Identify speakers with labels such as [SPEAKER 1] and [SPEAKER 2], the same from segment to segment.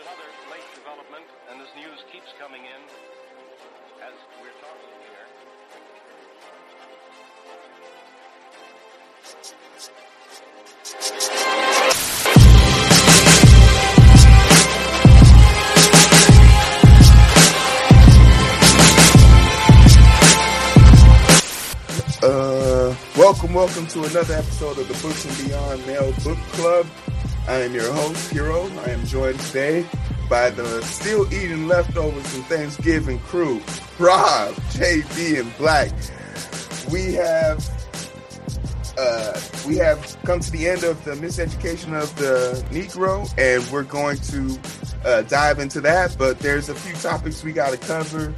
[SPEAKER 1] another late development, and this news keeps coming in as we're talking here.
[SPEAKER 2] Uh, welcome, welcome to another episode of the Books and Beyond Male Book Club. I am your host, Heero. I am joined today by the still eating leftovers from Thanksgiving crew, Rob, JB, and Black. We have uh, we have come to the end of the miseducation of the Negro, and we're going to uh, dive into that. But there's a few topics we got to cover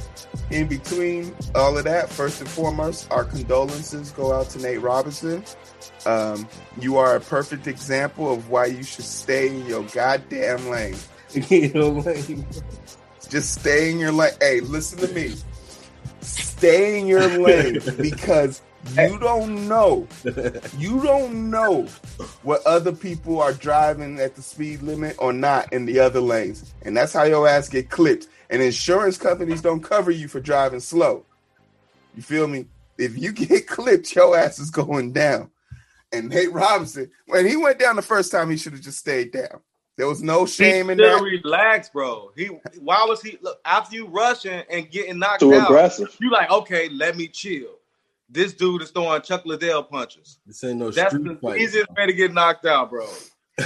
[SPEAKER 2] in between all of that. First and foremost, our condolences go out to Nate Robinson. Um, you are a perfect example of why you should stay in your goddamn lane. Just stay in your lane. Hey, listen to me. Stay in your lane because you don't know. You don't know what other people are driving at the speed limit or not in the other lanes. And that's how your ass get clipped. And insurance companies don't cover you for driving slow. You feel me? If you get clipped, your ass is going down. And Nate Robinson, when he went down the first time, he should have just stayed down. There was no shame
[SPEAKER 3] he
[SPEAKER 2] in
[SPEAKER 3] still
[SPEAKER 2] that.
[SPEAKER 3] relax, bro. He why was he look after you rushing and getting knocked
[SPEAKER 4] Too
[SPEAKER 3] out?
[SPEAKER 4] aggressive.
[SPEAKER 3] You like okay, let me chill. This dude is throwing Chuck Liddell punches.
[SPEAKER 5] This ain't no
[SPEAKER 3] That's
[SPEAKER 5] street
[SPEAKER 3] the
[SPEAKER 5] fight.
[SPEAKER 3] easiest way to get knocked out, bro.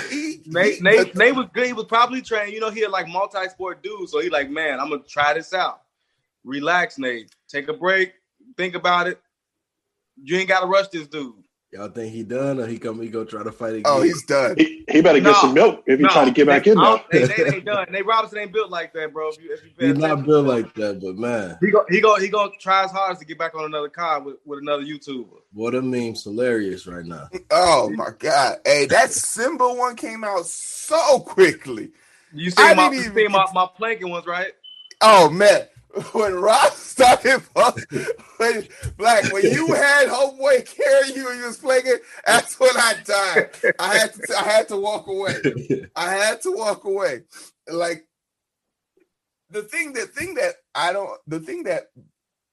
[SPEAKER 2] He-
[SPEAKER 3] Nate,
[SPEAKER 2] he-
[SPEAKER 3] Nate, Nate was good. He was probably trained. You know, he had like multi-sport dude, so he like, man, I'm gonna try this out. Relax, Nate. Take a break. Think about it. You ain't gotta rush this dude.
[SPEAKER 5] Y'all think he done or he come he go try to fight oh, again?
[SPEAKER 2] oh, he's done.
[SPEAKER 4] He, he better get
[SPEAKER 3] No,
[SPEAKER 4] some milk if he
[SPEAKER 3] No,
[SPEAKER 4] try to get back in there.
[SPEAKER 3] They, they ain't done. Nate Robinson ain't built like that, bro. If you, if you
[SPEAKER 5] he's not
[SPEAKER 3] attention.
[SPEAKER 5] built like that, but man,
[SPEAKER 3] He go, he go, he gonna try his hardest to get back on another car with, with another YouTuber.
[SPEAKER 5] what a meme's hilarious right now.
[SPEAKER 2] Oh my god. Hey, that Simba one came out so quickly.
[SPEAKER 3] You see
[SPEAKER 2] I
[SPEAKER 3] my,
[SPEAKER 2] didn't
[SPEAKER 3] you see my, my planking ones, right?
[SPEAKER 2] Oh man. When Rob started when Black, when you had homeboy carry you and you was playing it, that's when I died. I had to I had to walk away. I had to walk away. Like the thing the thing that I don't the thing that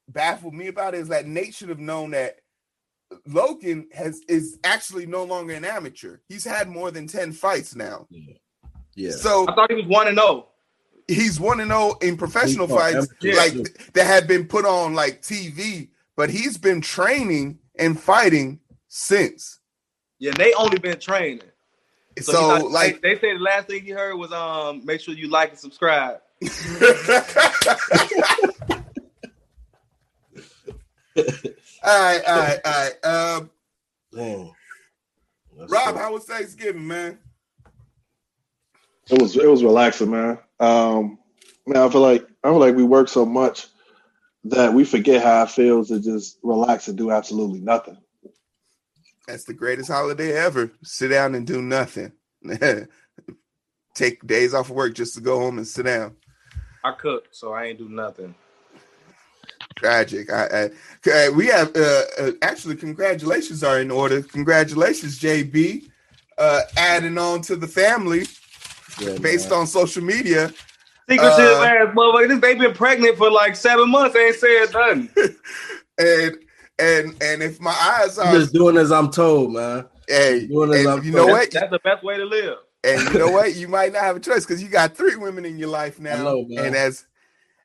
[SPEAKER 2] baffled me about it is that Nate should have known that Logan has is actually no longer an amateur. He's had more than 10 fights now.
[SPEAKER 5] yeah.
[SPEAKER 2] So
[SPEAKER 3] I thought he was one and oh. zero.
[SPEAKER 2] He's one and zero in professional fights,
[SPEAKER 5] amateurs,
[SPEAKER 2] like
[SPEAKER 5] too.
[SPEAKER 2] that have been put on like TV. But he's been training and fighting since.
[SPEAKER 3] Yeah, they only been training.
[SPEAKER 2] So,
[SPEAKER 3] he's not-
[SPEAKER 2] like,
[SPEAKER 3] they, they say the last thing he heard was um make sure you like and subscribe.
[SPEAKER 2] all right, all right, all right. Um,
[SPEAKER 5] Damn.
[SPEAKER 2] Rob,
[SPEAKER 5] so-
[SPEAKER 2] how was Thanksgiving, man?
[SPEAKER 4] It was it was relaxing, man. Um, man, I feel like I feel like we work so much that we forget how it feels to just relax and do absolutely nothing.
[SPEAKER 2] That's the greatest holiday ever. Sit down and do nothing. Take days off of work just to go home and sit down.
[SPEAKER 3] I cook, so I ain't do nothing.
[SPEAKER 2] Tragic. I, I, uh, we have uh, uh, actually congratulations are in order. Congratulations, JB, uh, adding on to the family
[SPEAKER 5] Yeah,
[SPEAKER 2] based
[SPEAKER 5] man.
[SPEAKER 2] on social media.
[SPEAKER 3] Secretive
[SPEAKER 2] Uh,
[SPEAKER 3] ass motherfucker. This baby been pregnant for like seven months. They ain't said nothing.
[SPEAKER 2] And and and if my eyes
[SPEAKER 5] I'm
[SPEAKER 2] are
[SPEAKER 5] just doing as I'm told, man.
[SPEAKER 2] hey,
[SPEAKER 5] doing as I'm
[SPEAKER 2] you know
[SPEAKER 5] told.
[SPEAKER 2] what?
[SPEAKER 3] That's the best way to live.
[SPEAKER 2] And you know what? You might not have a choice because you got three women in your life now.
[SPEAKER 5] know,
[SPEAKER 2] and as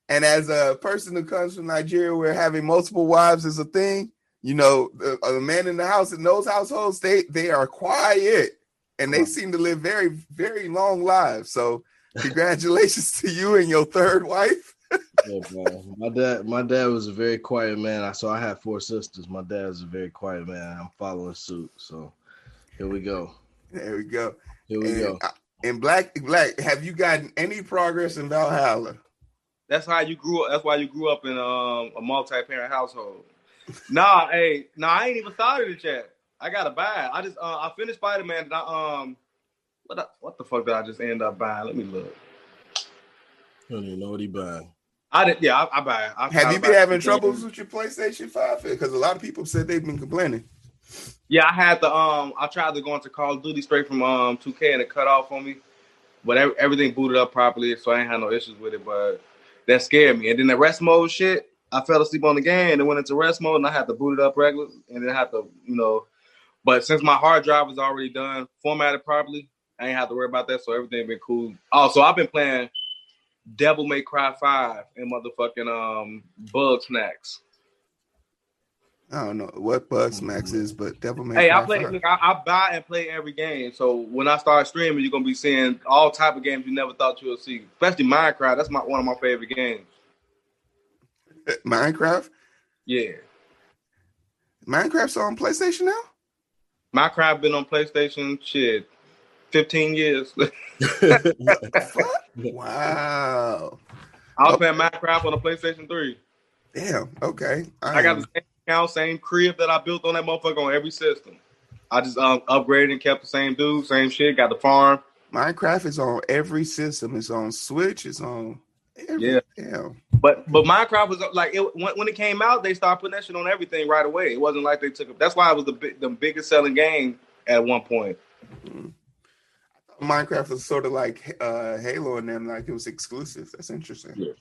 [SPEAKER 2] and as a person who comes from Nigeria, where having multiple wives is a thing, you know, the, the man in the house in those households, they they are quiet and they seem to live very very long lives. So, congratulations to you and your third wife.
[SPEAKER 5] Yeah, man. My dad, my dad was a very quiet man. I so I had four sisters. My dad was a very quiet man. I'm following suit. So here we go.
[SPEAKER 2] There we go.
[SPEAKER 5] Here we
[SPEAKER 2] and,
[SPEAKER 5] go.
[SPEAKER 2] and black black, have you gotten any progress in Valhalla?
[SPEAKER 3] That's how you grew up. That's why you grew up in um, a multi-parent household. Nah, hey, nah, I ain't even started it yet. I gotta buy it. I just uh, I finished Spider Man. And I um, what the- what the fuck did I just end up buying? Let me look.
[SPEAKER 5] I don't even know what he buying.
[SPEAKER 3] I did, yeah, I, I buy it. I,
[SPEAKER 2] Have
[SPEAKER 3] I
[SPEAKER 2] you been having troubles with your PlayStation 5? Because a lot of people said they've been complaining.
[SPEAKER 3] Yeah, I had the um, I tried to go into Call of Duty straight from um 2K and it cut off on me. but ev- everything booted up properly, so I ain't had no issues with it. But that scared me. And then the rest mode shit, I fell asleep on the game and then went into rest mode, and I had to boot it up regular, and then I had to, you know. But since my hard drive was already done, formatted properly, I ain't have to worry about that. So everything been cool. Also, I've been playing Devil May Cry Five and motherfucking um Bugsnax.
[SPEAKER 2] I don't know what Bugsnax is, but Devil May
[SPEAKER 3] Hey,
[SPEAKER 2] Cry
[SPEAKER 3] I play. Look, I, I buy and play every game. So when I start streaming, you're gonna be seeing all type of games you never thought you would see. Especially Minecraft. That's my one of my favorite games.
[SPEAKER 2] Minecraft.
[SPEAKER 3] Yeah,
[SPEAKER 2] Minecraft's on PlayStation now.
[SPEAKER 3] Minecraft been on PlayStation shit, fifteen years.
[SPEAKER 2] Wow.
[SPEAKER 3] I was
[SPEAKER 2] Okay.
[SPEAKER 3] playing Minecraft on the PlayStation Three.
[SPEAKER 2] Damn. Okay.
[SPEAKER 3] I got the same account, same crib that I built on that motherfucker on every system. I just um, upgraded and kept the same dude, same shit. Got the farm.
[SPEAKER 2] Minecraft is on every system. It's on Switch. It's on. Every,
[SPEAKER 3] Yeah.
[SPEAKER 2] Damn.
[SPEAKER 3] But but Minecraft was like it, when, when it came out, they started putting that shit on everything right away. It wasn't like they took it. That's why it was the the biggest selling game at one point.
[SPEAKER 2] Minecraft was sort of like uh, Halo and them, like it was exclusive. That's interesting.
[SPEAKER 3] Yeah.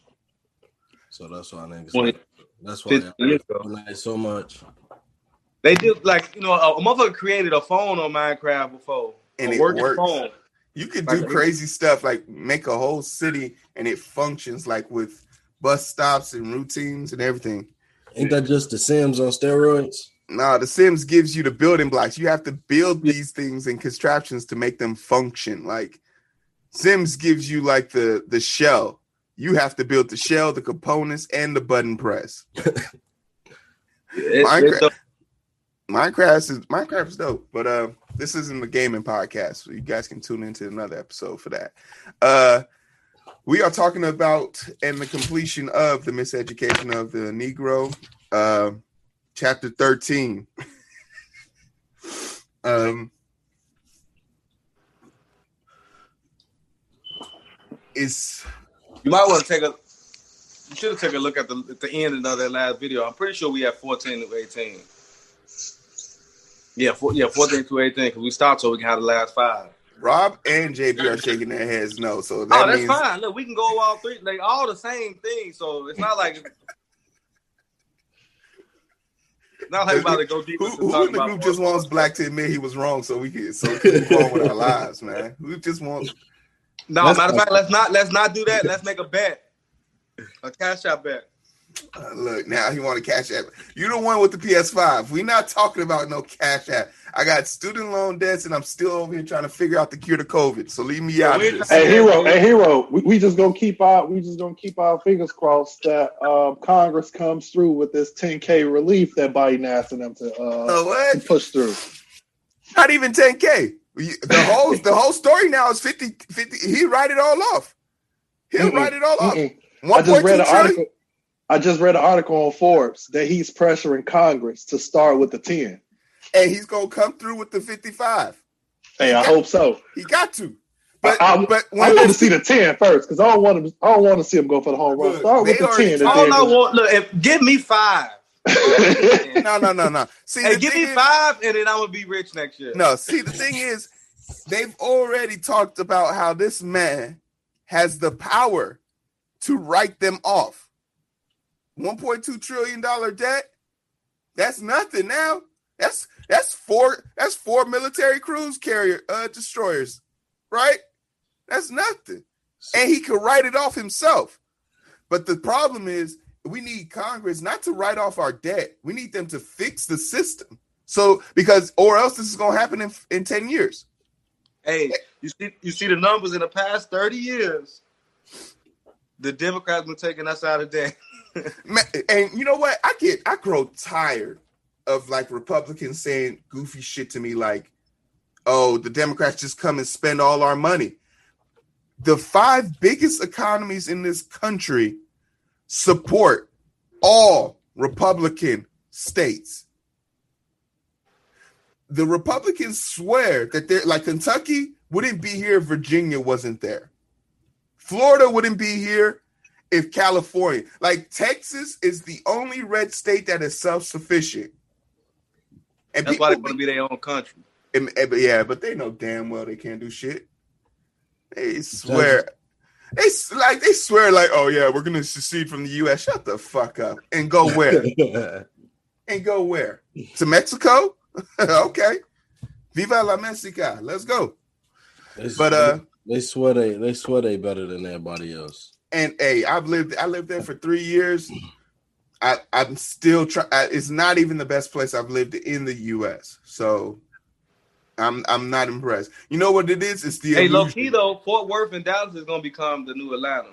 [SPEAKER 5] so that's why niggas.
[SPEAKER 3] Twenty-
[SPEAKER 5] That's why
[SPEAKER 3] 15 years ago.
[SPEAKER 5] they like so much.
[SPEAKER 3] They did like you know a, a motherfucker created a phone on Minecraft before
[SPEAKER 2] And
[SPEAKER 3] a
[SPEAKER 2] it
[SPEAKER 3] working
[SPEAKER 2] works.
[SPEAKER 3] phone.
[SPEAKER 2] You could do
[SPEAKER 3] Like-
[SPEAKER 2] crazy stuff like make a whole city and it functions like with bus stops and routines and everything.
[SPEAKER 5] Ain't that just the Sims on steroids?
[SPEAKER 2] Nah, The Sims gives you the building blocks. You have to build these things and contraptions to make them function. Like Sims gives you like the the shell. You have to build the shell, the components, and the button press.
[SPEAKER 3] It-
[SPEAKER 2] Minecraft-
[SPEAKER 3] it's
[SPEAKER 2] Minecraft is Minecraft is dope, but uh, this isn't the gaming podcast, so you guys can tune into another episode for that. Uh, we are talking about and the completion of the miseducation of the Negro, uh, chapter thirteen. um, is
[SPEAKER 3] you might want to take a. You should have taken a look at the at the end of that last video. I'm pretty sure we have 14 to 18. Yeah, four, yeah, 14 to 18 because we stopped so we can have the last five.
[SPEAKER 2] Rob and JB are shaking their heads no, so that
[SPEAKER 3] oh, that's
[SPEAKER 2] means
[SPEAKER 3] fine. Look, we can go all three. They all the same thing, so it's not like it's not like about to go deep.
[SPEAKER 2] Who, who in the
[SPEAKER 3] about
[SPEAKER 2] group just wants. Black to admit he was wrong so we can so we can move on with our lives, man? Who just wants
[SPEAKER 3] No,
[SPEAKER 5] Let's-
[SPEAKER 3] matter of fact, let's not let's not do that. Let's make a bet, a cash out bet.
[SPEAKER 2] Uh, look now he want to cash app. You the one with the PS5. we not talking about no cash app. I got student loan debts and I'm still over here trying to figure out the cure to COVID. So leave me out of this.
[SPEAKER 4] Hey Heero, hey Heero, we, we just gonna keep our we just gonna keep our fingers crossed that um, Congress comes through with this 10k relief that Biden asking them to uh,
[SPEAKER 2] So
[SPEAKER 4] to push through.
[SPEAKER 2] Not even 10K. The whole the whole story now is 50 50. He write it all off. He'll
[SPEAKER 4] Mm-mm.
[SPEAKER 2] write it all off.
[SPEAKER 4] Mm-mm. I
[SPEAKER 2] 1.2
[SPEAKER 4] just read an article. I just read an article on Forbes that he's pressuring Congress to start with the 10.
[SPEAKER 2] and he's gonna come through with the 55.
[SPEAKER 4] Hey, I hope so.
[SPEAKER 2] He got to. But
[SPEAKER 4] I, I,
[SPEAKER 2] but
[SPEAKER 4] I want to see the 10 first because I don't want to. I don't want to see him go for the home run.
[SPEAKER 2] Look,
[SPEAKER 4] Start with the 10.
[SPEAKER 2] told-
[SPEAKER 3] Oh
[SPEAKER 4] and
[SPEAKER 3] no!
[SPEAKER 4] then
[SPEAKER 3] look, if, give me five.
[SPEAKER 2] no no no no. See
[SPEAKER 3] hey, give me
[SPEAKER 2] is-
[SPEAKER 3] five, and then I'm gonna be rich next year.
[SPEAKER 2] No, see the thing is, they've already talked about how this man has the power to write them off. 1.2 trillion dollar debt. That's nothing now. That's that's four that's four military cruise carrier uh destroyers, right? That's nothing. And he could write it off himself. But the problem is we need Congress not to write off our debt. We need them to fix the system. So because or else this is gonna happen in, in 10 years.
[SPEAKER 3] Hey, you see, you see the numbers in the past thirty years. The Democrats been taking us out of debt.
[SPEAKER 2] And you know what? I get I grow tired of like Republicans saying goofy shit to me like, oh, the Democrats just come and spend all our money. The five biggest economies in this country support all Republican states. The Republicans swear that they're like Kentucky wouldn't be here if Virginia wasn't there. Florida wouldn't be here if California, like Texas, is the only red state that is self-sufficient. And
[SPEAKER 3] that's why they want to be their own country.
[SPEAKER 2] and- and- but yeah, but they know damn well they can't do shit. They swear. They like they swear like, oh yeah, we're gonna secede from the U.S. Shut the fuck up and go where? and go where? To Mexico? okay. Viva la Mexica. Let's go.
[SPEAKER 5] They-
[SPEAKER 2] But uh,
[SPEAKER 5] they swear they they swear they better than everybody else.
[SPEAKER 2] And hey, I've lived I lived there for three years. I I'm still trying. It's not even the best place I've lived in the U.S. So. I'm I'm not impressed. You know what it is? It's the
[SPEAKER 6] Hey, low key though, Fort Worth and Dallas is gonna become the new Atlanta.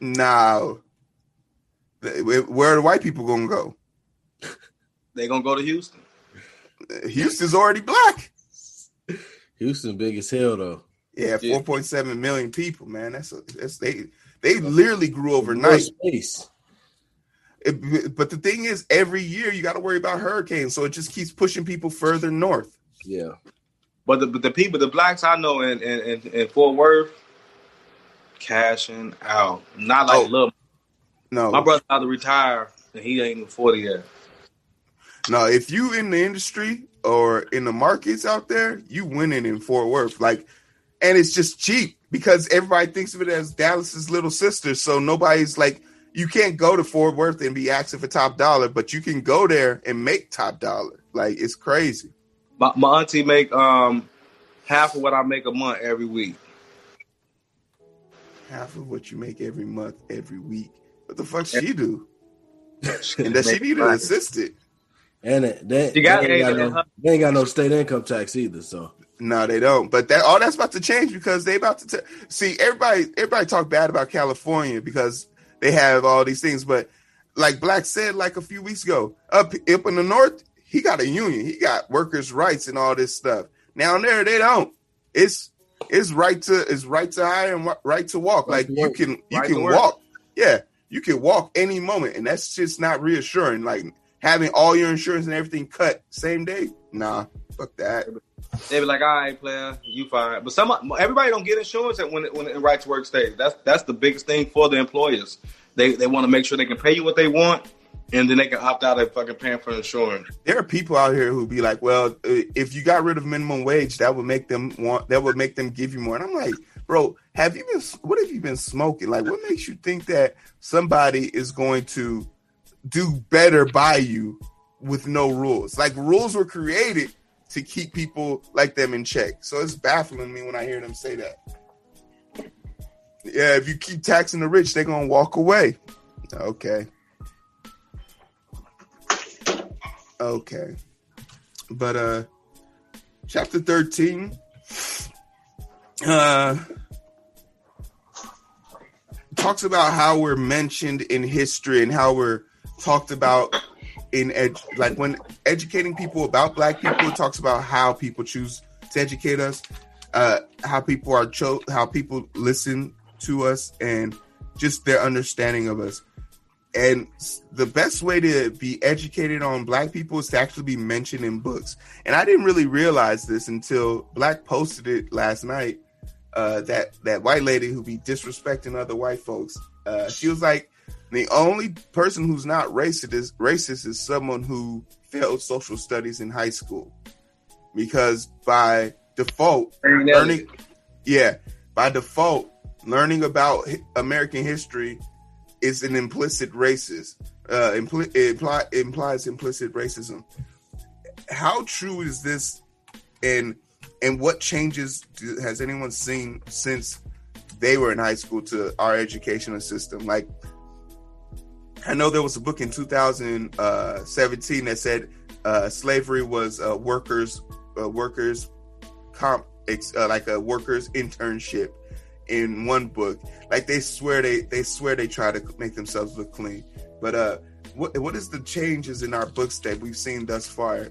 [SPEAKER 2] No. Where where are the white people gonna go?
[SPEAKER 6] They gonna go to Houston.
[SPEAKER 2] Houston's already black.
[SPEAKER 5] Houston big as hell though.
[SPEAKER 2] Yeah,
[SPEAKER 6] Yeah.
[SPEAKER 2] four point seven million people, man. That's a, that's they they literally grew overnight.
[SPEAKER 5] space.
[SPEAKER 2] It- but the thing is, every year you got to worry about hurricanes, so it just keeps pushing people further north.
[SPEAKER 5] Yeah.
[SPEAKER 6] But the but the people, the blacks I know in in, in, in Fort Worth, cashing out. Not like
[SPEAKER 2] Oh.
[SPEAKER 6] little.
[SPEAKER 2] No,
[SPEAKER 6] My brother about to retire, and he ain't even forty yet.
[SPEAKER 2] Now, If you in the industry or in the markets out there, you winning in Fort Worth. Like, and it's just cheap because everybody thinks of it as Dallas's little sister. So nobody's like, you can't go to Fort Worth and be asking for top dollar, but you can go there and make top dollar. Like, it's crazy.
[SPEAKER 6] My, my auntie make um half of what I make a month every week.
[SPEAKER 2] half of what you make every month, every week. What the fuck she do? And does she need an assistant?
[SPEAKER 5] And it, they,
[SPEAKER 6] You got-
[SPEAKER 5] they, ain't got no, they ain't got no state income tax either. So
[SPEAKER 2] No, they don't. But that all that's about to change because they about to t- see everybody. Everybody talk bad about California because they have all these things. But like Black said, like a few weeks ago, up up in the north, he got a union. He got workers' rights and all this stuff. Down there, they don't. It's it's right to it's right to hire and right to walk.
[SPEAKER 5] Right
[SPEAKER 2] Like
[SPEAKER 5] to
[SPEAKER 2] you can you
[SPEAKER 6] Right
[SPEAKER 2] can walk. Yeah, you can walk any moment, and that's just not reassuring. Like having all your insurance and everything cut same day. Nah, fuck that.
[SPEAKER 6] They be like, "All right, player, you fine." But some everybody don't get insurance when when it right to work stage. That's that's the biggest thing for the employers. They they want to make sure they can pay you what they want, and then they can opt out of fucking paying for insurance.
[SPEAKER 2] there are people out here who be like, well, if you got rid of minimum wage, that would make them want, that would make them give you more. And I'm like, bro, have you been, what have you been smoking? Like, what makes you think that somebody is going to do better by you with no rules? Like, rules were created to keep people like them in check. So it's baffling me when I hear them say that. Yeah, if you keep taxing the rich, they're to walk away. Okay. Okay. But uh chapter 13 uh talks about how we're mentioned in history and how we're talked about in ed- like when educating people about black people it talks about how people choose to educate us uh how people are cho- how people listen to us and just their understanding of us. And the best way to be educated on black people is to actually be mentioned in books. And i didn't really realize this until black posted it last night uh, that that white lady who be disrespecting other white folks. Uh, she was like the only person who's not racist is racist is someone who failed social studies in high school. Because by default learning yeah by default learning about american history is an implicit racist uh it imply, implies implicit racism. How true is this? And and what changes do, has anyone seen since they were in high school to our educational system? Like i know there was a book in 2017 that said uh, slavery was workers workers comp uh, like a workers internship in one book like they swear they they swear they try to make themselves look clean but uh what what is the changes in our books that we've seen thus far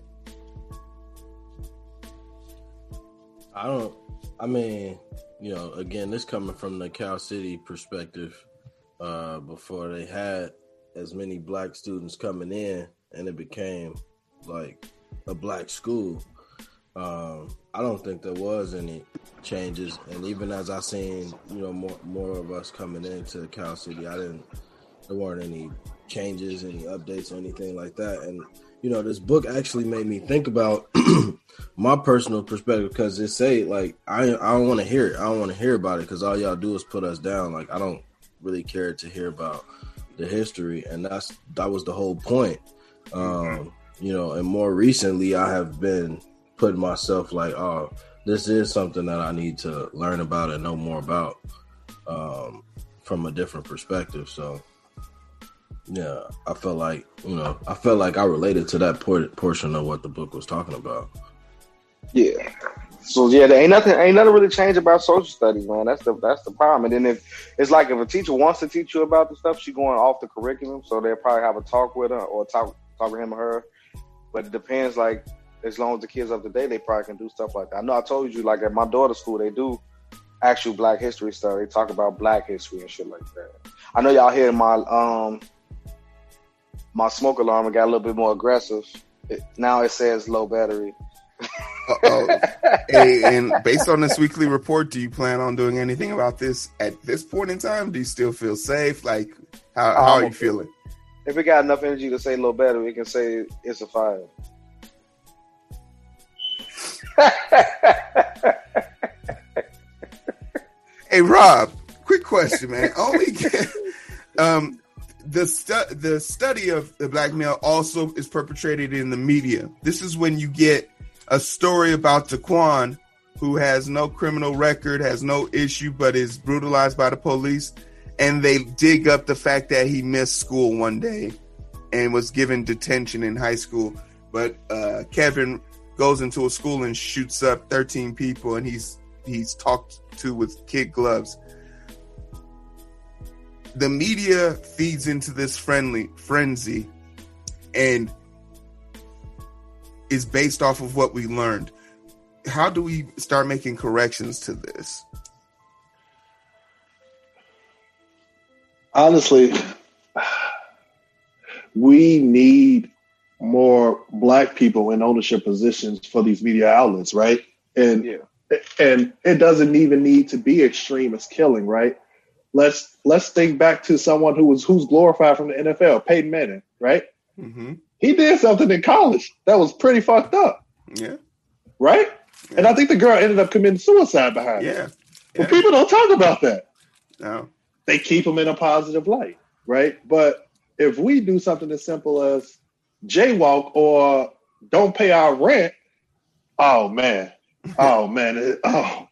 [SPEAKER 5] I don't. I mean, you know, again, this coming from the Cal City perspective. Uh, before they had as many black students coming in, and it became like a black school. Um, I don't think there was any changes, and even as I seen, you know, more more of us coming into Cal City, I didn't. There weren't any changes, any updates, or anything like that. And you know, this book actually made me think about my personal perspective because it say like I I don't want to hear it. I don't want to hear about it because all y'all do is put us down. Like I don't really care to hear about the history, and that's that was the whole point. Um, you know, and more recently, I have been putting myself like, oh, this is something that I need to learn about and know more about um, from a different perspective. So, yeah, I felt like you know, I felt like I related to that por- portion of what the book was talking about.
[SPEAKER 3] Yeah. So yeah, there ain't nothing ain't nothing really changed about social studies, man. That's the that's the problem. And then if it's like if a teacher wants to teach you about the stuff, she going off the curriculum, so they'll probably have a talk with her or talk talk with him or her. But it depends, like as long as the kids up to date, they probably can do stuff like that. I know I told you, like at my daughter's school, they do actual Black history stuff. They talk about Black history and shit like that. I know y'all hear my um my smoke alarm got a little bit more aggressive. It, now it says low battery.
[SPEAKER 2] Hey, and based on this weekly report, do you plan on doing anything about this at this point in time? Do you still feel safe? Like, how, how are you
[SPEAKER 3] okay.
[SPEAKER 2] feeling?
[SPEAKER 3] If it got enough energy to say a little better, it can say it's a fire.
[SPEAKER 2] Hey, Rob, quick question, man. Only um, the stu- the study of the black male also is perpetrated in the media. This is when you get a story about Daquan, who has no criminal record, has no issue, but is brutalized by the police, and they dig up the fact that he missed school one day and was given detention in high school. But uh, Kevin goes into a school and shoots up 13 people, and he's he's talked to with kid gloves. The media feeds into this friendly frenzy and is based off of what we learned. How do we start making corrections to this?
[SPEAKER 4] honestly, we need more black people in ownership positions for these media outlets, right? And
[SPEAKER 3] Yeah.
[SPEAKER 4] and it doesn't even need to be extreme as killing, right? Let's let's think back to someone who was who's glorified from the NFL, Peyton Manning, right?
[SPEAKER 2] Mm-hmm.
[SPEAKER 4] He did something in college that was pretty fucked up,
[SPEAKER 2] Yeah,
[SPEAKER 4] right? And I think the girl ended up committing suicide behind it.
[SPEAKER 2] yeah,
[SPEAKER 4] But people don't talk about that.
[SPEAKER 2] no,
[SPEAKER 4] they keep them in a positive light, right? But if we do something as simple as jaywalk or don't pay our rent, oh man, oh man, oh,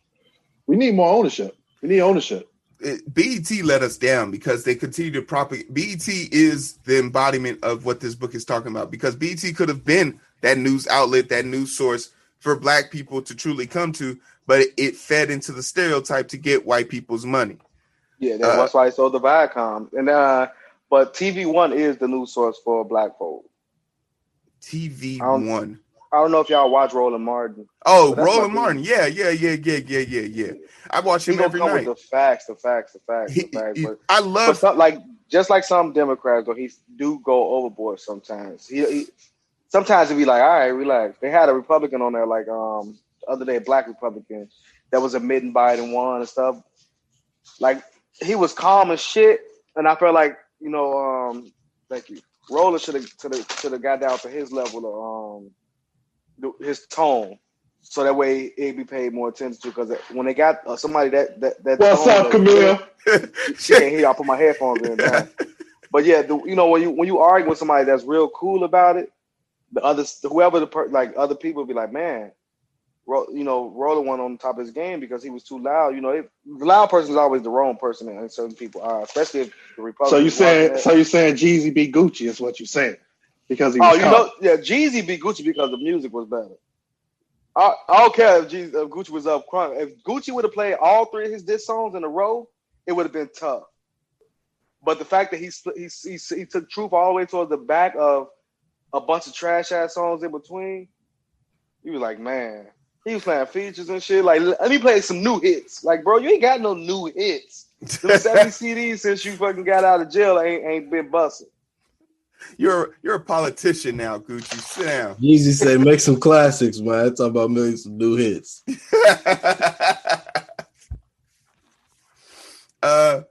[SPEAKER 4] we need more ownership. We need ownership.
[SPEAKER 2] It, BET let us down because they continue to propagate. BET is the embodiment of what this book is talking about because BET could have been that news outlet, that news source for black people to truly come to, but it, it fed into the stereotype to get white people's money.
[SPEAKER 3] Yeah,
[SPEAKER 2] Uh,
[SPEAKER 3] that's that's why I sold the Viacom. And uh, but TV One is the news source for Black folk.
[SPEAKER 2] TV One.
[SPEAKER 3] I don't know if y'all watch Roland Martin.
[SPEAKER 2] Oh,
[SPEAKER 3] but
[SPEAKER 2] Roland Martin. Yeah, yeah, yeah, yeah, yeah, yeah, yeah. I watch him every night.
[SPEAKER 3] with the facts, the facts, the facts,
[SPEAKER 2] He-
[SPEAKER 3] the facts.
[SPEAKER 2] he-
[SPEAKER 3] but,
[SPEAKER 2] I
[SPEAKER 3] but
[SPEAKER 2] love.
[SPEAKER 3] some, like just like some Democrats, though, he do go overboard sometimes. He, he sometimes it be like, all right, relax. They had a Republican on there, like um the other day, a black Republican that was admitting Biden won and stuff. Like he was calm as shit, and I felt like you know, um, thank you. Roland should have should have got down to his level of um his tone, so that way it be paid more attention to. Because when they got uh, somebody that that that
[SPEAKER 4] What's
[SPEAKER 3] tone,
[SPEAKER 4] up, Camille?
[SPEAKER 3] she can't hear. I put my headphones in. man. But yeah, the, you know when you when you argue with somebody that's real cool about it, the others, whoever the per, like other people be like, man, Ro, you know, Roland went on top of his game because he was too loud. You know, it, the loud person is always the wrong person, and certain people are, especially if the Republicans.
[SPEAKER 4] So you saying so you saying Jeezy be Gucci is what you saying because he
[SPEAKER 3] Oh, you know, yeah, Jeezy beat Gucci because the music was better. I, I don't care if, Jeezy, if Gucci was up front. If Gucci would have played all three of his diss songs in a row, it would have been tough. But the fact that he, he he he took Truth all the way towards the back of a bunch of trash ass songs in between, he was like, man, he was playing features and shit. Like, let me play some new hits. Like, bro, you ain't got no new hits. Them 70 CDs since you fucking got out of jail ain't ain't been busting.
[SPEAKER 2] You're you're a politician now, Gucci. Sit down.
[SPEAKER 5] Yeezy say make some classics, man. Talk about making some new hits.
[SPEAKER 2] uh,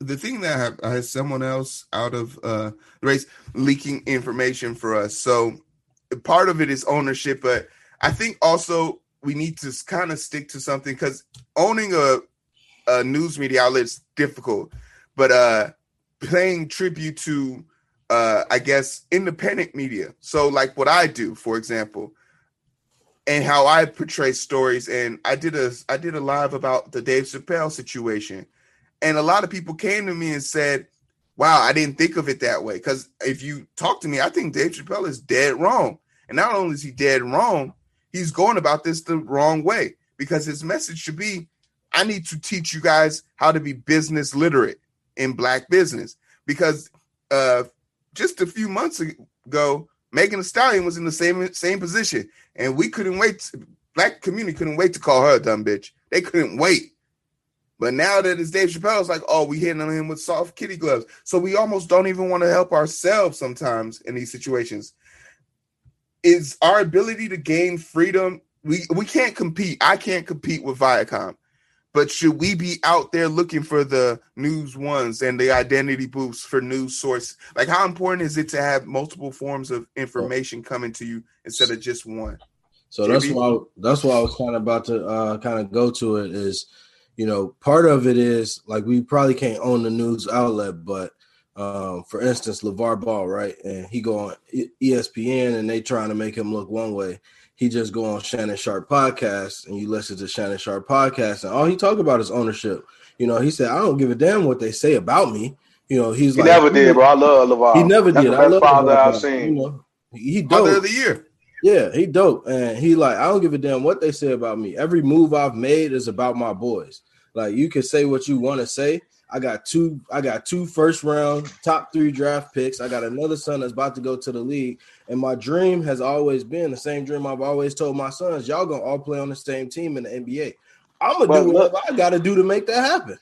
[SPEAKER 2] the thing that I has someone else out of uh, the race leaking information for us. So part of it is ownership, but I think also we need to kind of stick to something because owning a, a news media outlet is difficult, but uh, paying tribute to uh, I guess independent media. So like what I do, for example, and how I portray stories. And I did a I did a live about the Dave Chappelle situation, and a lot of people came to me and said, "Wow, I didn't think of it that way." Because if you talk to me, I think Dave Chappelle is dead wrong. And not only is he dead wrong, he's going about this the wrong way because his message should be, "I need to teach you guys how to be business literate in black business." Because uh, just a few months ago, Megan Thee Stallion was in the same same position, and we couldn't wait. To, black community couldn't wait to call her a dumb bitch. They couldn't wait. But now that it's Dave Chappelle, it's like, oh, we hitting him with soft kitty gloves. So we almost don't even want to help ourselves sometimes in these situations. Is our ability to gain freedom? We we can't compete. I can't compete with Viacom. But should we be out there looking for the news ones and the Identity Booths for news source? Like, how important is it to have multiple forms of information coming to you instead of just one?
[SPEAKER 5] So that's why that's why I was kind of about to uh, kind of go to it. Is you know part of it is like we probably can't own the news outlet, but um, for instance, LaVar Ball, right, and he go on ESPN and they trying to make him look one way he just go on Shannon Sharpe podcast and you listen to Shannon Sharpe podcast and all he talk about is ownership. You know, he said, I don't give a damn what they say about me. You know, he's
[SPEAKER 3] he
[SPEAKER 5] like,
[SPEAKER 3] never did, bro. I love LaVar.
[SPEAKER 5] He never
[SPEAKER 3] That's
[SPEAKER 5] did.
[SPEAKER 3] The
[SPEAKER 5] I
[SPEAKER 3] best
[SPEAKER 5] love
[SPEAKER 3] father
[SPEAKER 5] LaVar,
[SPEAKER 3] I've seen.
[SPEAKER 5] You know, he dope.
[SPEAKER 2] Father of the year.
[SPEAKER 5] Yeah, he dope. And he like, I don't give a damn what they say about me. Every move I've made is about my boys. Like you can say what you want to say. I got two, I got two first round, top three draft picks. I got another son that's about to go to the league. And my dream has always been the same dream I've always told my sons: y'all gonna all play on the same team in the NBA. I'm gonna
[SPEAKER 3] But
[SPEAKER 5] do
[SPEAKER 3] look-
[SPEAKER 5] whatever I gotta do to make that happen.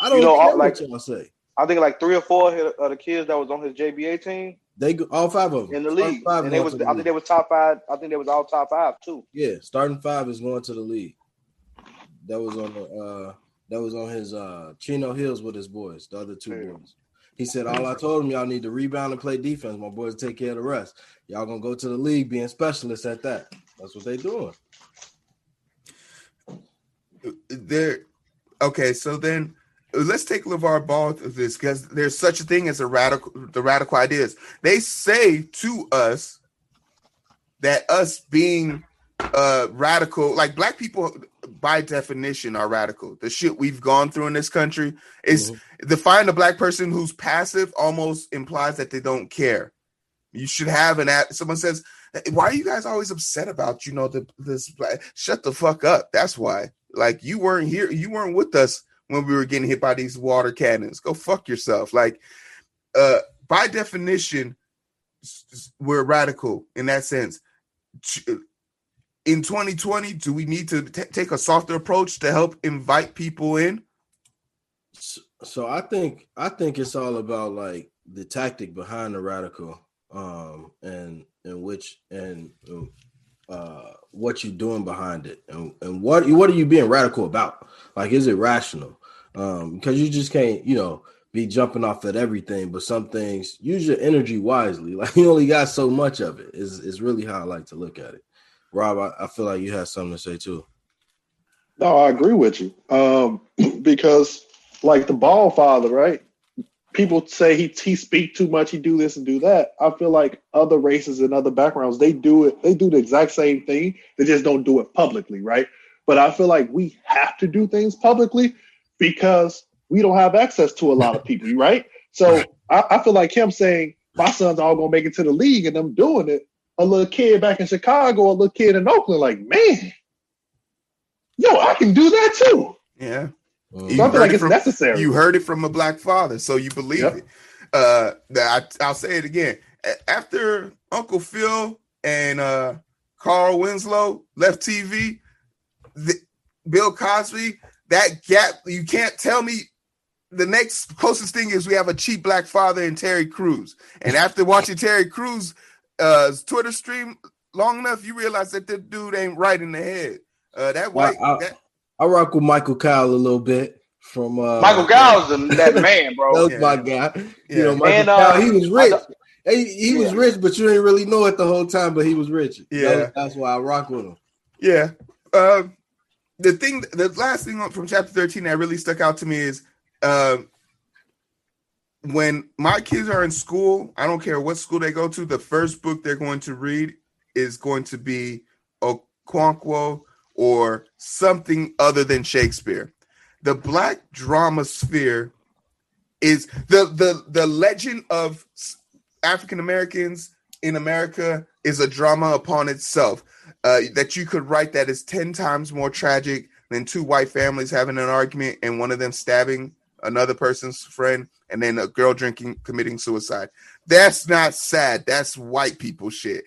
[SPEAKER 5] I don't
[SPEAKER 3] You know,
[SPEAKER 5] care
[SPEAKER 3] like-
[SPEAKER 5] what y'all say.
[SPEAKER 3] I think like three or four of the kids that was on his JBA team
[SPEAKER 5] They all five of them
[SPEAKER 3] in the league,
[SPEAKER 5] Five
[SPEAKER 3] and they was
[SPEAKER 5] the
[SPEAKER 3] I think
[SPEAKER 5] league.
[SPEAKER 3] they was top five. I think they was all top five too.
[SPEAKER 5] Yeah, starting five is going to the league. That was on the uh that was on his uh Chino Hills with his boys, the other two
[SPEAKER 3] Yeah.
[SPEAKER 5] boys. He said, All I told him, y'all need to rebound and play defense. My boys take care of the rest. Y'all gonna go to the league being specialists at that. That's what they doing.
[SPEAKER 2] there okay so then let's take LaVar Ball of this because there's such a thing as a radical the radical ideas they say to us that us being uh radical like black people by definition are radical. The shit we've gone through in this country is define a black person who's passive almost implies that they don't care. You should have an at someone says why are you guys always upset about you know the this black shut the fuck up. That's why. Like you weren't here you weren't with us when we were getting hit by these water cannons. Go fuck yourself. Like uh by definition we're radical in that sense in 2020 do we need to t- take a softer approach to help invite people in
[SPEAKER 5] So, so I think I think it's all about like the tactic behind the radical, um, and and which and uh, what you're doing behind it, and and what what are you being radical about? Like, is it rational? Um, because you just can't, you know, be jumping off at everything. But some things, use your energy wisely. Like you only got so much of it. Is is really how I like to look at it. Rob, I, I feel like you had something to say too.
[SPEAKER 4] No, I agree with you. Um, because like the ball father, right? People say he he speak too much, he do this and do that. I feel like other races and other backgrounds, they do it, they do the exact same thing. They just don't do it publicly, right? But I feel like we have to do things publicly because we don't have access to a lot of people, right? So I, I feel like him saying my son's all gonna make it to the league and them doing it. A little kid back in Chicago, a little kid in Oakland, like, man, yo, I can do that too.
[SPEAKER 2] yeah You
[SPEAKER 4] So I feel like
[SPEAKER 2] it
[SPEAKER 4] it's
[SPEAKER 2] from-
[SPEAKER 4] necessary.
[SPEAKER 2] You heard it from a black father, so you believe
[SPEAKER 4] Yep.
[SPEAKER 2] it. Uh, that I, I'll say it again. After Uncle Phil and uh, Carl Winslow left TV, the, Bill Cosby, that gap, you can't tell me. The next closest thing is we have a cheap black father in Terry Crews. And after watching Terry Crews' uh, Twitter stream long enough, you realize that the dude ain't right in the head. Uh, that white,
[SPEAKER 5] I-
[SPEAKER 2] that,
[SPEAKER 5] I rock with Michael Kyle a little bit from uh,
[SPEAKER 3] Michael Gow's the- that man, bro.
[SPEAKER 5] That was
[SPEAKER 2] Yeah.
[SPEAKER 5] my guy. You know, Michael
[SPEAKER 3] And,
[SPEAKER 5] Gow,
[SPEAKER 3] uh,
[SPEAKER 5] he was rich. He, he was
[SPEAKER 3] Yeah.
[SPEAKER 5] rich, but you didn't really know it the whole time. But he was rich. That
[SPEAKER 2] Yeah.
[SPEAKER 5] was- that's why I rock with him.
[SPEAKER 2] Yeah. Uh, the thing, the last thing from chapter 13 that really stuck out to me is uh, when my kids are in school, I don't care what school they go to, the first book they're going to read is going to be Okonkwo or something other than Shakespeare. The black drama sphere is the the the legend of African Americans in America is a drama upon itself uh, that you could write that is 10 times more tragic than two white families having an argument and one of them stabbing another person's friend and then a girl drinking committing suicide. That's not sad. That's white people shit.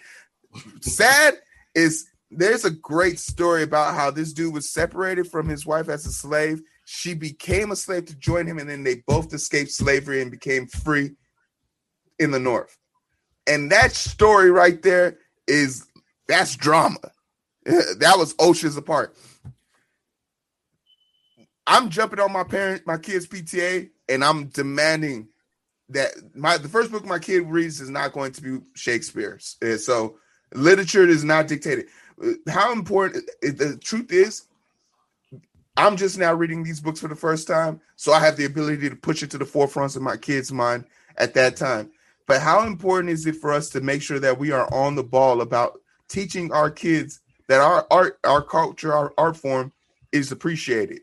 [SPEAKER 2] Sad is there's a great story about how this dude was separated from his wife as a slave. She became a slave to join him and then they both escaped slavery and became free in the north. And that story right there is that's drama. That was oceans apart. I'm jumping on my parent, my kids' PTA, and I'm demanding that my the first book my kid reads is not going to be Shakespeare's. So literature is not dictated. How important the truth is, I'm just now reading these books for the first time, so I have the ability to push it to the forefronts of my kids' mind at that time. But how important is it for us to make sure that we are on the ball about teaching our kids that our art, our culture, our art form is appreciated?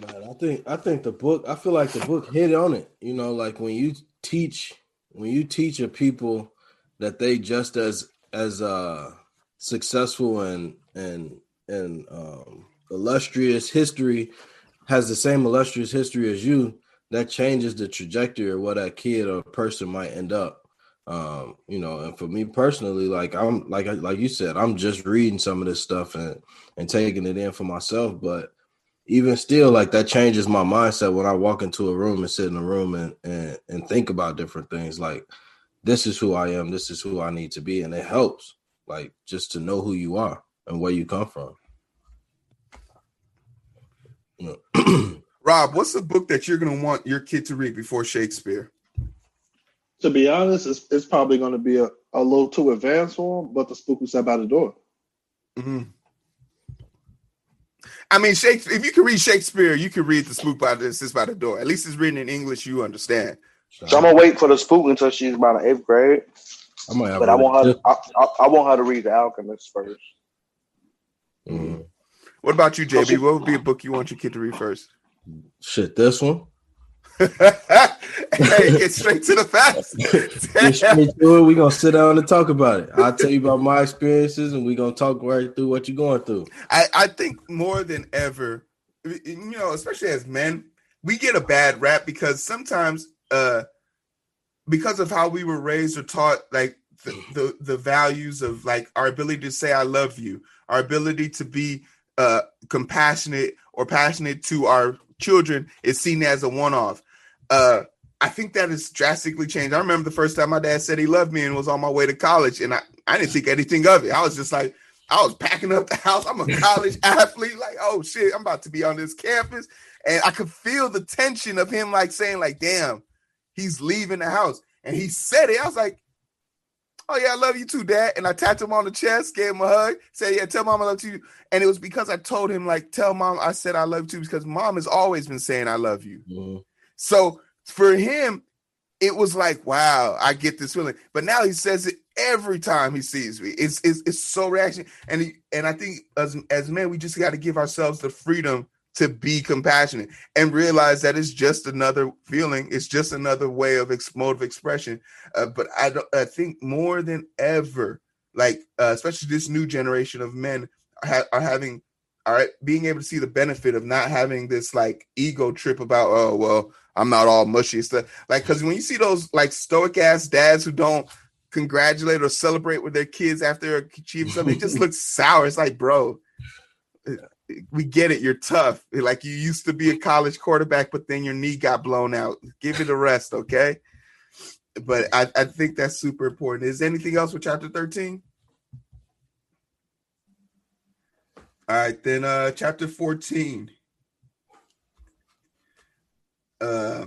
[SPEAKER 5] Man, I think I think the book. I feel like the book hit on it. You know, like when you teach when you teach a people that they just as as uh successful and and and um illustrious history has the same illustrious history as you that changes the trajectory of what that kid or person might end up um you know and for me personally like i'm like like you said i'm just reading some of this stuff and and taking it in for myself but even still like that changes my mindset when i walk into a room and sit in a room and and, and think about different things like this is who i am this is who i need to be and it helps like just to know who you are and where you come from you
[SPEAKER 2] Rob, what's the book that you're going to want your kid to read before Shakespeare?
[SPEAKER 4] To be honest, it's, it's probably going to be a, a little too advanced for him, but the spook who sat by the door.
[SPEAKER 2] Mhm. I mean, Shakespeare. If you can read Shakespeare, you can read the Spook by the Sits by the Door. At least it's written in English. You understand.
[SPEAKER 3] So I'm gonna wait for the spook until she's about in eighth grade.
[SPEAKER 5] I might have
[SPEAKER 3] But
[SPEAKER 5] a
[SPEAKER 3] I want her.
[SPEAKER 5] list.
[SPEAKER 3] I, I, I want her to read The Alchemist first.
[SPEAKER 5] Mhm.
[SPEAKER 2] What about you,
[SPEAKER 3] Oh,
[SPEAKER 2] JB? What would be a book you want your kid to read first?
[SPEAKER 5] shit this one
[SPEAKER 2] hey, get straight to the facts.
[SPEAKER 5] Get straight to it. We're gonna sit down and talk about it. I'll tell you about my experiences and we're gonna talk right through what you're going through.
[SPEAKER 2] I, I think more than ever, you know, especially as men, we get a bad rap because sometimes, uh, because of how we were raised or taught, like the, the the values of like our ability to say "I love you," our ability to be uh compassionate or passionate to our children is seen as a one-off. Uh, I think that has drastically changed. I remember the first time my dad said he loved me and was on my way to college, and I, I didn't think anything of it. I was just like, I was packing up the house. I'm a college athlete. Like, oh shit, I'm about to be on this campus. And I could feel the tension of him like saying, like, damn, he's leaving the house. And he said it. I was like, Oh yeah, I love you too, Dad. And I tapped him on the chest, gave him a hug, said, Yeah, tell mom I love you. And it was because I told him, like, tell mom I said I love you too, because mom has always been saying I love you.
[SPEAKER 5] Mhm.
[SPEAKER 2] So for him, it was like, wow, I get this feeling. But now he says it every time he sees me. It's it's, it's so reaction. And he, and I think as as men, we just got to give ourselves the freedom to be compassionate and realize that it's just another feeling. It's just another way of ex- mode of expression. Uh, but I don't. I think more than ever, like uh, especially this new generation of men ha- are having all right, being able to see the benefit of not having this like ego trip about, oh well, I'm not all mushy stuff. Like, because when you see those like stoic ass dads who don't congratulate or celebrate with their kids after achieving something, it just looks sour. It's like, bro, uh, we get it. You're tough. Like you used to be a college quarterback, but then your knee got blown out. Give it a rest, okay? But I, I think that's super important. Is there anything else with chapter 13? All right, then uh chapter 14. Uh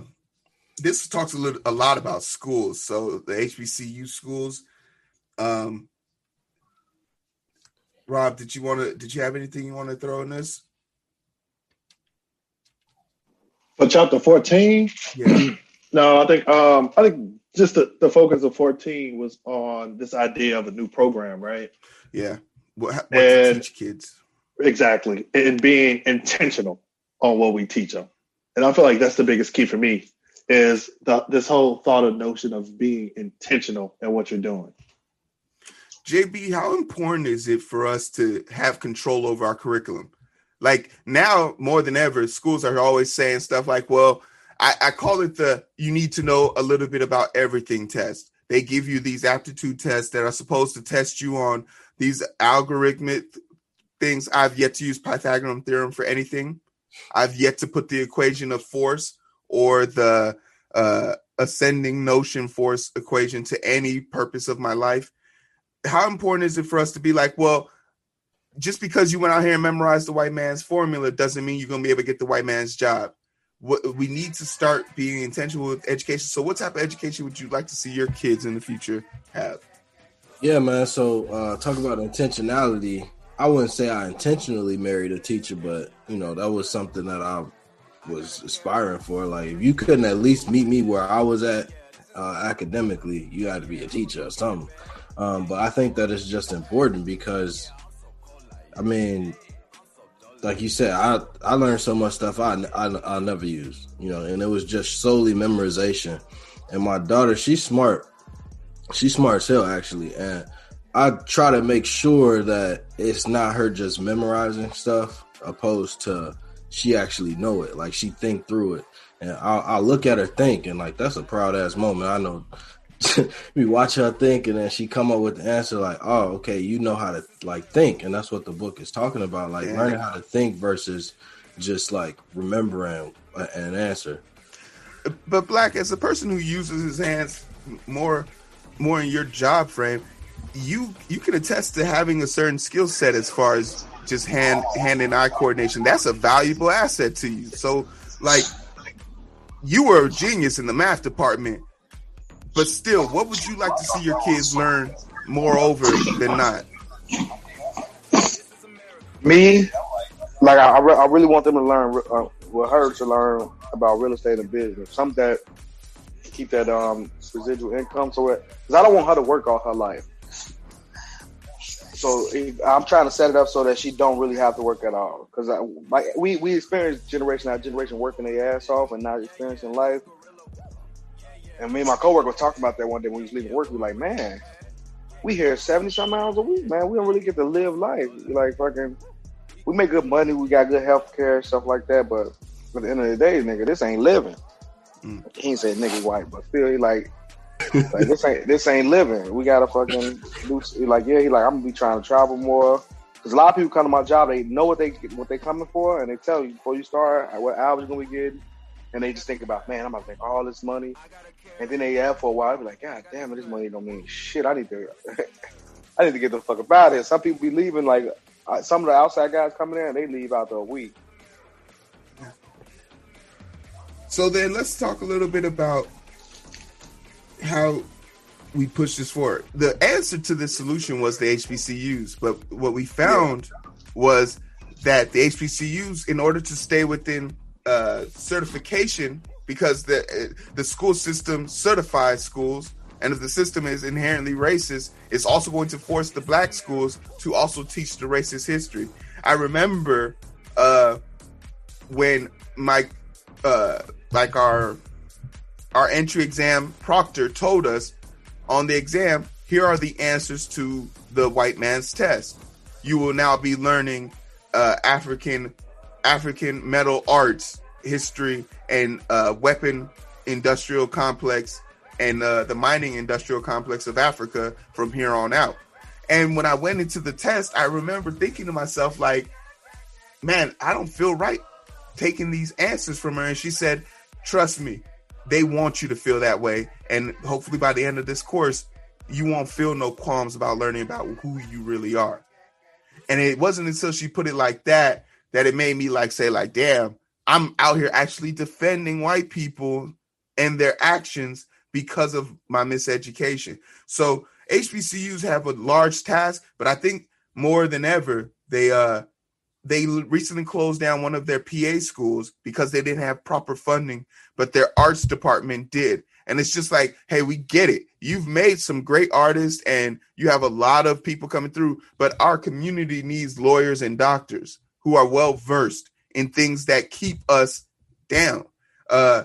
[SPEAKER 2] this talks a little a lot about schools. So the HBCU schools. Um Rob, did you want to did you have anything you want to throw in this?
[SPEAKER 4] For chapter 14,
[SPEAKER 2] Yeah.
[SPEAKER 4] no, I think um I think just the, the focus of 14 was on this idea of a new program, right?
[SPEAKER 2] Yeah. What, what to teach kids.
[SPEAKER 4] Exactly. And being intentional on what we teach them. And I feel like that's the biggest key for me is the, this whole thought of notion of being intentional in what you're doing.
[SPEAKER 2] JB, how important is it for us to have control over our curriculum? Like now, more than ever, schools are always saying stuff like, well, I, I call it the you need to know a little bit about everything test. They give you these aptitude tests that are supposed to test you on these algorithmic things. I've yet to use Pythagorean theorem for anything. I've yet to put the equation of force or the uh, ascending notion force equation to any purpose of my life how important is it for us to be like, well, just because you went out here and memorized the white man's formula doesn't mean you're going to be able to get the white man's job. What we need to start being intentional with education. So, what type of education would you like to see your kids in the future have?
[SPEAKER 5] Yeah, man. So uh talk about intentionality. I wouldn't say I intentionally married a teacher, but you know, that was something that I was aspiring for. Like if you couldn't at least meet me where I was at uh academically, you had to be a teacher or something. Um, but I think that it's just important because I mean like you said, I I learned so much stuff I I I never used, you know, and it was just solely memorization. And my daughter, she's smart. She's smart as hell, actually, and I try to make sure that it's not her just memorizing stuff, opposed to she actually know it, like she think through it. And I'll, I'll look at her think, and like that's a proud ass moment. I know. we watch her think, and then she come up with the answer like, "Oh, okay, you know how to like think," and that's what the book is talking about, like
[SPEAKER 2] Yeah.
[SPEAKER 5] learning how to think versus just like remembering an answer.
[SPEAKER 2] But Black, as a person who uses his hands more, more in your job frame, you you can attest to having a certain skill set as far as just hand hand and eye coordination. That's a valuable asset to you. So, like, you were a genius in the math department, but still, what would you like to see your kids learn more over than not?
[SPEAKER 3] Me, like I, I, re- I really want them to learn uh, with her to learn about real estate and business. Something that keep that um residual income. So, because I don't want her to work all her life. So if- I'm trying to set it up so that she don't really have to work at all. Because like we we experience generation after generation working their ass off and not experiencing life. And me and my coworker was talking about that one day when we was leaving work. We like, man, we here seventy some hours a week, man. We don't really get to live life. Like fucking, we make good money. We got good health care stuff like that. But at the end of the day, nigga, this ain't living.
[SPEAKER 2] Mm.
[SPEAKER 3] He ain't say nigga white, but still, he like, like this ain't this ain't living. We gotta fucking like yeah. He like I'm gonna be trying to travel more. Cause a lot of people come to my job, they know what they what they coming for, and they tell you before you start what hours you're gonna be getting, and they just think about man, I'm to make all this money, and then they have for a while, be like, God damn it, this money don't mean shit. I need to, I need to get the fuck about it. Some people be leaving like uh, some of the outside guys coming in, they leave after a week.
[SPEAKER 2] So then let's talk a little bit about how we push this forward. The answer to this solution was the HBCUs, but what we found was that the HBCUs, in order to stay within uh, certification, because the uh, the school system certifies schools, and if the system is inherently racist, it's also going to force the black schools to also teach the racist history. I remember uh, when my uh, like our our entry exam proctor told us on the exam here are the answers to the white man's test. You will now be learning uh, african african metal arts history and uh, weapon industrial complex and uh, the mining industrial complex of africa from here on out. And when i went into the test i remember thinking to myself like man i don't feel right taking these answers from her. And she said trust me they want you to feel that way and hopefully by the end of this course you won't feel no qualms about learning about who you really are And it wasn't until she put it like that that it made me like say like, damn, I'm out here actually defending white people and their actions because of my miseducation. So HBCUs have a large task, but I think more than ever they uh they recently closed down one of their PA schools because they didn't have proper funding, but their arts department did. And it's just like, hey, we get it. You've made some great artists and you have a lot of people coming through, but our community needs lawyers and doctors who are well versed in things that keep us down. Uh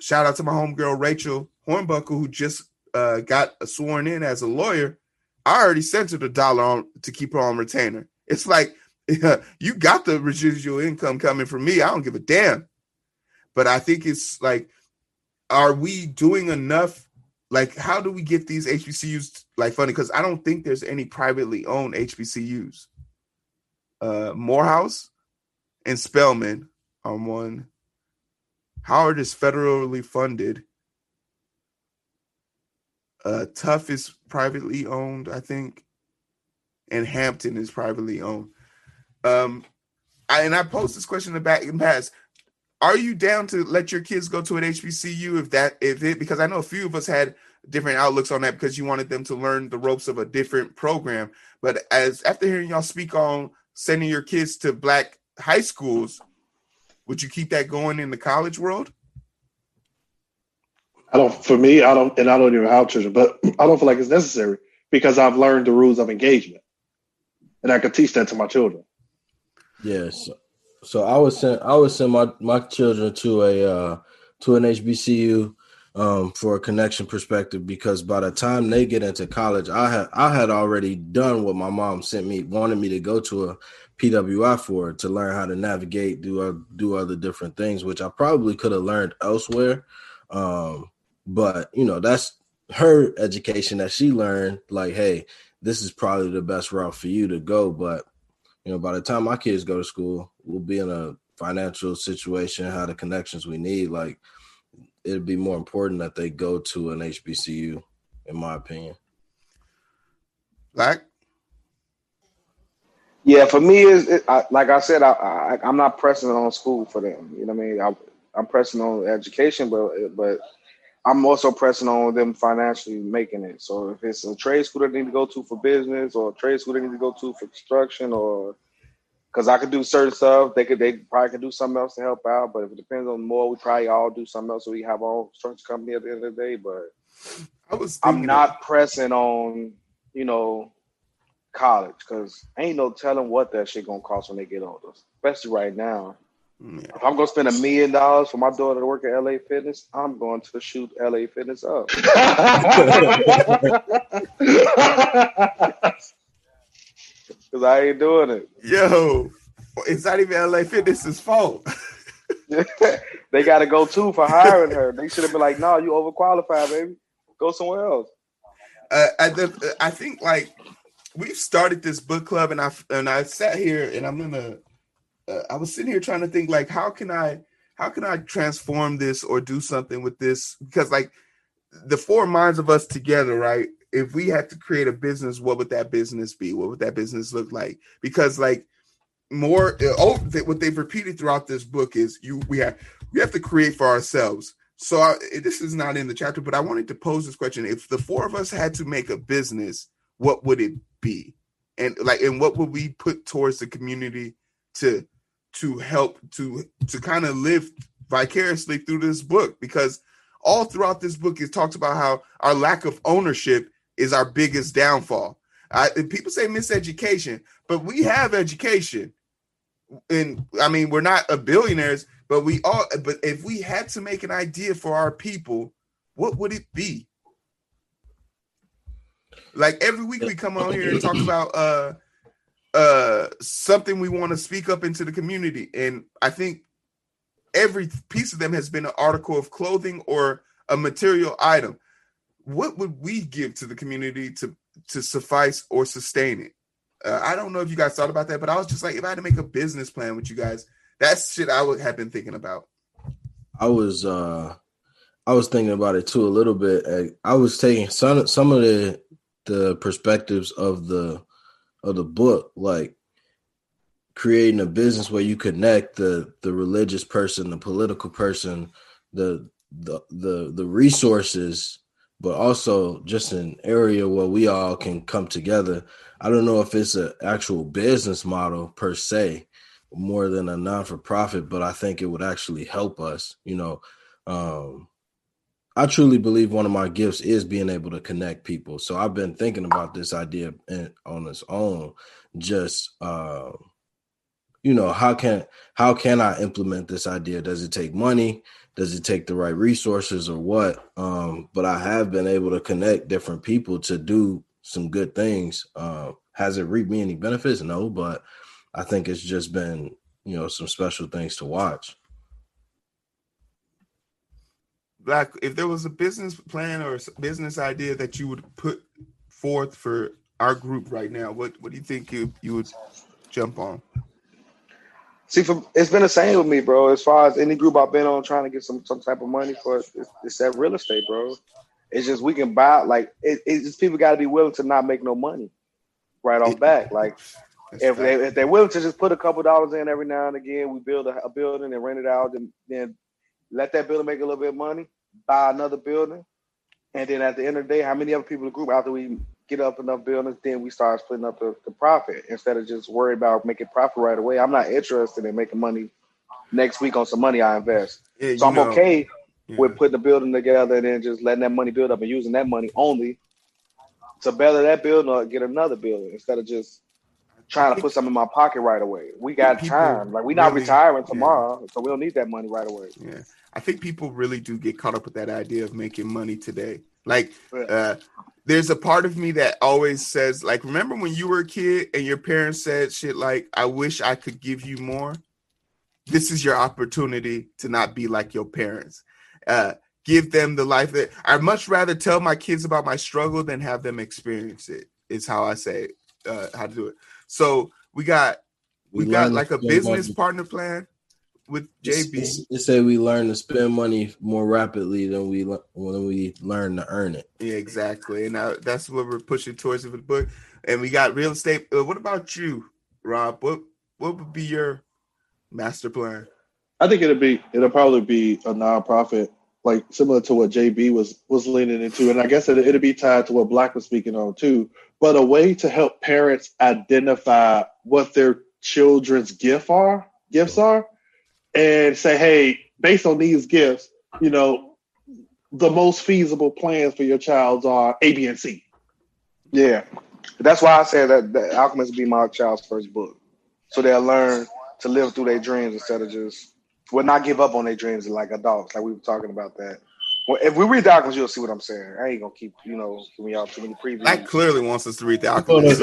[SPEAKER 2] shout out to my homegirl Rachel Hornbuckle, who just uh, got sworn in as a lawyer. I already sent her the dollar on to keep her on retainer. It's like you got the residual income coming from me. I don't give a damn. But I think it's like, are we doing enough? Like, how do we get these HBCUs like funny? Because I don't think there's any privately owned HBCUs. Uh, Morehouse and Spelman are one. Howard is federally funded. Uh, Tough is privately owned, I think, and Hampton is privately owned. Um, I, and I posed this question in the back in past. Are you down to let your kids go to an HBCU if that if it because I know a few of us had different outlooks on that because you wanted them to learn the ropes of a different program. But as after hearing y'all speak on sending your kids to black high schools, would you keep that going in the college world?
[SPEAKER 4] I don't. For me, I don't, and I don't even have children, but I don't feel like it's necessary because I've learned the rules of engagement, and I can teach that to my children.
[SPEAKER 5] Yes. So I would send I would send my my children to a uh, to an HBCU um, for a connection perspective because by the time they get into college, I had I had already done what my mom sent me wanted me to go to a PWI for to learn how to navigate, do uh, do other different things, which I probably could have learned elsewhere. Um, but you know, that's her education that she learned. Like, hey, this is probably the best route for you to go. But you know, by the time my kids go to school, we'll be in a financial situation, have the connections we need. Like, it'd be more important that they go to an HBCU, in my opinion.
[SPEAKER 2] Like,
[SPEAKER 3] yeah, for me is it, I, like I said, I, I I'm not pressing on school for them. You know what I mean? I, I'm pressing on education, but but I'm also pressing on them financially making it. So if it's a trade school that they need to go to for business, or a trade school they need to go to for construction, or because I could do certain stuff, they could they probably could do something else to help out. But if it depends on more, we probably all do something else. So we have our own construction company at the end of the day. But
[SPEAKER 2] I was
[SPEAKER 3] I'm not pressing on you know college because ain't no telling what that shit gonna cost when they get older, especially right now.
[SPEAKER 2] Yeah.
[SPEAKER 3] If I'm gonna spend a million dollars for my daughter to work at LA Fitness, I'm going to shoot LA Fitness up. Cause I ain't doing it.
[SPEAKER 2] Yo, it's not even LA Fitness's fault.
[SPEAKER 3] they got to go too for hiring her. They should have been like, "No, you overqualified, baby. Go somewhere else."
[SPEAKER 2] uh, I, I think like we've started this book club, and I and I sat here, and I'm gonna. Uh, I was sitting here trying to think like, how can I, how can I transform this or do something with this? Because like the four minds of us together, right? If we had to create a business, what would that business be? What would that business look like? Because like more, oh, what they've repeated throughout this book is you we have we have to create for ourselves. So I, this is not in the chapter, but I wanted to pose this question: If the four of us had to make a business, what would it be? And like, and what would we put towards the community to to help to to kind of live vicariously through this book? Because all throughout this book, it talks about how our lack of ownership is our biggest downfall. I, people say miseducation, but we have education, and I mean we're not a billionaires, but we all. But if we had to make an idea for our people, what would it be? Like every week we come on here and talk about uh uh something we want to speak up into the community, and I think every piece of them has been an article of clothing or a material item. What would we give to the community to to suffice or sustain it? Uh, I don't know if you guys thought about that, but I was just like, if I had to make a business plan with you guys, that's shit I would have been thinking about.
[SPEAKER 5] I was uh I was thinking about it too a little bit. I was taking some some of the the perspectives of the of the book. Like creating a business where you connect the the religious person, the political person, the the the the resources, but also just an area where we all can come together. I don't know if it's an actual business model per se, more than a non for profit, but I think it would actually help us. You know, um, I truly believe one of my gifts is being able to connect people. So I've been thinking about this idea on its own. Just uh, you know, how can how can I implement this idea? Does it take money? Does it take the right resources or what? Um, but I have been able to connect different people to do some good things. Uh, has it reaped me any benefits? No, but I think it's just been you know some special things to watch.
[SPEAKER 2] Black, if there was a business plan or a business idea that you would put forth for our group right now, what what do you think you you would jump on?
[SPEAKER 3] See, for, it's been the same with me, bro. As far as any group I've been on, trying to get some some type of money for, it's, it's that real estate, bro. It's just we can buy like it, it's just people got to be willing to not make no money right off back. Like if they if they're willing to just put a couple dollars in every now and again, we build a, a building and rent it out, and then let that building make a little bit of money, buy another building, and then at the end of the day, how many other people in the group after we get up enough buildings, then we start splitting up the, the profit instead of just worry about making profit right away. I'm not interested in making money next week on some money I invest. Yeah, so I'm know, okay yeah. with putting the building together and then just letting that money build up and using that money only to better that building or get another building instead of just trying to put something in my pocket right away. We got time. Like we're not really, retiring tomorrow, yeah. so we don't need that money right away.
[SPEAKER 2] Yeah. I think people really do get caught up with that idea of making money today. Like uh, there's a part of me that always says, like, remember when you were a kid and your parents said shit like, I wish I could give you more? This is your opportunity to not be like your parents. Uh, give them the life that I'd much rather tell my kids about my struggle than have them experience it, is how I say uh, how to do it. So we got we, we got like a business money. partner plan with JB.
[SPEAKER 5] It say we learn to spend money more rapidly than we when we learn to earn it.
[SPEAKER 2] Yeah, exactly. And now that's what we're pushing towards with the book. And we got real estate. Uh, what about you, Rob? What what would be your master plan?
[SPEAKER 4] I think it'll be it'll probably be a nonprofit, like similar to what JB was was leaning into, and I guess it, it'll be tied to what Black was speaking on too. But a way to help parents identify what their children's gift are gifts are and say, hey, based on these gifts, you know, the most feasible plans for your child are A, B, and C.
[SPEAKER 3] Yeah. That's why I said that Alchemist be my child's first book. So they'll learn to live through their dreams instead of just well not give up on their dreams like adults, like we were talking about that. Well, if we read the Alchemist, you'll see what I'm saying. I ain't gonna keep, you know, giving y'all too many previews.
[SPEAKER 2] That clearly wants us to read the Alchemist.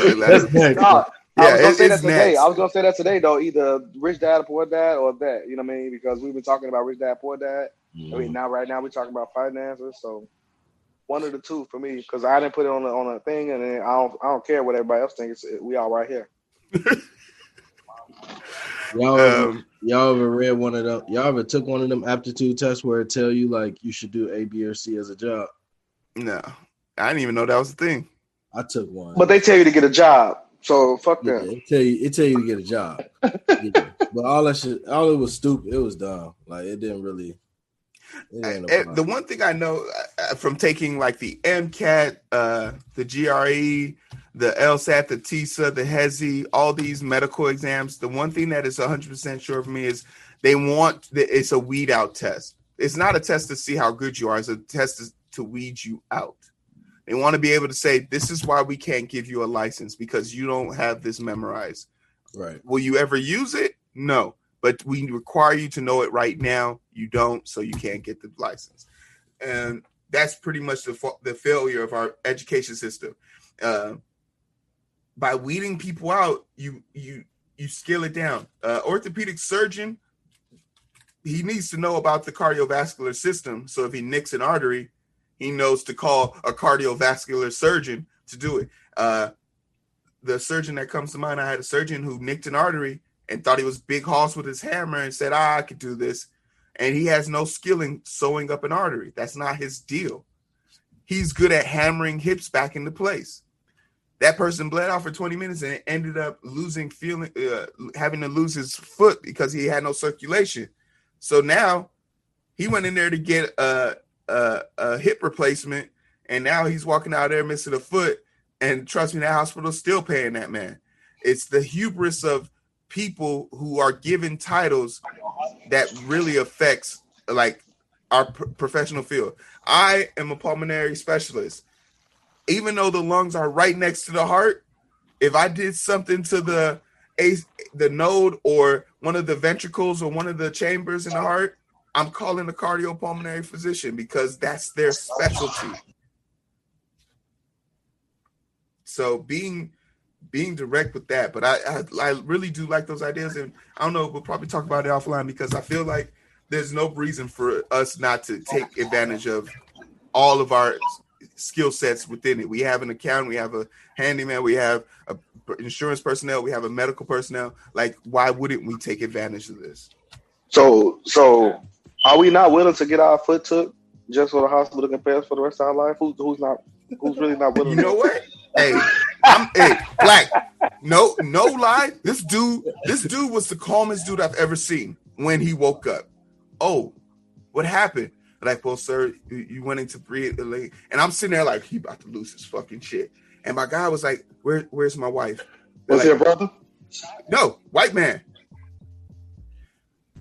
[SPEAKER 2] no,
[SPEAKER 3] yeah, I was gonna say that today. Next. I was gonna say that today though. Either Rich Dad Poor Dad or that. You know what I mean? Because we've been talking about Rich Dad Poor Dad. Mm-hmm. I mean, mm-hmm. now right now we're talking about finances. So one of the two for me because I didn't put it on a, on a thing, and then I don't I don't care what everybody else thinks. We all right here.
[SPEAKER 5] y'all, ever, um, y'all ever read one of them? Y'all ever took one of them aptitude tests where it tell you like you should do A, B, or C as a job?
[SPEAKER 2] No, I didn't even know that was a thing.
[SPEAKER 5] I took one,
[SPEAKER 3] but they tell you to get a job. So fuck yeah,
[SPEAKER 5] It tell you, it tell you to get a job. yeah. But all that shit, all it was stupid. It was dumb. Like it didn't really.
[SPEAKER 2] It no the one thing I know uh, from taking like the MCAT, uh, the GRE, the LSAT, the TISA, the HESI, all these medical exams, the one thing that is 100% sure for me is they want the, it's a weed out test. It's not a test to see how good you are, it's a test to, to weed you out. They want to be able to say, this is why we can't give you a license because you don't have this memorized.
[SPEAKER 5] Right.
[SPEAKER 2] Will you ever use it? No. But we require you to know it right now. You don't, so you can't get the license. And that's pretty much the, the failure of our education system. Uh, by weeding people out, you you you scale it down. Uh, orthopedic surgeon, he needs to know about the cardiovascular system. So if he nicks an artery, he knows to call a cardiovascular surgeon to do it. Uh, the surgeon that comes to mind, I had a surgeon who nicked an artery and thought he was big hoss with his hammer and said, ah, I could do this. And he has no skill in sewing up an artery. That's not his deal. He's good at hammering hips back into place. That person bled out for 20 minutes and ended up losing feeling uh, having to lose his foot because he had no circulation. So now he went in there to get a, a, a hip replacement and now he's walking out there missing a foot. And trust me that hospital's still paying that man. It's the hubris of people who are given titles that really affects like our pr- professional field. I am a pulmonary specialist even though the lungs are right next to the heart, if I did something to the the node or one of the ventricles or one of the chambers in the heart, I'm calling a cardiopulmonary physician because that's their specialty. So being being direct with that, but I, I I really do like those ideas, and I don't know. We'll probably talk about it offline because I feel like there's no reason for us not to take advantage of all of our skill sets within it. We have an accountant, we have a handyman, we have a insurance personnel, we have a medical personnel. Like, why wouldn't we take advantage of this?
[SPEAKER 3] So, so are we not willing to get our foot took just so the hospital can pay us for the rest of our life? Who's who's not? Who's really not willing?
[SPEAKER 2] You know what? hey, I'm hey, black. No, no lie. This dude, this dude was the calmest dude I've ever seen when he woke up. Oh, what happened? Like, well, sir, you went into breathe, and I'm sitting there like he about to lose his fucking shit. And my guy was like, "Where, where's my wife?"
[SPEAKER 4] Was
[SPEAKER 2] like,
[SPEAKER 4] he a brother?
[SPEAKER 2] No, white man.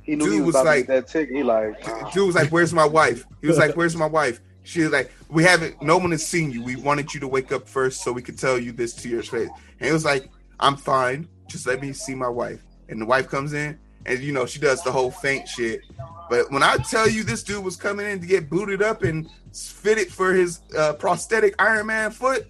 [SPEAKER 3] He knew
[SPEAKER 2] Dude
[SPEAKER 3] he was,
[SPEAKER 2] was like-
[SPEAKER 3] that ticket. He like.
[SPEAKER 2] Dude was like, "Where's my wife?" He was like, "Where's my wife?" She was like, "We haven't. No one has seen you. We wanted you to wake up first so we could tell you this to your face." And he was like, "I'm fine. Just let me see my wife." And the wife comes in, and you know she does the whole faint shit. But when I tell you this dude was coming in to get booted up and fitted for his uh, prosthetic Iron Man foot,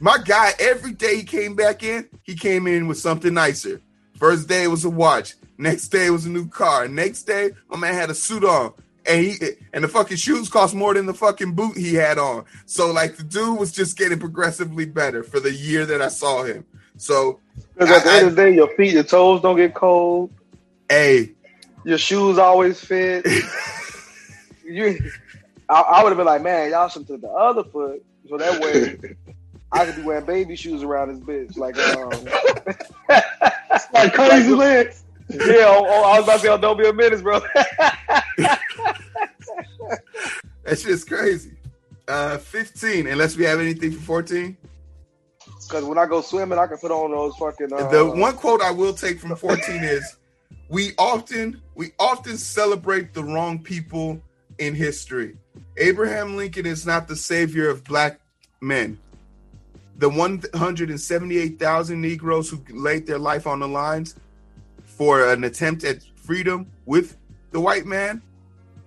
[SPEAKER 2] my guy every day he came back in, he came in with something nicer. First day was a watch. Next day was a new car. Next day, my man had a suit on. And he and the fucking shoes cost more than the fucking boot he had on. So like the dude was just getting progressively better for the year that I saw him. So
[SPEAKER 3] because at the
[SPEAKER 2] I-
[SPEAKER 3] end of the day, your feet, your toes don't get cold.
[SPEAKER 2] Hey,
[SPEAKER 3] Your shoes always fit. you, I, I would have been like, man, y'all should took the other foot so that way I could be wearing baby shoes around this bitch. Like, um,
[SPEAKER 4] Like crazy legs.
[SPEAKER 3] yeah, oh, oh, I was about to say, oh, don't be a menace, bro.
[SPEAKER 2] that shit's crazy. Uh 15, unless we have anything for 14.
[SPEAKER 3] Because when I go swimming, I can put on those fucking. Uh,
[SPEAKER 2] the one quote I will take from 14 is we often we often celebrate the wrong people in history. Abraham Lincoln is not the savior of black men. The 178,000 Negroes who laid their life on the lines for an attempt at freedom with the white man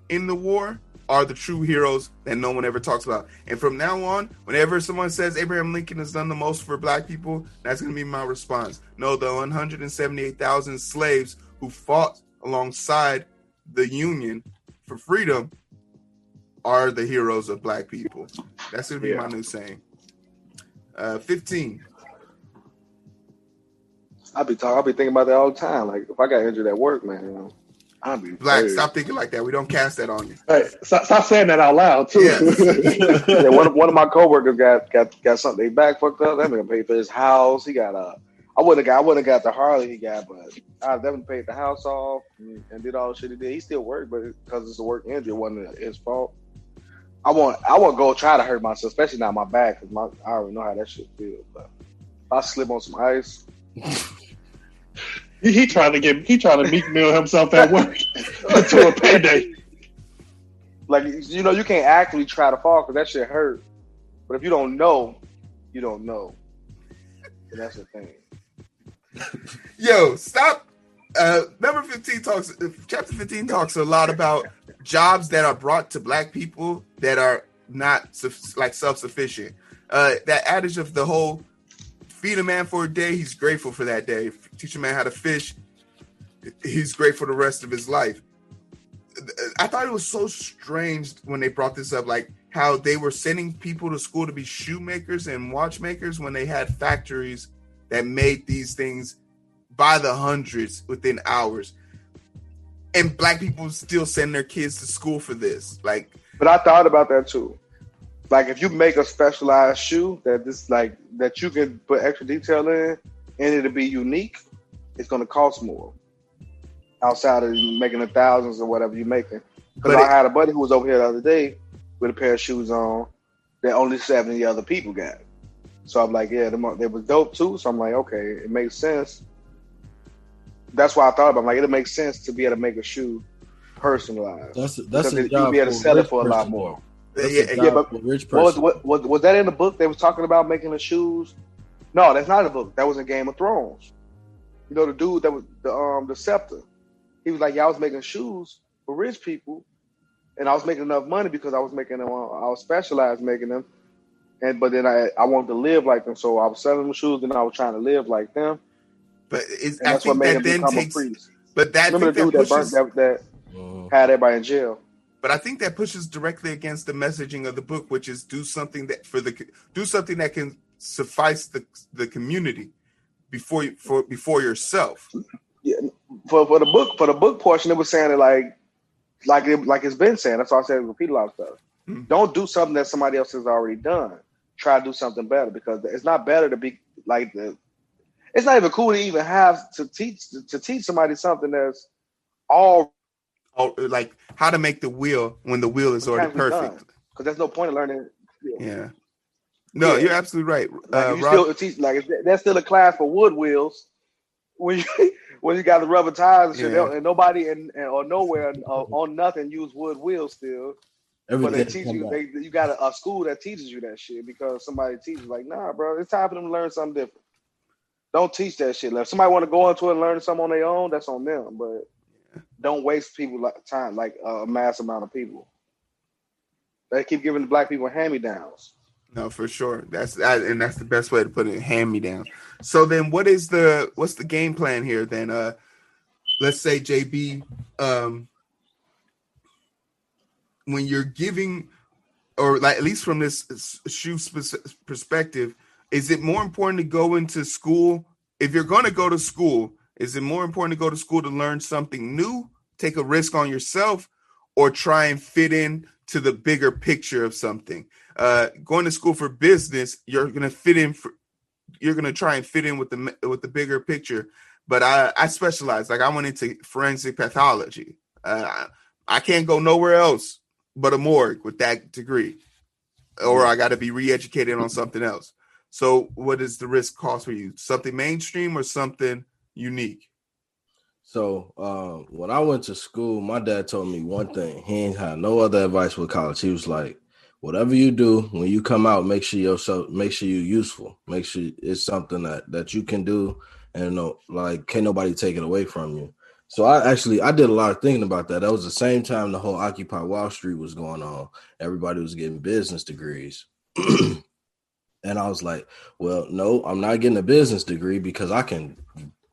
[SPEAKER 2] in the war are the true heroes that no one ever talks about. And from now on, whenever someone says Abraham Lincoln has done the most for black people, that's going to be my response. No, the 178,000 slaves who fought alongside the Union for freedom are the heroes of black people. That's going to be
[SPEAKER 4] Yeah.
[SPEAKER 2] my new saying. Uh, 15.
[SPEAKER 3] I'll be talking. I'll be thinking about that all the time. Like, if I got injured at work, man, you know, I'll be
[SPEAKER 2] Black,
[SPEAKER 3] crazy.
[SPEAKER 2] stop thinking like that. We don't cast that on you.
[SPEAKER 4] Hey, stop, stop saying that out loud too.
[SPEAKER 3] yeah, one of one of my coworkers got got got something they back fucked up. That nigga paid for his house. He got a. I wouldn't have got. I wouldn't have got the Harley he got, but I definitely paid the house off and, and did all the shit he did. He still worked, but because it's a work injury, it wasn't his fault. I want. I want go try to hurt myself, especially not my back, because my I already know how that shit feels. But if I slip on some ice,
[SPEAKER 4] he, he trying to get he trying to meet meal himself at work to a payday.
[SPEAKER 3] like you know, you can't actually try to fall because that shit hurt. But if you don't know, you don't know. And that's the thing.
[SPEAKER 2] Yo, stop. Uh, number 15 talks, uh, chapter 15 talks a lot about jobs that are brought to black people that are not like self sufficient. Uh, that adage of the whole feed a man for a day, he's grateful for that day. Teach a man how to fish, he's grateful the rest of his life. I thought it was so strange when they brought this up, like how they were sending people to school to be shoemakers and watchmakers when they had factories that made these things by the hundreds within hours. And black people still send their kids to school for this. Like,
[SPEAKER 3] But I thought about that too. like if you make a specialized shoe that this like that you can put extra detail in and it'll be unique, it's gonna cost more. Outside of making the thousands or whatever you're making. Because I had a buddy who was over here the other day with a pair of shoes on that only 70 other people got. So I'm like, yeah, them, they was dope too. So I'm like, okay, it makes sense. That's why I thought about. it. I'm like, it makes sense to be able to make a shoe personalized.
[SPEAKER 5] That's that's
[SPEAKER 3] Because
[SPEAKER 5] a
[SPEAKER 3] you'll
[SPEAKER 5] job
[SPEAKER 3] be able to sell it for a lot more.
[SPEAKER 5] That's
[SPEAKER 2] Yeah, yeah,
[SPEAKER 3] but
[SPEAKER 5] rich
[SPEAKER 3] What was,
[SPEAKER 5] person.
[SPEAKER 3] was, was that in the book? They was talking about making the shoes. No, that's not in the book. That was in Game of Thrones. You know, the dude that was the um the scepter. He was like, yeah, I was making shoes for rich people, and I was making enough money because I was making them. uh, I was specialized making them, and but then I I wanted to live like them, so I was selling them shoes, and I was trying to live like them,
[SPEAKER 2] But it's,
[SPEAKER 3] and that's what made
[SPEAKER 2] that
[SPEAKER 3] him
[SPEAKER 2] then
[SPEAKER 3] become
[SPEAKER 2] takes.
[SPEAKER 3] a priest.
[SPEAKER 2] But that, I
[SPEAKER 3] Remember
[SPEAKER 2] think
[SPEAKER 3] the
[SPEAKER 2] that
[SPEAKER 3] dude that
[SPEAKER 2] pushes.
[SPEAKER 3] burnt that, that had everybody in jail.
[SPEAKER 2] But I think that pushes directly against the messaging of the book, which is do something that for the do something that can suffice the the community before you for before yourself.
[SPEAKER 3] Yeah, for for the book for the book portion, it was saying it like like it, like it's been saying. That's why I said repeat a lot of stuff.
[SPEAKER 2] Mhm.
[SPEAKER 3] Don't do something that somebody else has already done. Try to do something better because it's not better to be like the. It's not even cool to even have to teach to teach somebody something that's all
[SPEAKER 2] Or, like how to make the wheel when the wheel is already perfect.
[SPEAKER 3] because there's no point in learning.
[SPEAKER 2] Yeah. No,
[SPEAKER 3] Yeah.
[SPEAKER 2] you're absolutely right.
[SPEAKER 3] Like
[SPEAKER 2] Uh,
[SPEAKER 3] you
[SPEAKER 2] Rob,
[SPEAKER 3] still teach like there's still a class for wood wheels when you when you got the rubber tires and shit,
[SPEAKER 2] Yeah.
[SPEAKER 3] and nobody in and, or nowhere uh, on nothing use wood wheels still. But they teach you they you got a, a school that teaches you that shit because somebody teaches like nah bro it's time for them to learn something different. Don't teach that shit. Like, if somebody want to go into it and learn something on their own, that's on them. But don't waste people like time like a mass amount of people. They keep giving the black people hand me downs.
[SPEAKER 2] No, for sure. That's that, and that's the best way to put it. Hand me down. So then, what is the what's the game plan here? Then, uh, let's say JB, um, when you're giving, or like at least from this shoe perspective, is it more important to go into school? If you're going to go to school, is it more important to go to school to learn something new, take a risk on yourself, or try and fit in to the bigger picture of something? uh, going to school for business, you're gonna fit in for, you're gonna try and fit in with the with the bigger picture. But I I specialize like I went into forensic pathology. Uh, I can't go nowhere else but a morgue with that degree, or I got to be re-educated on something else. So, what is the risk cost for you? Something mainstream or something unique?
[SPEAKER 5] So uh, when I went to school, my dad told me one thing. He ain't had no other advice with college. He was like, whatever you do, when you come out, make sure yourself make sure you're useful. Make sure it's something that that you can do and no like can't nobody take it away from you. So I actually I did a lot of thinking about that. That was the same time the whole Occupy Wall Street was going on. Everybody was getting business degrees. and I was like, well, no, I'm not getting a business degree because I can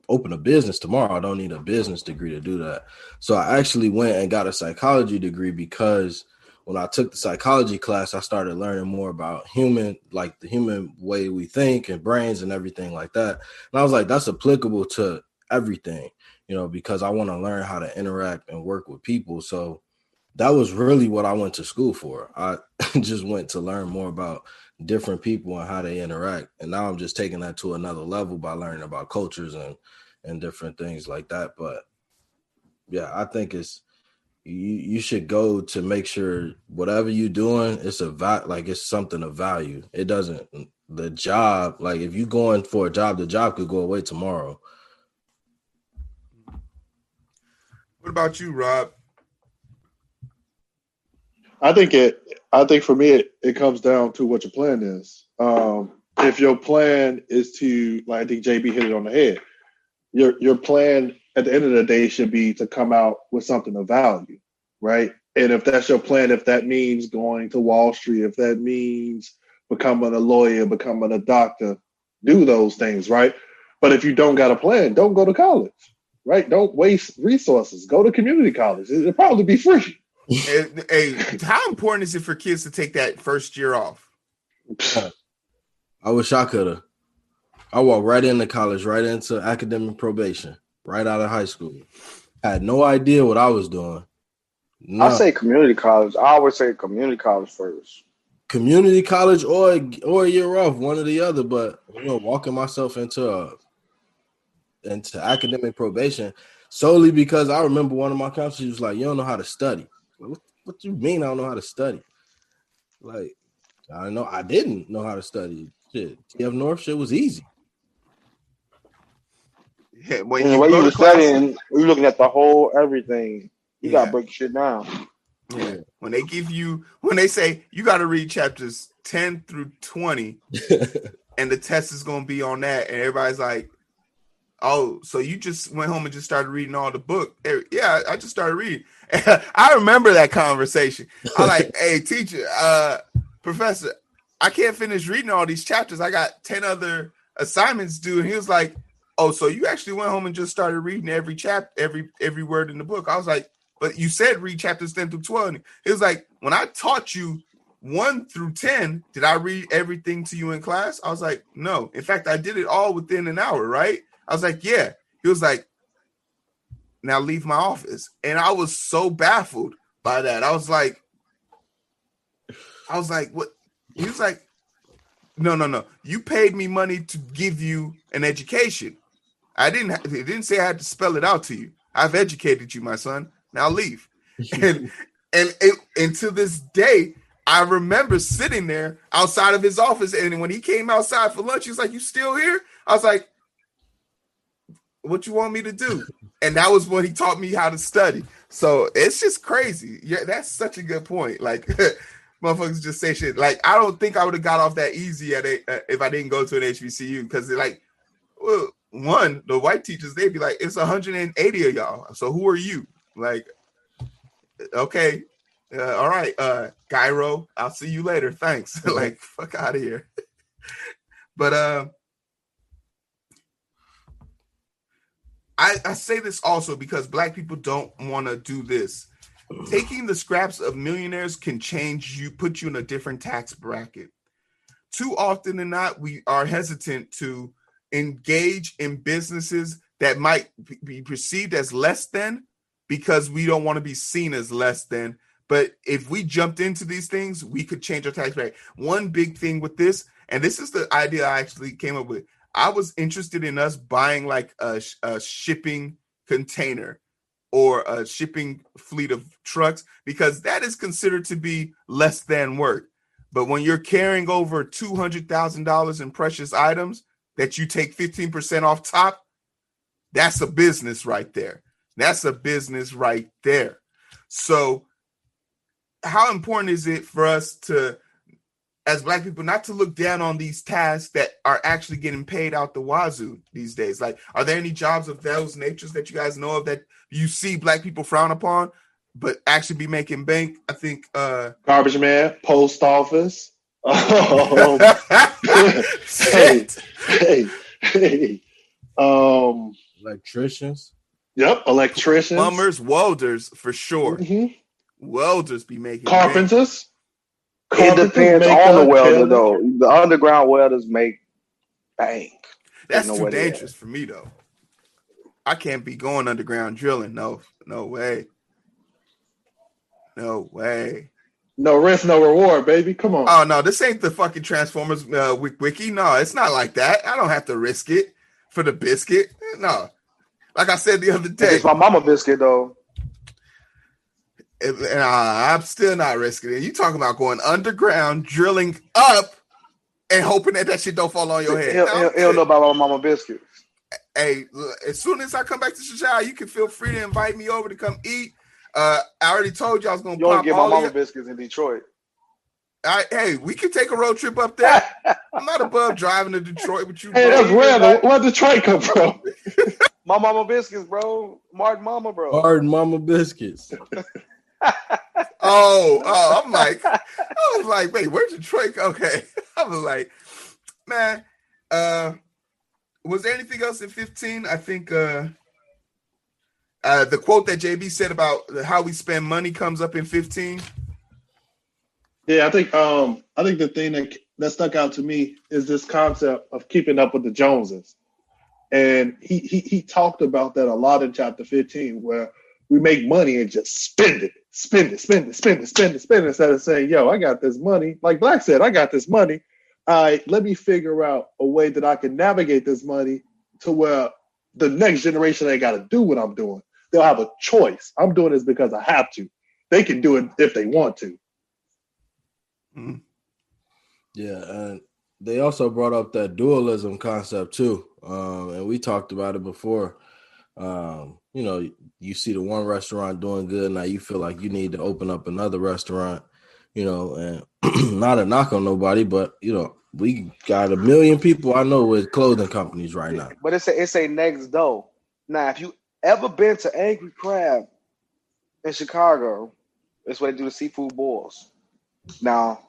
[SPEAKER 5] open a business tomorrow. I don't need a business degree to do that. So I actually went and got a psychology degree because when I took the psychology class, I started learning more about human, like the human way we think and brains and everything like that. And I was like, that's applicable to everything, you know, because I want to learn how to interact and work with people. So that was really what I went to school for. I just went to learn more about different people and how they interact. And now I'm just taking that to another level by learning about cultures and and different things like that. But yeah, I think it's you you should go to make sure whatever you're doing it's a va- like it's something of value. It doesn't the job like if you're going for a job, the job could go away tomorrow.
[SPEAKER 2] What about you, Rob?
[SPEAKER 4] I think it. I think for me, it, it comes down to what your plan is. Um, if your plan is to, like I think JB hit it on the head, your your plan at the end of the day should be to come out with something of value, right? And if that's your plan, if that means going to Wall Street, if that means becoming a lawyer, becoming a doctor, do those things, right? But if you don't got a plan, don't go to college, right? Don't waste resources. Go to community college. It'll probably be free.
[SPEAKER 2] hey, hey, how important is it for kids to take that first year off?
[SPEAKER 5] I wish I could have. I walked right into college, right into academic probation, right out of high school. I had no idea what I was doing.
[SPEAKER 3] I say community college. I always say community college first.
[SPEAKER 5] community college or or a year off, one or the other. But you know, walking myself into a into academic probation solely because I remember one of my counselors was like, "You don't know how to study." What, what do you mean I don't know how to study? Like, I know I didn't know how to study. Shit, TF North shit was easy.
[SPEAKER 2] Yeah, when you
[SPEAKER 3] when
[SPEAKER 2] go
[SPEAKER 3] you
[SPEAKER 2] to
[SPEAKER 3] were
[SPEAKER 2] class,
[SPEAKER 3] studying, you're looking at the whole everything. You
[SPEAKER 2] Yeah.
[SPEAKER 3] gotta break shit down.
[SPEAKER 5] Yeah.
[SPEAKER 2] when they give you when they say you got to read chapters 10 through 20 and the test is going to be on that and everybody's like oh so you just went home and just started reading all the book? Eh, yeah i just started reading. I remember that conversation. I'm like hey teacher uh professor i can't finish reading all these chapters. I got 10 other assignments due. And he was like oh so you actually went home and just started reading every chapter every every word in the book? I was like but you said read chapters 10 through 12 it was like when i taught you 1 through 10 did i read everything to you in class? I was like no. In fact i did it all within an hour right i was like yeah. He was like now leave my office. And i was so baffled by that. I was like i was like what? He was like no no no. You paid me money to give you an education. I didn't it didn't say i had to spell it out to you. I've educated you my son. Now leave. And and it, and to this day i remember sitting there outside of his office. And when he came outside for lunch he was like you still here? I was like what you want me to do? And that was when he taught me how to study. So it's just crazy. Yeah that's such a good point. Like motherfuckers just say shit. Like i don't think i would have got off that easy at a, uh, if i didn't go to an hbcu because they're like well, one the white teachers they'd be like it's 180 of y'all. So who are you? Like okay uh, all right uh Heero i'll see you later. Thanks. Like fuck out of here. But uh I, I say this also because black people don't want to do this. Taking the scraps of millionaires can change you, put you in a different tax bracket. Too often than not, we are hesitant to engage in businesses that might be- be perceived as less than because we don't want to be seen as less than. But if we jumped into these things, we could change our tax bracket. One big thing with this, and this is the idea I actually came up with. I was interested in us buying like a, a shipping container or a shipping fleet of trucks because that is considered to be less than work. But when you're carrying over $200,000 in precious items that you take 15% off top, that's a business right there. That's a business right there. So, how important is it for us to as black people not to look down on these tasks that are actually getting paid out the wazoo these days like are there any jobs of those natures that you guys know of that you see black people frown upon but actually be making bank i think uh
[SPEAKER 4] Garbage man, post office. Um,
[SPEAKER 2] shit.
[SPEAKER 4] hey, hey. Um,
[SPEAKER 5] Electricians.
[SPEAKER 4] yep, electricians,
[SPEAKER 2] plumbers welders for sure
[SPEAKER 4] Mhm.
[SPEAKER 2] welders be making bank.
[SPEAKER 4] carpenters.
[SPEAKER 3] It depends on the welder
[SPEAKER 4] tailors.
[SPEAKER 3] though. The underground welders make bank.
[SPEAKER 2] that's too
[SPEAKER 3] where they at.
[SPEAKER 2] dangerous for me though i can't be going underground drilling no no way no way
[SPEAKER 4] No risk, no reward, baby. Come on.
[SPEAKER 2] Oh no, this ain't the fucking Transformers uh, wiki. No, it's not like that. I don't have to risk it for the biscuit. No, like I said the other day,
[SPEAKER 3] It's my mama biscuit though.
[SPEAKER 2] And, and I, I'm still not risking it. You talking about going underground, drilling up, and hoping that that shit don't fall on your head?
[SPEAKER 3] He'll,
[SPEAKER 2] No,
[SPEAKER 3] he'll, he'll know about my mama biscuits.
[SPEAKER 2] hey, look, as soon as I come back to Chicago, you can feel free to invite me over to come eat. Uh, I already told you I was gonna
[SPEAKER 3] You only
[SPEAKER 2] pop
[SPEAKER 3] get my
[SPEAKER 2] all
[SPEAKER 3] mama
[SPEAKER 2] the.
[SPEAKER 3] biscuits in Detroit.
[SPEAKER 2] I, hey, we can take a road trip up there. I'm not above driving to Detroit with you.
[SPEAKER 4] hey,
[SPEAKER 2] bro.
[SPEAKER 4] that's rare. though. Where Detroit come from?
[SPEAKER 3] My mama biscuits, bro. Martin mama, bro.
[SPEAKER 5] Hard mama biscuits.
[SPEAKER 2] Oh, oh, I'm like, I was like, wait, where's Detroit? Okay. I was like, man, uh, was there anything else in 15? I think uh uh the quote that JB said about how we spend money comes up in 15.
[SPEAKER 4] Yeah, I think um I think the thing that that stuck out to me is this concept of keeping up with the Joneses. And he he he talked about that a lot in chapter 15 where we make money and just spend it, spend it, spend it, spend it, spend it, spend it, instead of saying, yo, I got this money. Like Black said, I got this money. All right, let me figure out a way that I can navigate this money to where the next generation ain't got to do what I'm doing. They'll have a choice. I'm doing this because I have to. They can do it if they want to.
[SPEAKER 2] Mm.
[SPEAKER 5] Yeah, and they also brought up that dualism concept too, um, and we talked about it before. Um, you know, you see the one restaurant doing good, now you feel like you need to open up another restaurant. You know, and not a knock on nobody, but you know, we got a million people I know with clothing companies right now.
[SPEAKER 3] But it's a it's a next door. Now, if you ever been to Angry Crab in Chicago, that's where they do the seafood boils. Now,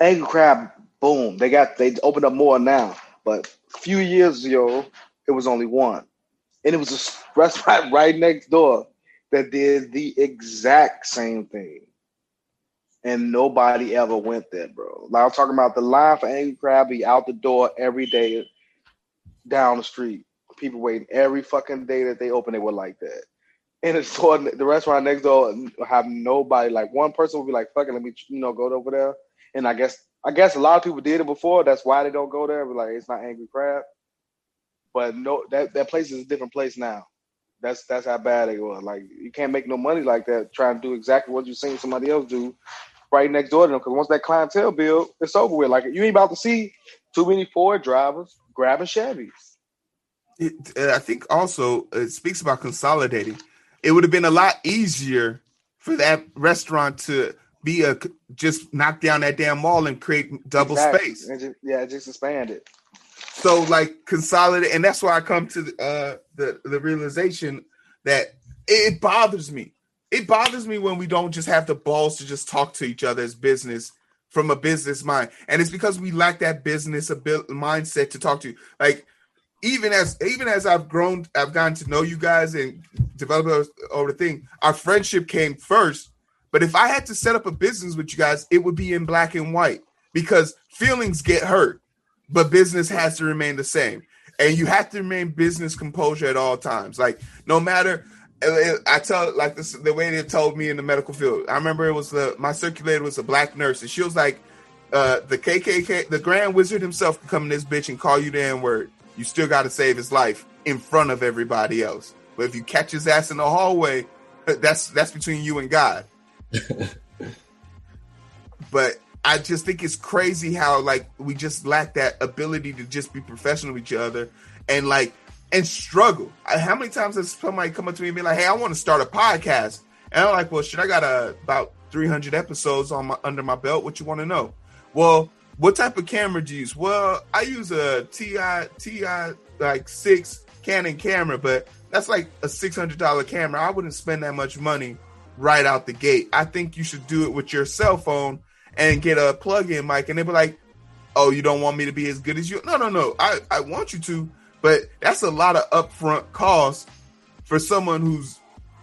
[SPEAKER 3] Angry Crab, boom, they got they opened up more now. But a few years ago, it was only one, and it was a restaurant right next door that did the exact same thing. And nobody ever went there, bro. Like I'm talking about the line for Angry Crab be out the door every day down the street. People waiting every fucking day that they open, they were like that. And it's store, the restaurant next door have nobody. Like one person will be like, "Fucking, let me, you know, go over there." And I guess, I guess a lot of people did it before. That's why they don't go there. But like, it's not Angry Crab. But no, that that place is a different place now. That's that's how bad it was. Like you can't make no money like that trying to do exactly what you seen somebody else do right next door to them. Because once that clientele build, it's over with. Like you ain't about to see too many Ford drivers grabbing Chevys.
[SPEAKER 2] It, I think also it speaks about consolidating. It would have been a lot easier for that restaurant to be a just knock down that damn mall and create double
[SPEAKER 3] Exactly.
[SPEAKER 2] space.
[SPEAKER 3] Just, yeah, just expand it.
[SPEAKER 2] So like consolidate, and that's why I come to the uh, the the realization that it bothers me. It bothers me when we don't just have the balls to just talk to each other as business from a business mind, and it's because we lack that business abil- mindset to talk to. you. Like even as even as I've grown, I've gotten to know you guys and develop over the thing. Our friendship came first, but if I had to set up a business with you guys, it would be in black and white because feelings get hurt, but business has to remain the same, and you have to remain business composure at all times. Like no matter. I tell like this the way they told me in the medical field. I remember it was the my circulator was a black nurse, and she was like, uh, "The KKK, the Grand Wizard himself, can come in this bitch and call you the N word. You still got to save his life in front of everybody else. But if you catch his ass in the hallway, that's that's between you and God. but I just think it's crazy how like we just lack that ability to just be professional with each other and like and struggle. How many times has somebody come up to me and be like, "Hey, I want to start a podcast," and I'm like, "Well, shit, I got a, about 300 episodes on my under my belt. What you want to know?" Well, what type of camera do you use? Well, I use a Ti Ti like six Canon camera, but that's like a six hundred dollar camera. I wouldn't spend that much money right out the gate. I think you should do it with your cell phone and get a plug-in mic. And they'd be like, "Oh, you don't want me to be as good as you?" No, no, no. I I want you to, but that's a lot of upfront cost for someone who's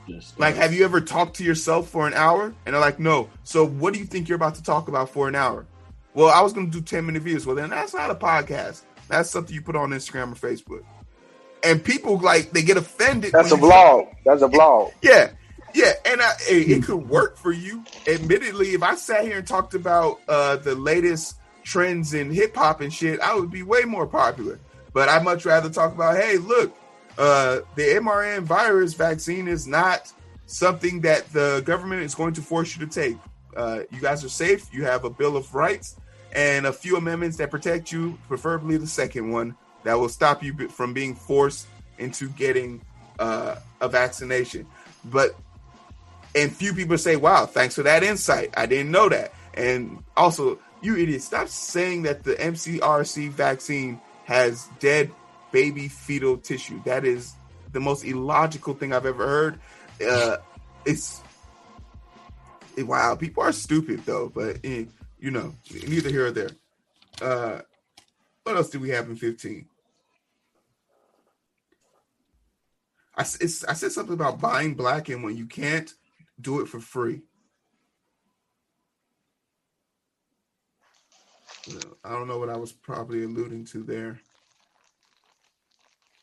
[SPEAKER 5] Just
[SPEAKER 2] like, have you ever talked to yourself for an hour? And they're like, no. So what do you think you're about to talk about for an hour? Well, I was going to do 10 minute videos. Well, then that's not a podcast. That's something you put on Instagram or Facebook. And people like they get offended.
[SPEAKER 3] That's a
[SPEAKER 2] when you-
[SPEAKER 3] vlog. That's a vlog.
[SPEAKER 2] Yeah. Yeah, and I, it, it could work for you. Admittedly, if I sat here and talked about uh, the latest trends in hip hop and shit, I would be way more popular. But I'd much rather talk about, hey, look, uh, the mRNA virus vaccine is not something that the government is going to force you to take. Uh, you guys are safe. You have a Bill of Rights and a few amendments that protect you, preferably the second one that will stop you from being forced into getting uh, a vaccination. But and few people say, "Wow, thanks for that insight. I didn't know that." And also, you idiot, stop saying that the MCRC vaccine has dead baby fetal tissue. That is the most illogical thing I've ever heard. Uh, it's it- wow, people are stupid though, but eh, you know, neither here or there. Uh, what else do we have in fifteen? I, s- it's, I said something about buying black and when you can't do it for free. I don't know what I was probably alluding to there.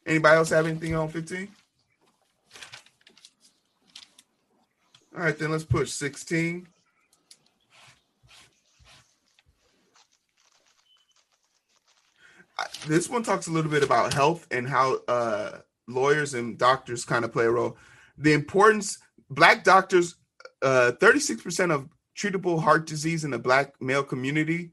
[SPEAKER 2] Anybody else have anything on 15? All right, then let's push 16. This one talks a little bit about health and how uh, lawyers and doctors kind of play a role. The importance, black doctors, uh, 36% of treatable heart disease in the black male community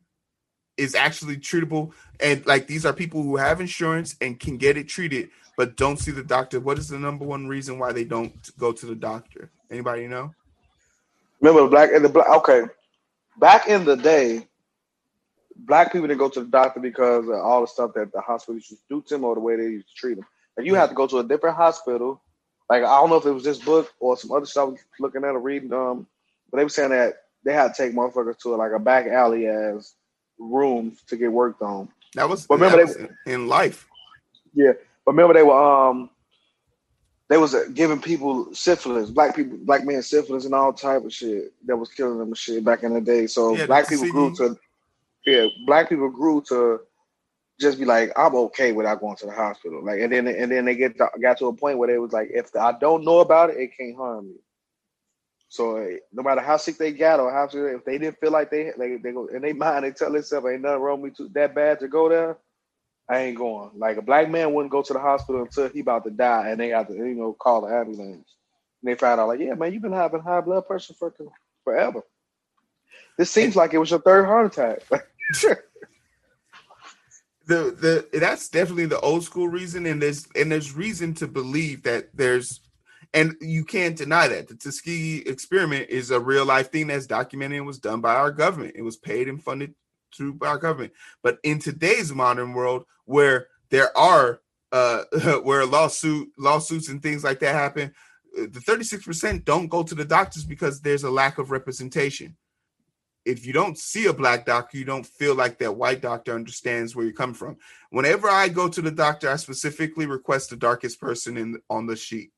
[SPEAKER 2] is actually treatable. And like these are people who have insurance and can get it treated, but don't see the doctor. What is the number one reason why they don't go to the doctor? Anybody know?
[SPEAKER 3] Remember the black and the black. Okay, back in the day, black people didn't go to the doctor because of all the stuff that the hospital used to do to them or the way they used to treat them. Like you had to go to a different hospital. Like I don't know if it was this book or some other stuff I was looking at or reading. Um, but they were saying that they had to take motherfuckers to like a back alley as rooms to get worked on.
[SPEAKER 2] That was,
[SPEAKER 3] But remember they-
[SPEAKER 2] in life.
[SPEAKER 3] Yeah, but remember they were um they was uh, giving people syphilis, black people, black men syphilis and all type of shit that was killing them and shit back in the day. So
[SPEAKER 2] Yeah,
[SPEAKER 3] black people grew to yeah, black people grew to just be like, I'm okay without going to the hospital. Like and then and then they get to, got to a point where they was like, if I don't know about it, it can't harm me. So no matter how sick they got or how sick, if they didn't feel like they like they go in their mind, they tell themselves ain't nothing wrong with me too that bad to go there. I ain't going. Like a black man wouldn't go to the hospital until he about to die, and they got to you know call the ambulance. And they found out like, yeah, man, you've been having high blood pressure for forever. This seems like it was your third heart attack.
[SPEAKER 2] the the that's definitely the old school reason and there's and there's reason to believe that there's and you can't deny that the Tuskegee experiment is a real life thing that's documented and was done by our government. It was paid and funded through our government. But in today's modern world, where there are uh where lawsuit lawsuits and things like that happen, uh, the 36% don't go to the doctors because there's a lack of representation if you don't see a black doctor, you don't feel like that white doctor understands where you come from. Whenever I go to the doctor, I specifically request the darkest person in on the sheet,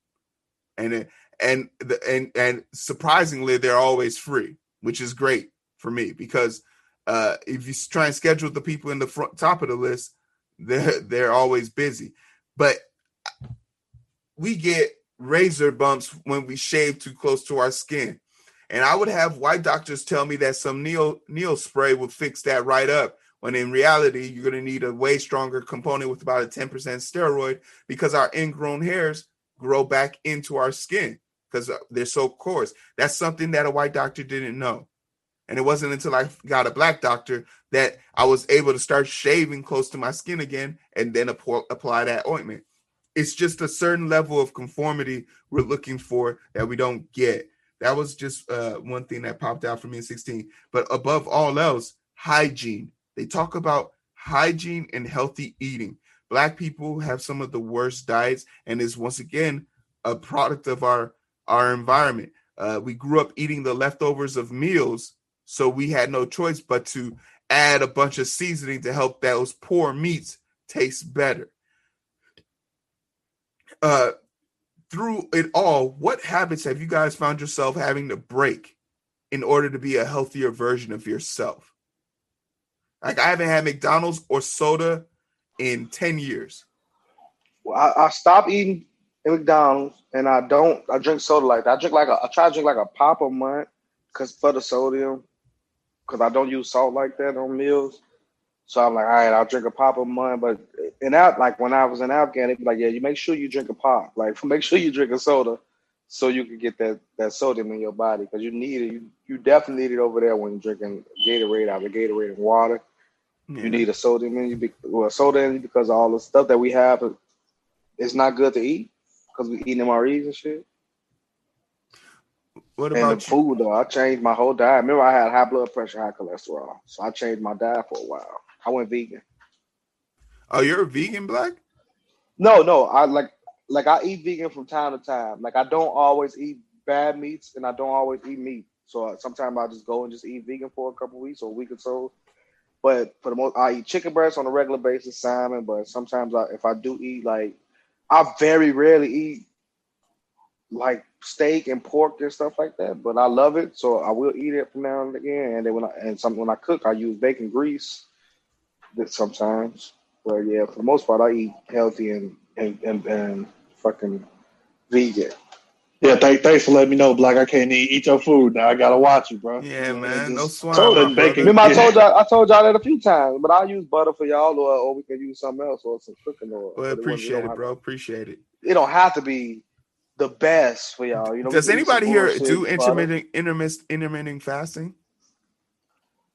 [SPEAKER 2] and it, and the and and surprisingly, they're always free, which is great for me because uh, if you try and schedule the people in the front top of the list, they're they're always busy. But we get razor bumps when we shave too close to our skin. And I would have white doctors tell me that some Neo Neo spray would fix that right up. When in reality, you're going to need a way stronger component with about a 10% steroid because our ingrown hairs grow back into our skin because uh, they're so coarse. That's something that a white doctor didn't know. And it wasn't until I got a black doctor that I was able to start shaving close to my skin again and then apply that ointment. It's just a certain level of conformity we're looking for that we don't get. That was just uh, one thing that popped out for me in 16. But above all else, hygiene. They talk about hygiene and healthy eating. Black people have some of the worst diets, and is once again a product of our our environment. Uh, we grew up eating the leftovers of meals, so we had no choice but to add a bunch of seasoning to help those poor meats taste better. Uh, through it all, what habits have you guys found yourself having to break in order to be a healthier version of yourself? Like I haven't had McDonald's or soda in 10 years.
[SPEAKER 3] Well, I, I stopped eating at McDonald's, and I don't. I drink soda like that. I drink like a. I try to drink like a pop a month, cause for the sodium, cause I don't use salt like that on meals. So I'm like, all right, I'll drink a pop a month. But in out like when I was in Afghan, they'd be like, yeah, you make sure you drink a pop. Like make sure you drink a soda, so you can get that that sodium in your body, cause you need it. You you definitely need it over there when you're drinking Gatorade out of Gatorade and water. You need a sodium in you, be- well, soda in you because all the stuff that we have is not good to eat because we eating MREs and shit.
[SPEAKER 2] What about And
[SPEAKER 3] the
[SPEAKER 2] you?
[SPEAKER 3] food though, I changed my whole diet. Remember, I had high blood pressure, high cholesterol, so I changed my diet for a while. I went vegan.
[SPEAKER 2] Oh, you're a vegan black?
[SPEAKER 3] No, no, I like like I eat vegan from time to time. Like I don't always eat bad meats, and I don't always eat meat. So uh, sometimes I just go and just eat vegan for a couple weeks or a week or so. But for the most, I eat chicken breast on a regular basis, salmon. But sometimes, I, if I do eat, like, I very rarely eat like steak and pork and stuff like that. But I love it, so I will eat it from now and again. And then when I and some when I cook, I use bacon grease. That sometimes, but yeah, for the most part, I eat healthy and and and, and fucking vegan.
[SPEAKER 4] Yeah, th- thanks for letting me know, Black. I can't eat, eat your food now. I gotta watch you, bro.
[SPEAKER 2] Yeah, man.
[SPEAKER 4] just-
[SPEAKER 2] No swine.
[SPEAKER 4] told
[SPEAKER 2] my
[SPEAKER 4] bacon.
[SPEAKER 3] Remember, I told y'all, I told y'all that a few times, but I'll use butter for y'all, or, or we can use something else, or some cooking oil.
[SPEAKER 2] Well,
[SPEAKER 3] But it
[SPEAKER 2] appreciate it,
[SPEAKER 3] have-
[SPEAKER 2] bro. Appreciate it.
[SPEAKER 3] It don't have to be the best for y'all. You know,
[SPEAKER 2] Does
[SPEAKER 3] can use some
[SPEAKER 2] anybody here
[SPEAKER 3] bullshit,
[SPEAKER 2] do intermittent intermittent intermittent fasting?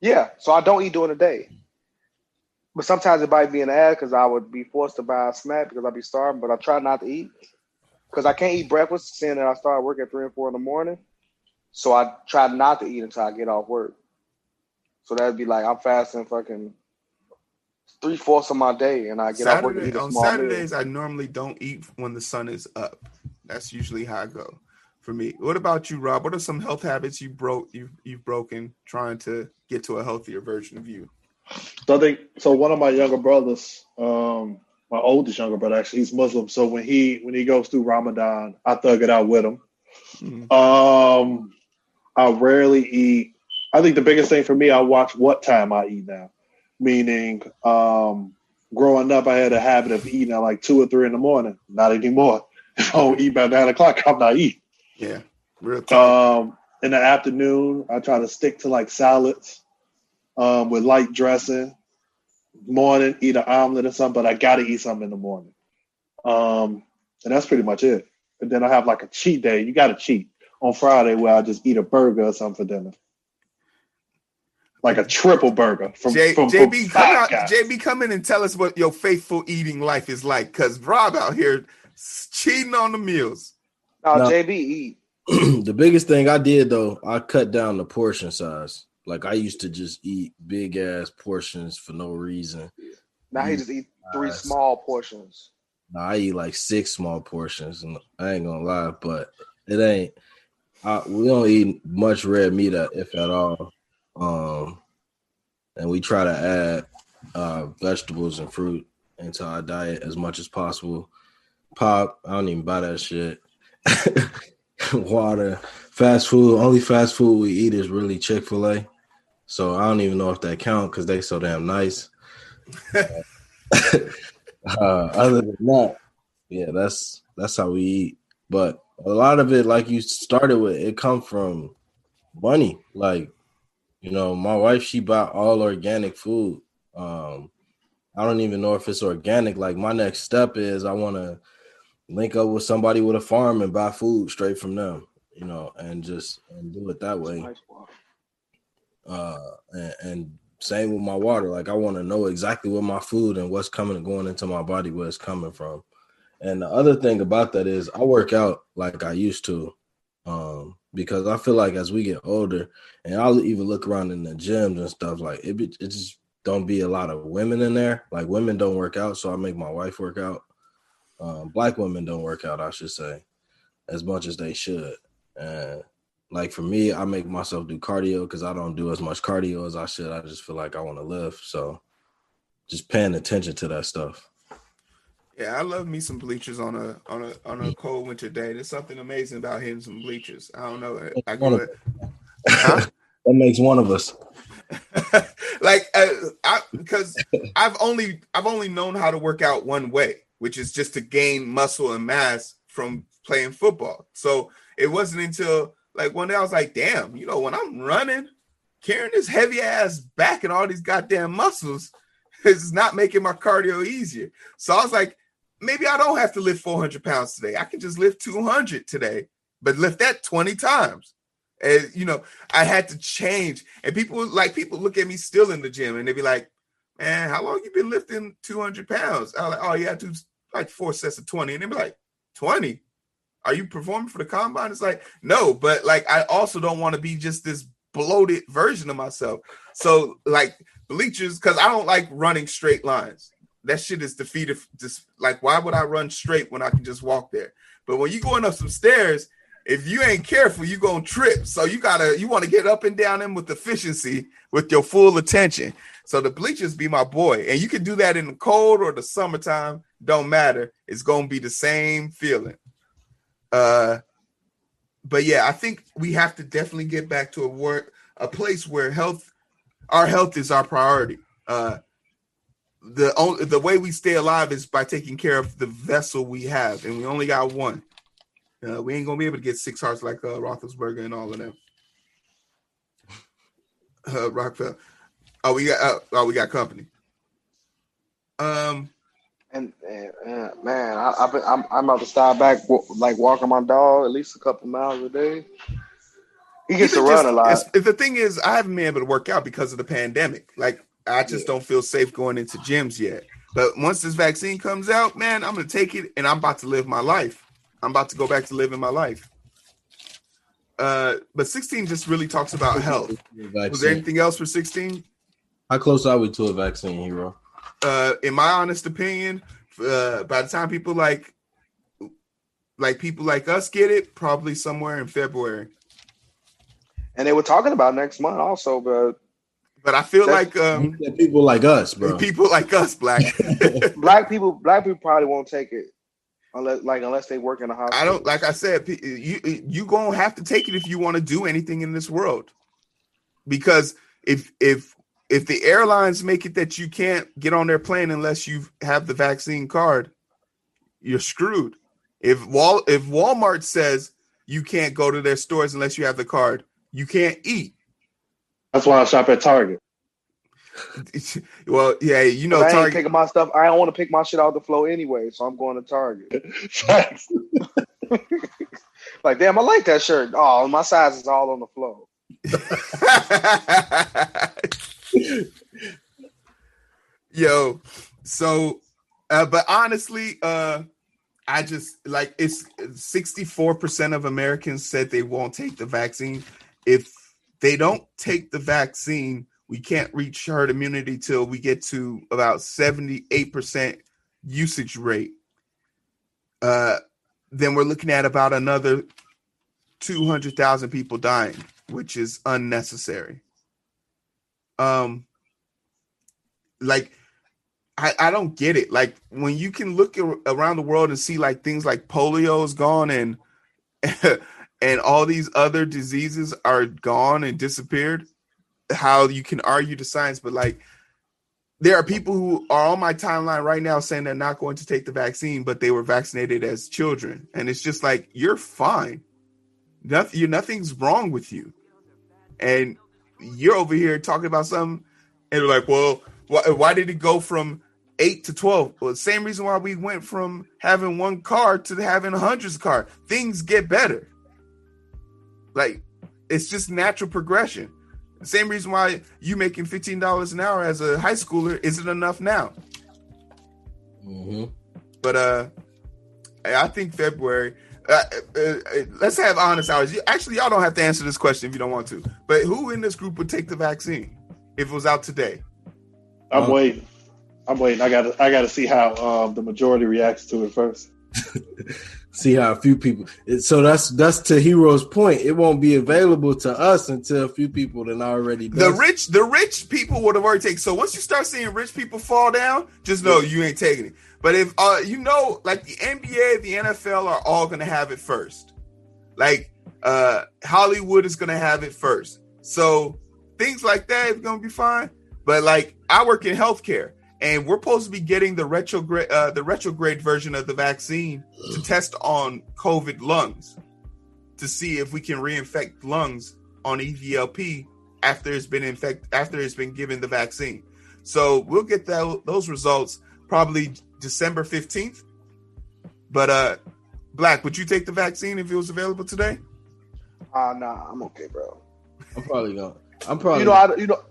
[SPEAKER 3] Yeah, so I don't eat during the day. But sometimes it might be an ad because I would be forced to buy a snack because I'd be starving, but I try not to eat because I can't eat breakfast, seeing that I start work at three and four in the morning. So I try not to eat until I get off work. So that'd be like I'm fasting fucking three fourths of my day, and I get off work eat a
[SPEAKER 2] on
[SPEAKER 3] small meal.
[SPEAKER 2] Saturdays, I normally don't eat when the sun is up. That's usually how I go for me. What about you, Rob? What are some health habits you broke you you've broken trying to get to a healthier version of you?
[SPEAKER 4] So I think so. One of my younger brothers, um, my oldest younger brother, actually, he's Muslim. So when he when he goes through Ramadan, I thug it out with him.
[SPEAKER 2] Mhm.
[SPEAKER 4] Um, I rarely eat. I think the biggest thing for me, I watch what time I eat now. Meaning, um, growing up, I had a habit of eating at like two or three in the morning. Not anymore. If I don't eat by nine o'clock, I'm not eating.
[SPEAKER 2] Yeah, real talk.
[SPEAKER 4] Um, in the afternoon, I try to stick to like salads um, with light dressing. Morning, eat an omelet or something, but I got to eat something in the morning. Um, and that's pretty much it. And then I have like a cheat day. You got to cheat on Friday where I just eat a burger or something for dinner. Like a triple burger from,
[SPEAKER 2] J,
[SPEAKER 4] from, from
[SPEAKER 2] JB, come out,
[SPEAKER 4] Guys.
[SPEAKER 2] JB, come in and tell us what your faithful eating life is like, because Rob out here cheating on the meals.
[SPEAKER 3] Now
[SPEAKER 5] No.
[SPEAKER 3] JB eat.
[SPEAKER 5] the biggest thing I did though, I cut down the portion size. Like I used to just eat big ass portions for no reason.
[SPEAKER 3] Now he just eat three
[SPEAKER 5] Nice.
[SPEAKER 3] small portions.
[SPEAKER 5] Now I eat like six small portions, and I ain't gonna lie, but it ain't. I, we don't eat much red meat, uh, if at all. Um, and we try to add uh, vegetables and fruit into our diet as much as possible. Pop, I don't even buy that shit. Water, fast food. Only fast food we eat is really Chick Fil A. So I don't even know if that count because they so damn nice. uh, other than that, yeah, that's that's how we eat. But a lot of it, like you started with, it come from money. Like, you know, my wife, she bought all organic food. Um, I don't even know if it's organic. Like my next step is I want to link up with somebody with a farm and buy food straight from them, you know, and just and do it that way
[SPEAKER 3] Nice one.
[SPEAKER 5] Uh and, and same with my water. Like i want to know exactly what my food and what's coming and going into my body where it's coming from. And the other thing about that is i work out like i used to um because i feel like as we get older and i'll even look around in the gyms and stuff like it, be, it just don't be a lot of women in there. Like women don't work out so i make my wife work out. Um black women don't work out i should say as much as they should. And like for me, I make myself do cardio because I don't do as much cardio as I should. I just feel like I want to lift. So just paying attention to that stuff.
[SPEAKER 2] Yeah, I love me some bleachers on a on a on a cold winter day. There's something amazing about hitting some bleachers. I don't know. I go Huh?
[SPEAKER 5] That makes one of us.
[SPEAKER 2] like uh, I because I've only I've only known how to work out one way, which is just to gain muscle and mass from playing football. So it wasn't until like one day I was like, damn, you know, when I'm running, carrying this heavy ass back and all these goddamn muscles is not making my cardio easier. So I was like, maybe I don't have to lift 400 pounds today. I can just lift 200 today, but lift that 20 times. And you know, I had to change. And people like people look at me still in the gym and they be like, Man, how long you been lifting 200 pounds? I was like, Oh, yeah, I do like four sets of 20. And they be like, 20? Are you performing for the combine? It's like, no, but like I also don't want to be just this bloated version of myself. So like bleachers, because I don't like running straight lines. That shit is defeated. Just like, why would I run straight when I can just walk there? But when you going up some stairs, if you ain't careful, you gonna trip. So you gotta you want to get up and down them with efficiency, with your full attention. So the bleachers be my boy, and you can do that in the cold or the summertime. Don't matter. It's gonna be the same feeling. Uh, but yeah, I think we have to definitely get back to a work a place where health, our health is our priority. Uh, the only the way we stay alive is by taking care of the vessel we have, and we only got one. Uh, we ain't gonna be able to get six hearts like uh, Roethlisberger and all of them. Uh, Rockefeller. Oh, we got uh, oh we got company. Um,
[SPEAKER 3] And, and, uh, man, I, I've been, I'm, I'm about to start back, like walking my dog at least a couple miles a day. He gets to run
[SPEAKER 2] just-
[SPEAKER 3] a lot.
[SPEAKER 2] if the thing is, I haven't been able to work out because of the pandemic. Like, I just don't feel safe going into gyms yet. But once this vaccine comes out, man, I'm gonna take it and I'm about to live my life. I'm about to go back to living my life. Uh, but 16 just really talks about health. Was there anything else for 16?
[SPEAKER 5] How close are we to a vaccine, Heero?
[SPEAKER 2] Uh, in my honest opinion, uh, by the time people like like people like us get it, probably somewhere in February.
[SPEAKER 3] And they were talking about next month also, but
[SPEAKER 2] But I feel like um,
[SPEAKER 5] People like us, bro.
[SPEAKER 2] people like us, black.
[SPEAKER 3] black people, black people probably won't take it unless, like, unless they work in a hospital.
[SPEAKER 2] I don't like I said, you you gonna have to take it if you want to do anything in this world. Because if if if the airlines make it that you can't get on their plane unless you have the vaccine card, you're screwed. If Wal if Walmart says you can't go to their stores unless you have the card, you can't eat.
[SPEAKER 4] That's why I shop at Target.
[SPEAKER 2] well, yeah, you know
[SPEAKER 3] I ain't picking my stuff. I don't want to pick my shit out the floor anyway, so I'm going to Target. Like, damn, I like that shirt. Oh, my size is all on the floor.
[SPEAKER 2] Yo, so uh, but honestly, uh I just like it's 64% of Americans said they won't take the vaccine. If they don't take the vaccine, we can't reach herd immunity till we get to about 78% usage rate. Uh then we're looking at about another 200,000 people dying, which is unnecessary. Um like I, I don't get it. Like when you can look ar- around the world and see like things like polio is gone and and all these other diseases are gone and disappeared, how you can argue the science, but like there are people who are on my timeline right now saying they're not going to take the vaccine, but they were vaccinated as children, and it's just like you're fine. Nothing, nothing's wrong with you, and you're over here talking about something, and they're like, well, why, why did it go from eight to twelve? Well, the same reason why we went from having one car to having hundreds of car. Things get better. Like it's just natural progression. The same reason why you making fifteen dollars an hour as a high schooler isn't enough now.
[SPEAKER 5] hmm
[SPEAKER 2] But uh, I think February. Uh, uh, uh, let's have honest hours. You, actually, y'all don't have to answer this question if you don't want to. But who in this group would take the vaccine if it was out today?
[SPEAKER 4] I'm waiting. I'm waiting. I got to. I got to see how um, the majority reacts to it first.
[SPEAKER 5] See how a few people. So that's that's to Heero's point. It won't be available to us until a few people then already.
[SPEAKER 2] The rich, the rich people would have already taken. So once you start seeing rich people fall down, just know you ain't taking it. But if uh, you know, like the NBA, the NFL are all gonna have it first. Like uh, Hollywood is gonna have it first. So things like that is gonna be fine. But like I work in healthcare, and we're supposed to be getting the retrograde, uh, the retrograde version of the vaccine to test on COVID lungs to see if we can reinfect lungs on EVLP after it's been infect after it's been given the vaccine. So we'll get that, those results probably December 15th. But uh Black, would you take the vaccine if it was available today?
[SPEAKER 3] Ah, nah, I'm okay, bro.
[SPEAKER 5] I'm probably gonna. I'm probably.
[SPEAKER 3] You know, I, you know.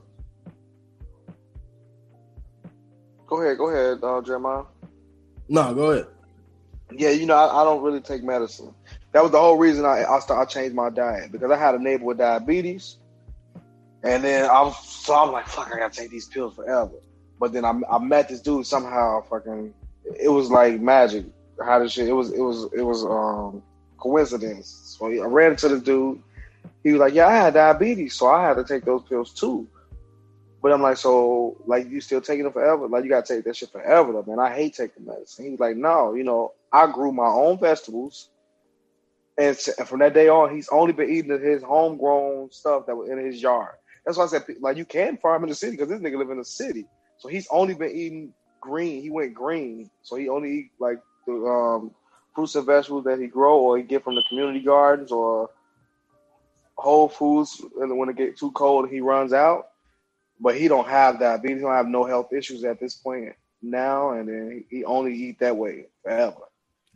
[SPEAKER 3] Go ahead, go ahead, uh, Jeremiah.
[SPEAKER 5] no, go ahead.
[SPEAKER 3] Yeah, you know, I, I don't really take medicine. That was the whole reason I I, start, I changed my diet because I had a neighbor with diabetes, and then I was so I'm like, fuck, I gotta take these pills forever. But then I, I met this dude somehow. Fucking, it was like magic. How this shit? It was it was it was um coincidence. So I ran into the dude. He was like, yeah, I had diabetes, so I had to take those pills too. But I'm like, so like you still taking them forever? Like you gotta take that shit forever, though, man. I hate taking medicine. He was like, no, you know, I grew my own vegetables, and from that day on, he's only been eating his homegrown stuff that was in his yard. That's why I said, like, you can farm in the city because this nigga live in the city, so he's only been eating green. He went green, so he only eat like the um fruits and vegetables that he grow or he get from the community gardens or Whole Foods. And when it get too cold, he runs out. But he don't have that. He don't have no health issues at this point now, and then he only eat that way forever.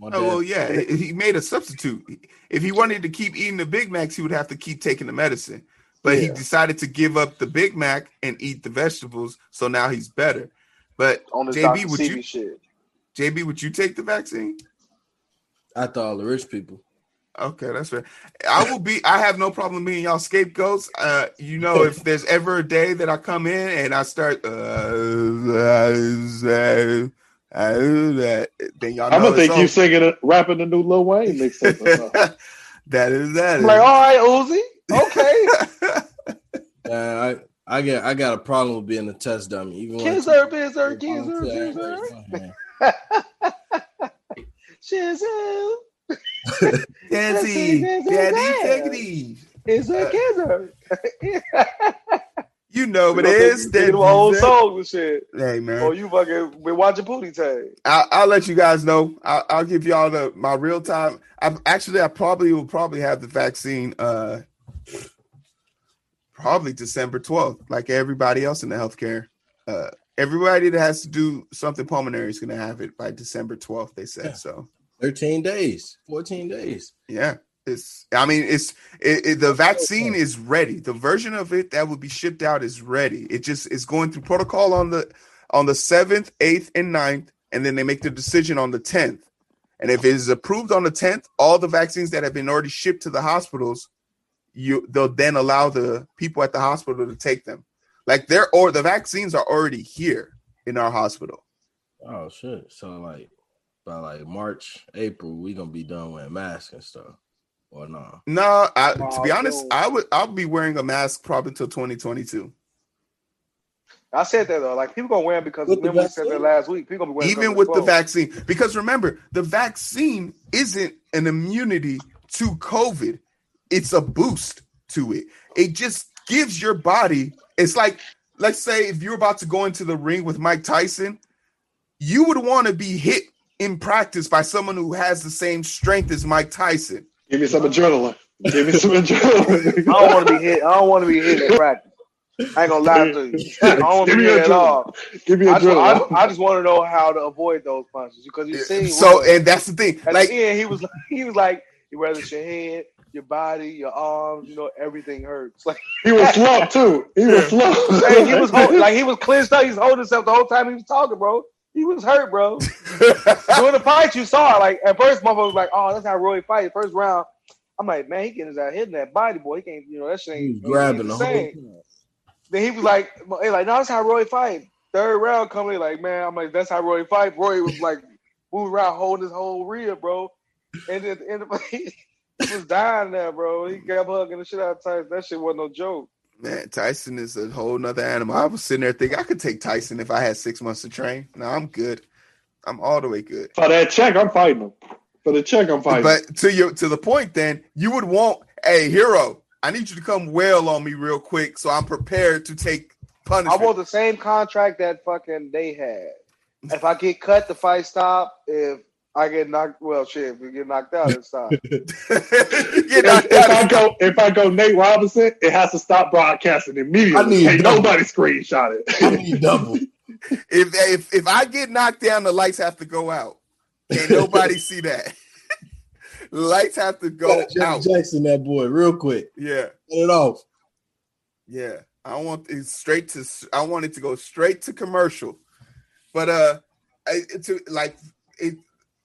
[SPEAKER 2] Oh well, yeah. He made a substitute. If he wanted to keep eating the Big Macs, he would have to keep taking the medicine. But he decided to give up the Big Mac and eat the vegetables, so now he's better. But
[SPEAKER 3] On this
[SPEAKER 2] JB,
[SPEAKER 3] Dr.
[SPEAKER 2] would
[SPEAKER 3] Sebi
[SPEAKER 2] you
[SPEAKER 3] shit.
[SPEAKER 2] JB, would you take the vaccine?
[SPEAKER 5] I thought all the rich people.
[SPEAKER 2] Okay, that's fair. I will be. I have no problem being y'all scapegoats. Uh, you know, if there's ever a day that I come in and I start, uh, uh, uh, uh, then y'all know
[SPEAKER 4] I'm gonna
[SPEAKER 2] it's
[SPEAKER 4] think you
[SPEAKER 2] over.
[SPEAKER 4] singing, it, rapping the new Lil Wayne mixtape. or something.
[SPEAKER 2] that is that.
[SPEAKER 3] I'm
[SPEAKER 2] Is.
[SPEAKER 3] like, all right, Uzi, okay.
[SPEAKER 5] Man, I I get I got a problem with being a test dummy. Even when I
[SPEAKER 3] Kizzer,
[SPEAKER 5] take-
[SPEAKER 3] bizzer, kizzer, kizzer.
[SPEAKER 5] Man,
[SPEAKER 3] Shizzle.
[SPEAKER 2] Daddy, daddy, take
[SPEAKER 3] it.
[SPEAKER 2] it easy.
[SPEAKER 3] Is a kizzer.
[SPEAKER 2] You know, but
[SPEAKER 3] You know,
[SPEAKER 2] is
[SPEAKER 3] they- they
[SPEAKER 2] that.
[SPEAKER 3] do old songs and shit.
[SPEAKER 2] Hey man,
[SPEAKER 3] Or you fucking been watching Booty Tag.
[SPEAKER 2] I'll, I'll let you guys know. I'll, I'll give y'all the my real time. I actually, I probably will probably have the vaccine. Uh, probably December twelfth, like everybody else in the healthcare. Uh, everybody that has to do something pulmonary is going to have it by December twelfth. They said
[SPEAKER 5] Yeah.
[SPEAKER 2] so.
[SPEAKER 5] 13 days, 14 days.
[SPEAKER 2] Yeah, it's. I mean, it's it, it- the vaccine is ready. The version of it that will be shipped out is ready. It just is going through protocol on the on the seventh, eighth, and 9th, and then they make the decision on the tenth. And if it is approved on the tenth, all the vaccines that have been already shipped to the hospitals, you they'll then allow the people at the hospital to take them. Like they're or the vaccines are already here in our hospital.
[SPEAKER 5] Oh shit. So like by like March, April, we gonna be done wearing masks and stuff. Or no.
[SPEAKER 2] No, I, to be honest,
[SPEAKER 3] so-
[SPEAKER 2] I would I'll be wearing a mask probably till 2022.
[SPEAKER 3] I said that though. Like people gonna wear them because
[SPEAKER 5] With the
[SPEAKER 3] remember we said that last week. People gonna be wearing
[SPEAKER 2] even with the vaccine because remember the vaccine isn't an immunity to covid it's a boost to it it just gives your body it's like let's say if you're about to go into the ring with mike tyson you would want to be hit in practice by someone who has the same strength as mike tyson
[SPEAKER 4] Give me some adrenaline. Give me some adrenaline.
[SPEAKER 3] I don't want to be hit. I don't want to be hit in practice. I ain't gonna lie to you. I don't want to
[SPEAKER 4] Give
[SPEAKER 3] be
[SPEAKER 4] me
[SPEAKER 3] hit at all.
[SPEAKER 4] Give me
[SPEAKER 3] I just, I,
[SPEAKER 4] adrenaline.
[SPEAKER 3] I just want to know how to avoid those punches because you see.
[SPEAKER 2] so and that's the thing
[SPEAKER 3] at
[SPEAKER 2] like
[SPEAKER 3] the end, he was like, he was like, whether it's your head, your body, your arms, you know, everything hurts. Like,
[SPEAKER 4] he was slumped too. He was slumped.
[SPEAKER 3] hey, he was hold, like he was clenched up. He's holding himself the whole time he was talking, bro. He was hurt, bro. During the fight, you saw it. Like at first, motherfucker was like, "Oh, that's how Roy fight." First round, I'm like, "Man, he getting his ass hitting that body, boy. He can't, you know, that shit
[SPEAKER 5] He
[SPEAKER 3] ain't
[SPEAKER 5] was grabbing the
[SPEAKER 3] the
[SPEAKER 5] whole
[SPEAKER 3] same." Then he was like, he like, no, that's how Roy fight. Third round coming, like, man, I'm like, that's how Roy fight. Roy was like moving around holding his whole rear, bro. And then at the end of he was dying there, bro. He kept hugging the shit out of Tyson. That shit wasn't no joke.
[SPEAKER 2] Man, Tyson is a whole nother animal. I was sitting there thinking I could take Tyson if I had six months to train. No, I'm good. I'm all the way good.
[SPEAKER 4] For that check, I'm fighting him. For the check, I'm fighting.
[SPEAKER 2] But to your to the point, then you would want, hey, Heero, I need you to come well on me real quick so I'm prepared to take punishment.
[SPEAKER 3] I
[SPEAKER 2] punishment.
[SPEAKER 3] want the same contract that fucking they had. If I get cut, the fight stop. If I get knocked, well, shit, if we get knocked out, it time.
[SPEAKER 2] Get
[SPEAKER 4] if,
[SPEAKER 2] knocked
[SPEAKER 4] if
[SPEAKER 2] out.
[SPEAKER 4] I go, if I go Nate Robinson, it has to stop broadcasting immediately.
[SPEAKER 5] I need
[SPEAKER 4] Can't nobody screenshot it.
[SPEAKER 5] I
[SPEAKER 4] it.
[SPEAKER 5] need double.
[SPEAKER 2] if if if I get knocked down, the lights have to go out. Can't nobody see that. lights have to go
[SPEAKER 5] Jeff
[SPEAKER 2] out.
[SPEAKER 5] Jackson, that boy, real quick.
[SPEAKER 2] Yeah.
[SPEAKER 5] Get it off.
[SPEAKER 2] Yeah, I want it straight to. I want it to go straight to commercial, but uh, I, to like it.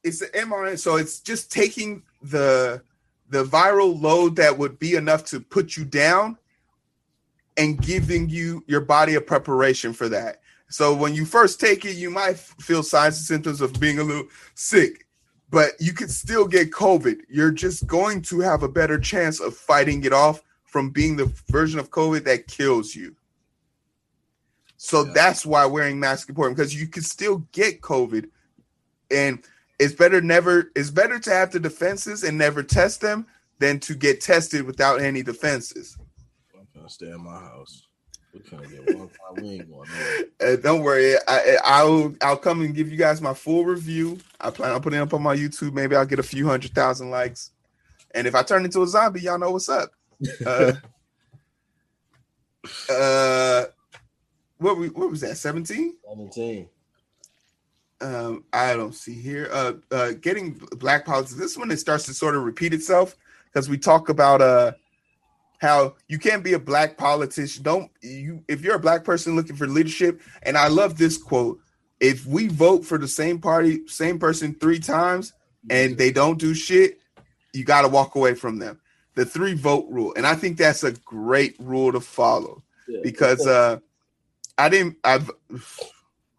[SPEAKER 2] It's an mRNA, so it's just taking the the viral load that would be enough to put you down, and giving you your body a preparation for that. So when you first take it, you might feel signs and symptoms of being a little sick, but you could still get COVID. You're just going to have a better chance of fighting it off from being the version of COVID that kills you. So
[SPEAKER 5] Yeah.
[SPEAKER 2] that's why wearing masks important because you can still get COVID, and it's better never. It's better to have the defenses and never test them than to get tested without any defenses.
[SPEAKER 5] I'm gonna stay in my house. We can't get one. We ain't going
[SPEAKER 2] Uh, don't worry, I, I'll I'll come and give you guys my full review. I plan on putting it up on my YouTube. Maybe I'll get a few hundred thousand likes, and if I turn into a zombie, y'all know what's up. Uh, uh, what we what was that? Seventeen.
[SPEAKER 5] Seventeen.
[SPEAKER 2] Um, I don't see here. Uh, uh, getting black politics. This one it starts to sort of repeat itself because we talk about uh how you can't be a black politician. Don't you if you're a black person looking for leadership, and I love this quote. If we vote for the same party, same person three times and they don't do shit, you gotta walk away from them. The three vote rule. And I think that's a great rule to follow
[SPEAKER 5] Yeah.
[SPEAKER 2] because uh I didn't I've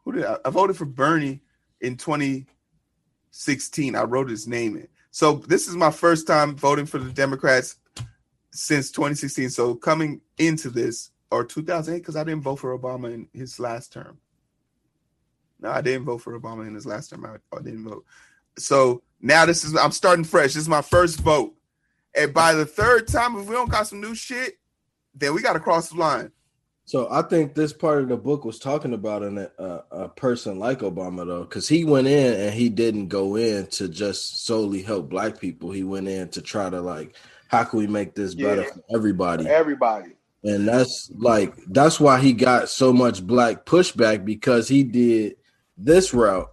[SPEAKER 2] who did I, I voted for Bernie in 2016. I wrote his name in. So this is my first time voting for the Democrats since 2016. So coming into this or 2008 because I didn't vote for Obama in his last term. No, I didn't vote for Obama in his last term. I, I didn't vote. So now this is I'm starting fresh. This is my first vote. And by the third time, if we don't got some new shit, then we got to cross the line.
[SPEAKER 5] So I think this part of the book was talking about an, a, a person like Obama though, because he went in and he didn't go in to just solely help black people. He went in to try to like, how can we make this better
[SPEAKER 3] Yeah.
[SPEAKER 5] for everybody?
[SPEAKER 3] Everybody.
[SPEAKER 5] And that's like that's why he got so much black pushback because he did this route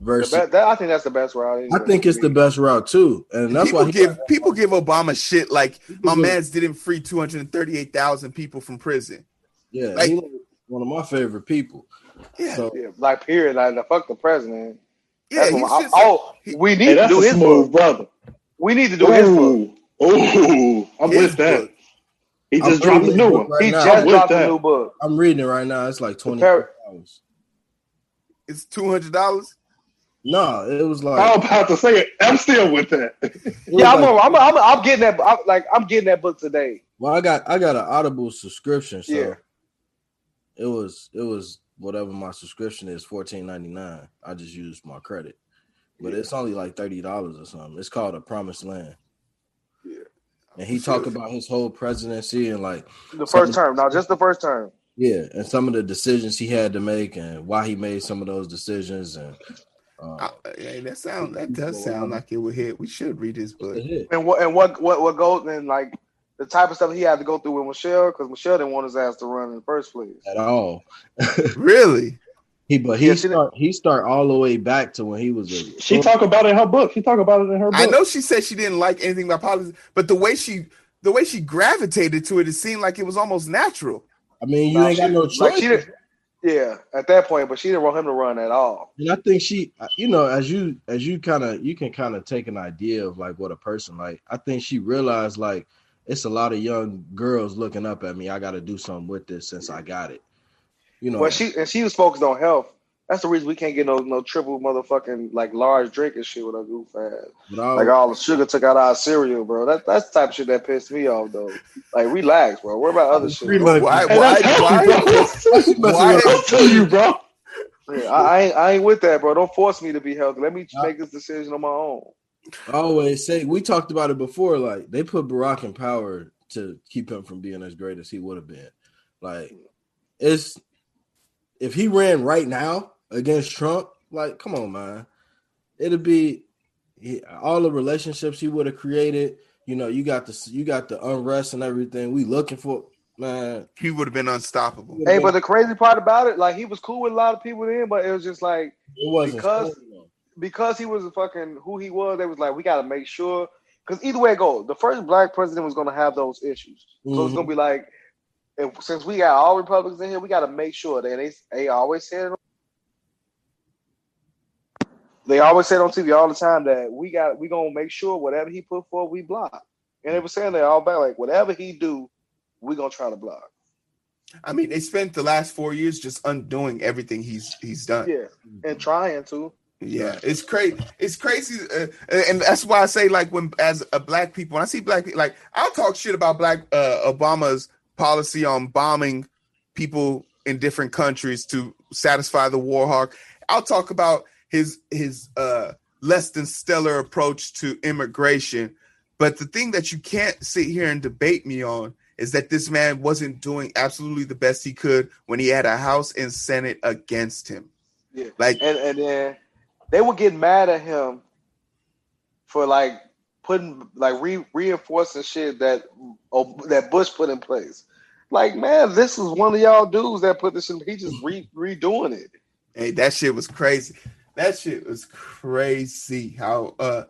[SPEAKER 5] versus.
[SPEAKER 3] be- that, I think that's the best route.
[SPEAKER 5] I think it's the best route too, and that's
[SPEAKER 2] people
[SPEAKER 5] why he
[SPEAKER 2] give people give Obama shit like my man's didn't free 238,000 people from prison.
[SPEAKER 5] Yeah,
[SPEAKER 2] like-
[SPEAKER 5] he was one of my favorite people.
[SPEAKER 2] Yeah,
[SPEAKER 5] So
[SPEAKER 3] Yeah, like period. Like the fuck the president.
[SPEAKER 2] yeah.
[SPEAKER 3] That's
[SPEAKER 2] He's
[SPEAKER 3] what I-
[SPEAKER 2] just,
[SPEAKER 3] oh,
[SPEAKER 2] he-
[SPEAKER 3] we need
[SPEAKER 4] Hey,
[SPEAKER 3] to do his
[SPEAKER 4] smooth
[SPEAKER 3] book.
[SPEAKER 4] brother.
[SPEAKER 3] We need to do his book.
[SPEAKER 4] Ooh, ooh, I'm
[SPEAKER 2] his
[SPEAKER 4] with that.
[SPEAKER 2] book.
[SPEAKER 4] He
[SPEAKER 5] I'm
[SPEAKER 4] just dropped a new one.
[SPEAKER 5] book right
[SPEAKER 3] He
[SPEAKER 5] now.
[SPEAKER 3] just
[SPEAKER 4] I'm
[SPEAKER 3] dropped a new book.
[SPEAKER 5] I'm reading it right now. It's like twenty dollars.
[SPEAKER 2] It's two hundred dollars.
[SPEAKER 5] No, it was like
[SPEAKER 4] I'm about to say it. I'm still with that.
[SPEAKER 5] it was
[SPEAKER 3] Yeah, I'm,
[SPEAKER 5] like-
[SPEAKER 3] I'm, I'm, I'm getting that. I'm, like I'm getting that book today.
[SPEAKER 5] Well, I got I got an Audible subscription, so
[SPEAKER 3] Yeah.
[SPEAKER 5] It was it was whatever my subscription is, fourteen ninety nine. I just used my credit, but it's only like thirty dollars or something. It's called A Promised Land.
[SPEAKER 2] Yeah.
[SPEAKER 5] and he talked about his whole presidency and like
[SPEAKER 3] The first term, no, just the first term.
[SPEAKER 5] yeah, and some of the decisions he had to make and why he made some of those decisions and. Uh,
[SPEAKER 2] Uh, hey, that sound that does sound like it would hit. We should read his book.
[SPEAKER 3] And what and what what what goes and like the type of stuff he had to go through with Michelle because Michelle didn't want his ass to run in the first place.
[SPEAKER 5] at all.
[SPEAKER 2] Really?
[SPEAKER 5] he but he
[SPEAKER 3] Yeah,
[SPEAKER 5] start he start all the way back to when he was a
[SPEAKER 4] She talk about it in her book. She talk about it in her book.
[SPEAKER 2] I know she said she didn't like anything about politics, but the way she the way she gravitated to it, it seemed like it was almost natural.
[SPEAKER 5] I mean, you
[SPEAKER 3] Nah,
[SPEAKER 5] ain't got no choice.
[SPEAKER 3] like, she didn't- Yeah, at that point, but she didn't want him to run at all.
[SPEAKER 5] And I think she, uh, you know, as you as you kind of you can kind of take an idea of like what a person like. I think she realized like it's a lot of young girls looking up at me. I got to do something with this since I got it. You know,
[SPEAKER 3] But she and she was focused on health. That's the reason we can't get no no triple motherfucking like large drink and shit with our goof ass.
[SPEAKER 5] but I,
[SPEAKER 3] Like all the sugar took out our cereal, bro. That that's the type of shit that pissed me off though. Like relax, bro. What about other shit?
[SPEAKER 5] Relax.
[SPEAKER 2] Why?
[SPEAKER 4] Hey,
[SPEAKER 2] Why?
[SPEAKER 4] that's
[SPEAKER 2] Why?
[SPEAKER 4] healthy,
[SPEAKER 2] why-
[SPEAKER 4] I'll tell you, bro.
[SPEAKER 3] Yeah, I, I ain't with that, bro. Don't force me to be healthy. Let me
[SPEAKER 5] Nah.
[SPEAKER 3] make this decision on my own.
[SPEAKER 5] I always say we talked about it before. Like they put Barack in power to keep him from being as great as he would have been. Like it's if he ran right now against Trump, like come on, man, it'd be he, all the relationships he would have created. You know, you got the you got the unrest and everything. We looking for man.
[SPEAKER 2] He would have been unstoppable.
[SPEAKER 3] Hey, but the crazy part about it, like he was cool with a lot of people then, but it was just like
[SPEAKER 5] it wasn't
[SPEAKER 3] because-
[SPEAKER 5] strong enough.
[SPEAKER 3] Because he was a fucking who he was, they was like, we gotta make sure because either way it goes, the first black president was gonna have those issues. So it's
[SPEAKER 5] Mhm.
[SPEAKER 3] gonna be like if, since we got all Republicans in here, we gotta make sure that they they always said. They always said on TV all the time that we got we gonna make sure whatever he put forward, we block. And they were saying that all back like whatever he do, we gonna try to block.
[SPEAKER 2] I mean, they spent the last four years just undoing everything he's he's done.
[SPEAKER 3] Yeah, and trying to.
[SPEAKER 2] Yeah, it's crazy. It's crazy, uh, and that's why I say, like, when as a black people, when I see black people, like, I'll talk shit about black uh, Obama's policy on bombing people in different countries to satisfy the war hawk. I'll talk about his his uh, less than stellar approach to immigration. But the thing that you can't sit here and debate me on is that this man wasn't doing absolutely the best he could when he had a House and Senate against him.
[SPEAKER 3] Yeah.
[SPEAKER 2] Like
[SPEAKER 3] and and then they would get mad at him for like putting like re- reinforcing shit that oh, that Bush put in place. Like, man, this is one of y'all dudes that put this in. He just re- redoing it.
[SPEAKER 2] Hey, that shit was crazy. That shit was crazy. How uh,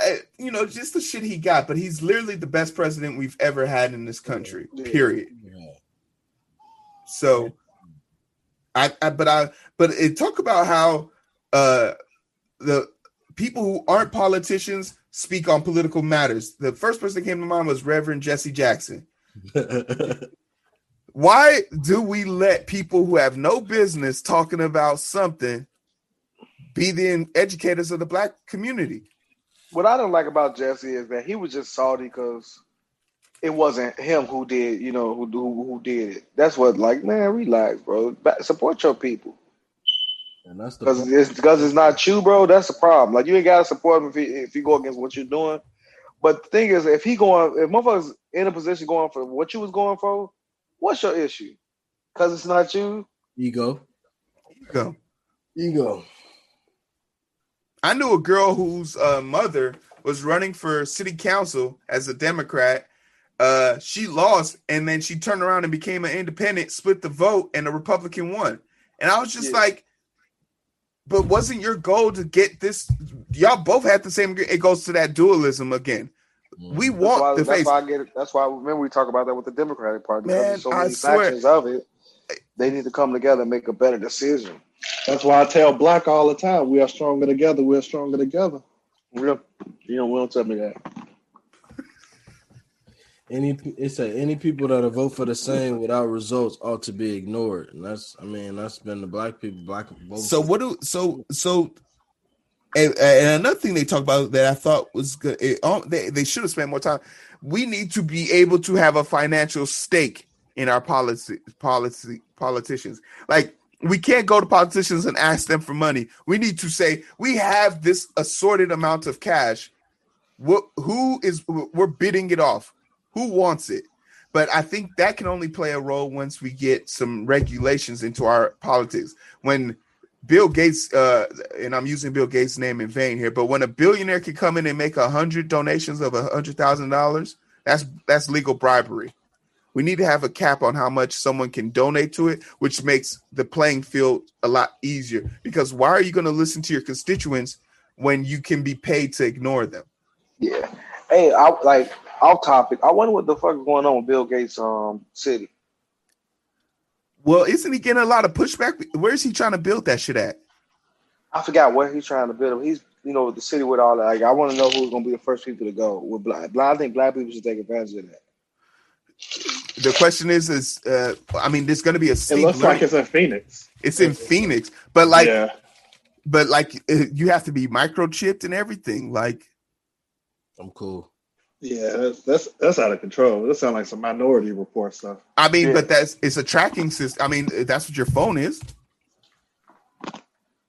[SPEAKER 2] eh, you know, just the shit he got. But he's literally the best president we've ever had in this country.
[SPEAKER 3] Yeah.
[SPEAKER 2] Period.
[SPEAKER 5] Yeah.
[SPEAKER 2] So, I, I but I but it talk about how uh the people who aren't politicians speak on political matters. The first person that came to mind was Reverend Jesse Jackson. Why do we let people who have no business talking about something be the educators of the black community?
[SPEAKER 3] What I don't like about Jesse is that he was just salty because it wasn't him who did, you know, who who, who did it. That's what, like, man, relax, bro. Back, support your people.
[SPEAKER 5] And that's the
[SPEAKER 3] Because it's because it's not you, bro. That's the problem. Like you ain't gotta support him if, he, if you go against what you're doing. But the thing is, if he going, if motherfuckers in a position going for what you was going for, what's your issue? Because it's not you.
[SPEAKER 5] ego.
[SPEAKER 2] Go.
[SPEAKER 5] Ego.
[SPEAKER 2] I knew a girl whose uh, mother was running for city council as a Democrat. Uh, she lost, and then she turned around and became an independent, split the vote, and a Republican won. And I was just
[SPEAKER 3] Yeah.
[SPEAKER 2] like, "But wasn't your goal to get this? Y'all both had the same. It goes to that dualism again. We
[SPEAKER 5] Mm.
[SPEAKER 3] That's why,
[SPEAKER 2] want the
[SPEAKER 3] that's
[SPEAKER 2] face.
[SPEAKER 3] why I get it. That's why remember we talk about that with the Democratic Party. because
[SPEAKER 2] Man,
[SPEAKER 3] there's so
[SPEAKER 2] I
[SPEAKER 3] many
[SPEAKER 2] swear.
[SPEAKER 3] factions of it. They need to come together and make a better decision.
[SPEAKER 4] That's why I tell Black all the time, we are stronger together. We are stronger together.
[SPEAKER 3] Real, you know, we don't tell me that.
[SPEAKER 5] Any it's a any people that vote for the same without results ought to be ignored, and that's I mean that's been the black people black votes.
[SPEAKER 2] So what do so so and, and another thing they talk about that I thought was good. It, um, they they should have spent more time. We need to be able to have a financial stake in our policy policy politicians. Like we can't go to politicians and ask them for money. We need to say we have this assorted amount of cash. What who is we're bidding it off? Who wants it? But I think that can only play a role once we get some regulations into our politics. When Bill Gates, uh, and I'm using Bill Gates' name in vain here, but when a billionaire can come in and make a hundred donations of a hundred thousand dollars, that's that's legal bribery. We need to have a cap on how much someone can donate to it, which makes the playing field a lot easier. Because why are you going to listen to your constituents when you can be paid to ignore them?
[SPEAKER 3] Yeah. Hey, I like off topic. I wonder what the fuck is going on with Bill Gates' um city.
[SPEAKER 2] Well, isn't he getting a lot of pushback? Where is he trying to build that shit at?
[SPEAKER 3] I forgot where he's trying to build. Him. He's you know the city with all that. Like I want to know who's gonna be the first people to go with black. black I think black people should take advantage of that.
[SPEAKER 2] The question is, is uh, I mean, there's going to be a
[SPEAKER 4] It looks
[SPEAKER 2] learning-
[SPEAKER 4] like it's in Phoenix.
[SPEAKER 2] it's in Phoenix, but like,
[SPEAKER 4] yeah,
[SPEAKER 2] but like, uh, you have to be microchipped and everything. Like,
[SPEAKER 5] I'm cool.
[SPEAKER 4] Yeah, that's that's that's out of control. That sounds like some Minority Report stuff.
[SPEAKER 2] I mean,
[SPEAKER 3] Yeah.
[SPEAKER 2] but that's it's a tracking system. I mean, that's what your phone is.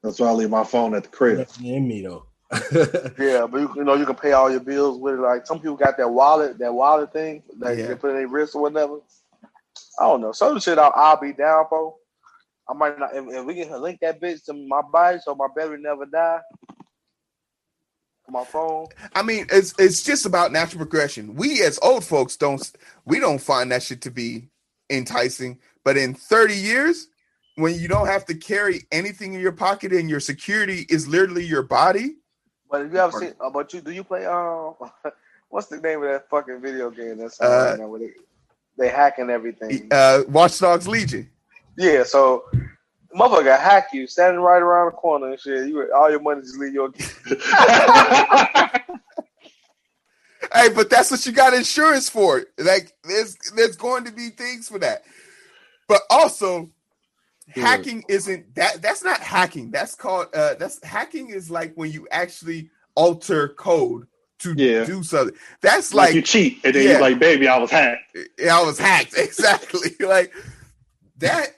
[SPEAKER 4] That's why I leave my phone at the crib.
[SPEAKER 5] That's in me though.
[SPEAKER 3] Yeah, but you, you know you can pay all your bills with it. Like some people got that wallet, that wallet thing that
[SPEAKER 2] Yeah.
[SPEAKER 3] they put in their wrist or whatever. I don't know. Some shit I'll, I'll be down for. I might not. If, if we can link that bitch to my body so my battery never die. My phone.
[SPEAKER 2] I mean, it's it's just about natural progression. We as old folks don't we don't find that shit to be enticing. But in 30 years, when you don't have to carry anything in your pocket and your security is literally your body,
[SPEAKER 3] But if you ever seen, uh, but you do you play um, what's the name of that fucking video game that's
[SPEAKER 2] Uh,
[SPEAKER 3] right now where they they hacking everything?
[SPEAKER 2] uh, Watch Dogs Legion.
[SPEAKER 3] Yeah, so motherfucker hack you standing right around the corner and shit. You all your money just leave your.
[SPEAKER 2] Hey, but that's what you got insurance for. Like, there's there's going to be things for that. But also,
[SPEAKER 5] Yeah.
[SPEAKER 2] hacking isn't that. That's not hacking. That's called. uh That's hacking is like when you actually alter code to
[SPEAKER 4] Yeah.
[SPEAKER 2] do something. That's
[SPEAKER 4] like,
[SPEAKER 2] like
[SPEAKER 4] you cheat, and then
[SPEAKER 2] Yeah.
[SPEAKER 4] you're like, "Baby, I was hacked."
[SPEAKER 2] I was hacked exactly like that.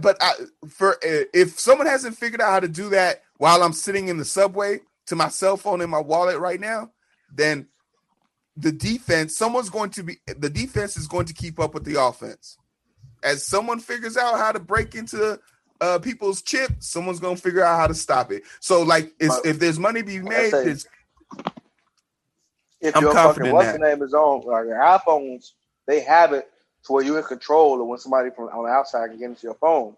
[SPEAKER 2] But I, for uh, if someone hasn't figured out how to do that while I'm sitting in the subway to my cell phone and my wallet right now, then the defense, someone's going to be the defense is going to keep up with the offense. As someone figures out how to break into uh, people's chip, someone's gonna figure out how to stop it. So, like, it's,
[SPEAKER 3] But-
[SPEAKER 2] if there's money to be made,
[SPEAKER 3] say-
[SPEAKER 2] there's
[SPEAKER 3] If
[SPEAKER 2] I'm
[SPEAKER 3] your
[SPEAKER 2] confident
[SPEAKER 3] fucking
[SPEAKER 2] in
[SPEAKER 3] what's the name is on like your iPhones, they have it to where you're in control of when somebody from on the outside can get into your phone.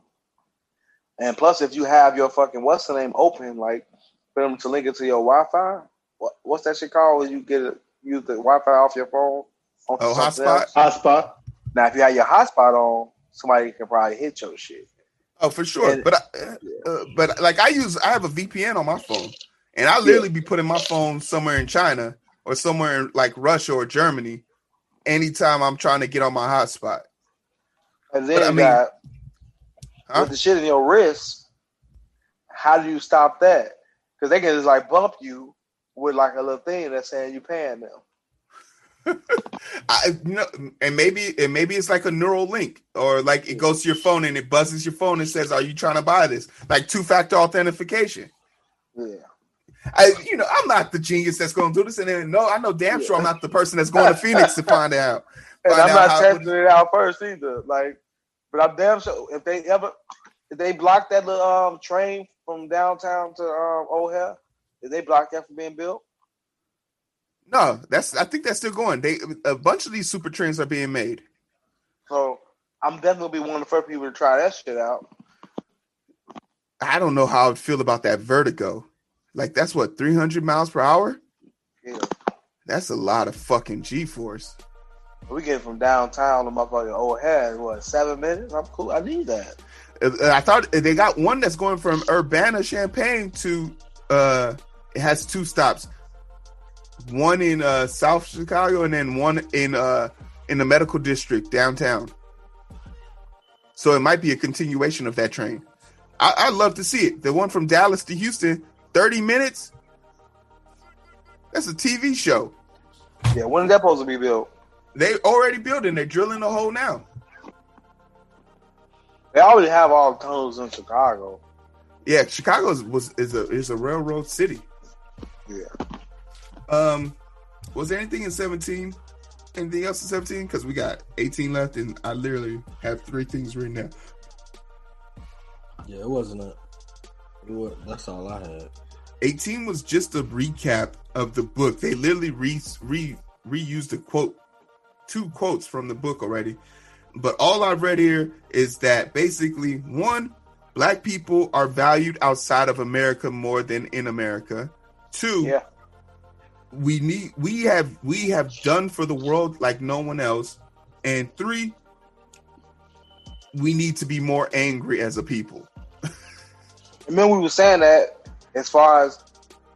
[SPEAKER 3] And plus, if you have your fucking what's the name open, like for them to link it to your Wi-Fi, what, what's that shit called? When you get it, use the Wi-Fi off your phone. onto
[SPEAKER 2] Oh, hotspot?
[SPEAKER 4] Hotspot.
[SPEAKER 3] Now, if you have your hotspot on, somebody can probably hit your shit.
[SPEAKER 2] oh for sure.
[SPEAKER 3] And-
[SPEAKER 2] but I, uh, but like I use, I have a VPN on my phone, and I literally be putting my phone somewhere in China or somewhere in like Russia or Germany, anytime I'm trying to get on my hotspot.
[SPEAKER 3] And then
[SPEAKER 2] But I mean-
[SPEAKER 3] got
[SPEAKER 2] Huh?
[SPEAKER 3] with the shit in your wrist. How do you stop that? Because they can just like bump you with like a little thing that's saying you paying them.
[SPEAKER 2] I know, and maybe and maybe it's like a neural link, or like it goes to your phone and it buzzes your phone and says, "Are you trying to buy this?" Like two factor authentication.
[SPEAKER 3] Yeah.
[SPEAKER 2] I, you know, I'm not the genius that's going to do this, and then no, I know damn sure I'm not the person that's going to Phoenix to find out.
[SPEAKER 3] And
[SPEAKER 2] Find
[SPEAKER 3] I'm
[SPEAKER 2] out
[SPEAKER 3] not testing it out first either. Like, but I'm damn sure if they ever if they block that little um train from downtown to um O'Hare, did they block that from being built,
[SPEAKER 2] No, that's I think that's still going. They a bunch of these super trains are being made.
[SPEAKER 3] so I'm definitely be one of the first people to try that shit out.
[SPEAKER 2] I don't know how I'd feel about that vertigo. Like that's what 300 miles per hour.
[SPEAKER 3] Yeah.
[SPEAKER 2] That's a lot of fucking G force.
[SPEAKER 3] We get from downtown to motherfucking O'Hare in what seven minutes? I'm cool. I need that.
[SPEAKER 2] Uh, I thought they got one that's going from Urbana, Champaign to uh it has two stops. One in uh South Chicago and then one in uh in the medical district downtown. So it might be a continuation of that train. I, I'd love to see it. The one from Dallas to Houston, 30 minutes. That's a TV show.
[SPEAKER 3] Yeah, when is that supposed to be built?
[SPEAKER 2] They already building, they're drilling the hole now.
[SPEAKER 3] They already have all the tunnels in Chicago.
[SPEAKER 2] Yeah, Chicago is, was is a is a railroad city.
[SPEAKER 3] Yeah.
[SPEAKER 2] Um, was there anything in 17? Anything else in 17? Because we got 18 left, and I literally have three things written down.
[SPEAKER 5] Yeah, it wasn't a. It was, that's all I had.
[SPEAKER 2] 18 was just a recap of the book. They literally re, re reused a quote, two quotes from the book already. But all I've read here is that basically, one, black people are valued outside of America more than in America. Two,
[SPEAKER 3] Yeah.
[SPEAKER 2] we need we have we have done for the world like no one else and three we need to be more angry as a people
[SPEAKER 3] then we were saying that as far as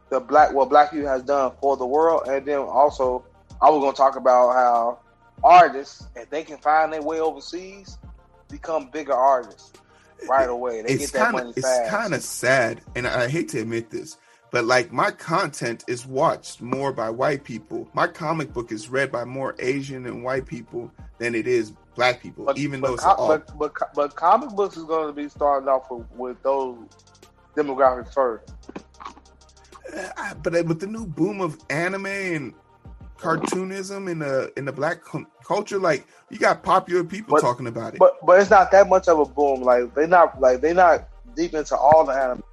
[SPEAKER 3] the black what black people has done for the world, and then also I was gonna talk about how artists, if they can find their way overseas, become bigger artists right away. They
[SPEAKER 2] it's
[SPEAKER 3] get that
[SPEAKER 2] kind
[SPEAKER 3] money
[SPEAKER 2] of it's kind of sad and I hate to admit this but like my content is watched more by white people. My comic book is read by more asian and white people than it is black people even though it's
[SPEAKER 3] co-
[SPEAKER 2] all
[SPEAKER 3] but, but but comic books is going to be starting off with, with those demographics first.
[SPEAKER 2] Uh, but with the new boom of anime and cartoonism in the in the black com- culture, like you got popular people
[SPEAKER 3] But-
[SPEAKER 2] talking about it.
[SPEAKER 3] But but it's not that much of a boom. Like they not like they not deep into all the anime.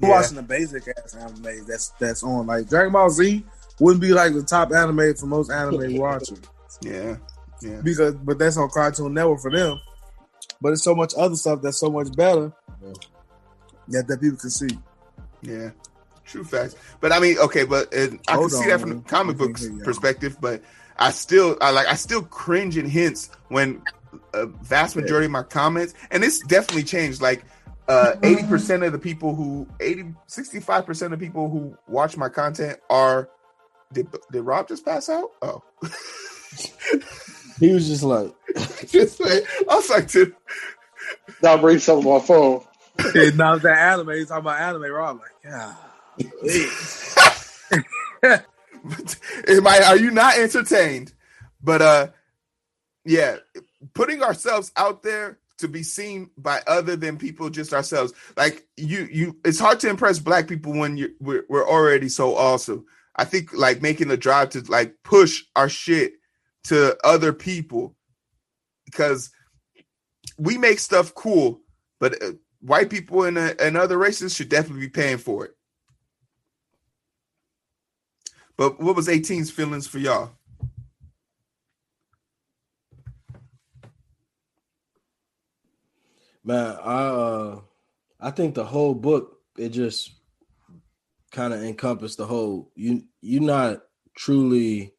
[SPEAKER 2] Yeah.
[SPEAKER 7] watching the basic ass anime that's that's on. Like Dragon Ball Z wouldn't be like the top anime for most anime watchers
[SPEAKER 2] yeah, yeah,
[SPEAKER 7] because, but that's on Cartoon Network for them. But it's so much other stuff that's so much better that that people can see.
[SPEAKER 2] yeah. True facts. But I mean, okay, but I
[SPEAKER 7] Hold
[SPEAKER 2] can see that from the comic
[SPEAKER 7] I can't
[SPEAKER 2] books perspective. But I still, I like, I still cringe in hints when a vast majority of my comments, and it's definitely changed. Like uh, eighty percent of the people who 80 65 percent of people who watch my content are. Did, did Rob just pass out? Oh.
[SPEAKER 5] He was just like,
[SPEAKER 2] just like, I was like, dude,
[SPEAKER 4] Now bring something on my phone.
[SPEAKER 7] And now that anime, he's talking about anime, Rob. Like, yeah,
[SPEAKER 2] are you not entertained? But uh, yeah, putting ourselves out there to be seen by other than people just ourselves. Like you, you, it's hard to impress black people when you we're, we're already so awesome. I think like making a drive to like push our shit to other people because we make stuff cool, but uh, white people and, uh, and other races should definitely be paying for it. But what was 18's feelings for y'all?
[SPEAKER 5] Man, I uh, I think the whole book it just kind of encompassed the whole. You you're not truly,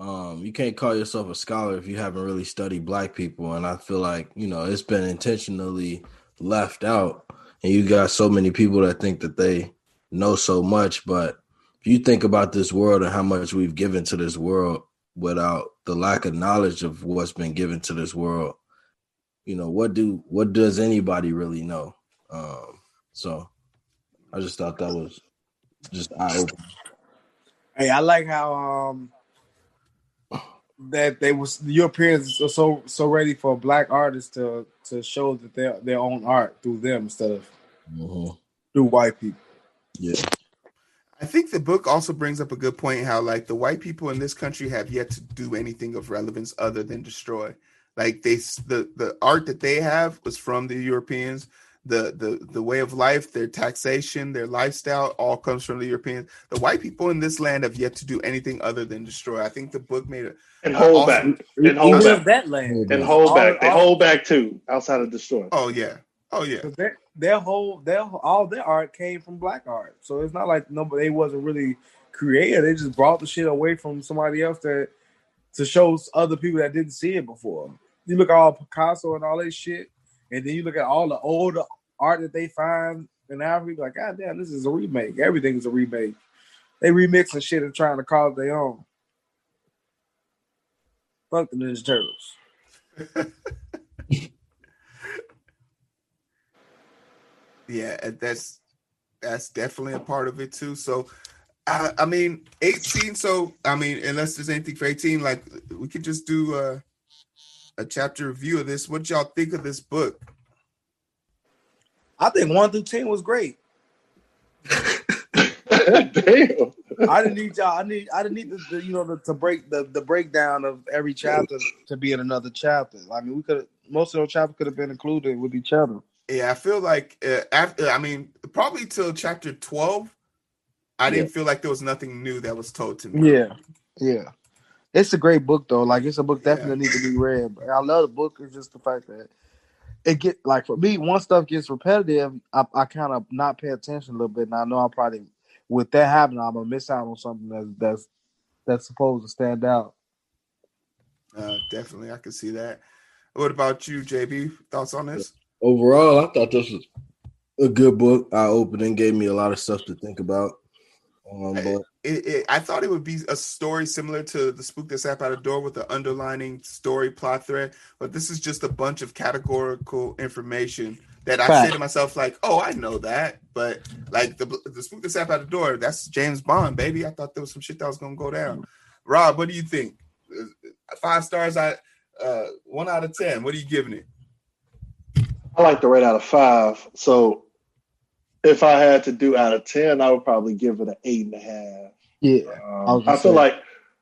[SPEAKER 5] um, you can't call yourself a scholar if you haven't really studied Black people, and I feel like you know it's been intentionally left out, and you got so many people that think that they know so much, but if you think about this world and how much we've given to this world without the lack of knowledge of what's been given to this world you know what do what does anybody really know? Um so i just thought that was just eye opening
[SPEAKER 3] Hey, I like how um that they was the Europeans are so so ready for black artists to to show that their their own art through them instead of
[SPEAKER 5] Mhm.
[SPEAKER 3] through white people.
[SPEAKER 5] yeah
[SPEAKER 2] I think the book also brings up a good point how like the white people in this country have yet to do anything of relevance other than destroy. Like they the the art that they have was from the Europeans. The the the way of life, their taxation, their lifestyle all comes from the Europeans. The white people in this land have yet to do anything other than destroy. I think the book made it
[SPEAKER 4] And hold back. And hold back.
[SPEAKER 3] that land.
[SPEAKER 4] And hold
[SPEAKER 3] All-
[SPEAKER 4] back. They
[SPEAKER 3] all-
[SPEAKER 4] hold back too, outside of destroy.
[SPEAKER 2] Oh yeah. Oh yeah.
[SPEAKER 3] Their, their whole their all their art came from black art, so it's not like nobody they wasn't really creative. They just brought the shit away from somebody else that to show other people that didn't see it before. You look at all Picasso and all that shit, and then you look at all the old art that they find in Africa. Like, God damn, this is a remake. Everything is a remake. They remixing shit and trying to call it their own. Fuck the Ninja Turtles.
[SPEAKER 2] Yeah, that's that's definitely a part of it too. So, I, I mean, eighteen. So, I mean, unless there's anything for eighteen, like we could just do a, a chapter review of this. What y'all think of this book?
[SPEAKER 3] I think one through ten was great.
[SPEAKER 4] Damn.
[SPEAKER 3] I didn't need y'all. I need. I didn't need the, the you know the, to break the the breakdown of every chapter to be in another chapter. I mean, we could most of those chapters could have been included with each other.
[SPEAKER 2] Yeah, I feel like uh, after. I mean, probably till chapter twelve, I didn't feel like there was nothing new that was told to me.
[SPEAKER 3] Yeah, yeah. It's a great book though. Like it's a book
[SPEAKER 2] Yeah.
[SPEAKER 3] definitely needs to be read. But I love the book. It's just the fact that it get like for me, once stuff gets repetitive, I, I kind of not pay attention a little bit. And I know I probably with that happening, I'm gonna miss out on something that's that's that's supposed to stand out.
[SPEAKER 2] Uh, definitely, I can see that. What about you, JB? Thoughts on this?
[SPEAKER 5] overall i thought this was a good book eye opening gave me a lot of stuff to think about um but
[SPEAKER 2] It, it, I thought it would be a story similar to the spook that sat by the door with the underlining story plot thread, but this is just a bunch of categorical information that I say to myself like, "Oh, I know that," but like the the spook that sat by the door, that's James Bond, baby. I thought there was some shit that was gonna go down. Rob, what do you think? Uh, Five stars I uh, one out of ten. What are you giving it?
[SPEAKER 4] I like the rate out of five. So if I had to do out of ten, I would probably give it an eight and a half.
[SPEAKER 3] Yeah,
[SPEAKER 4] Um,
[SPEAKER 3] was
[SPEAKER 4] I, feel like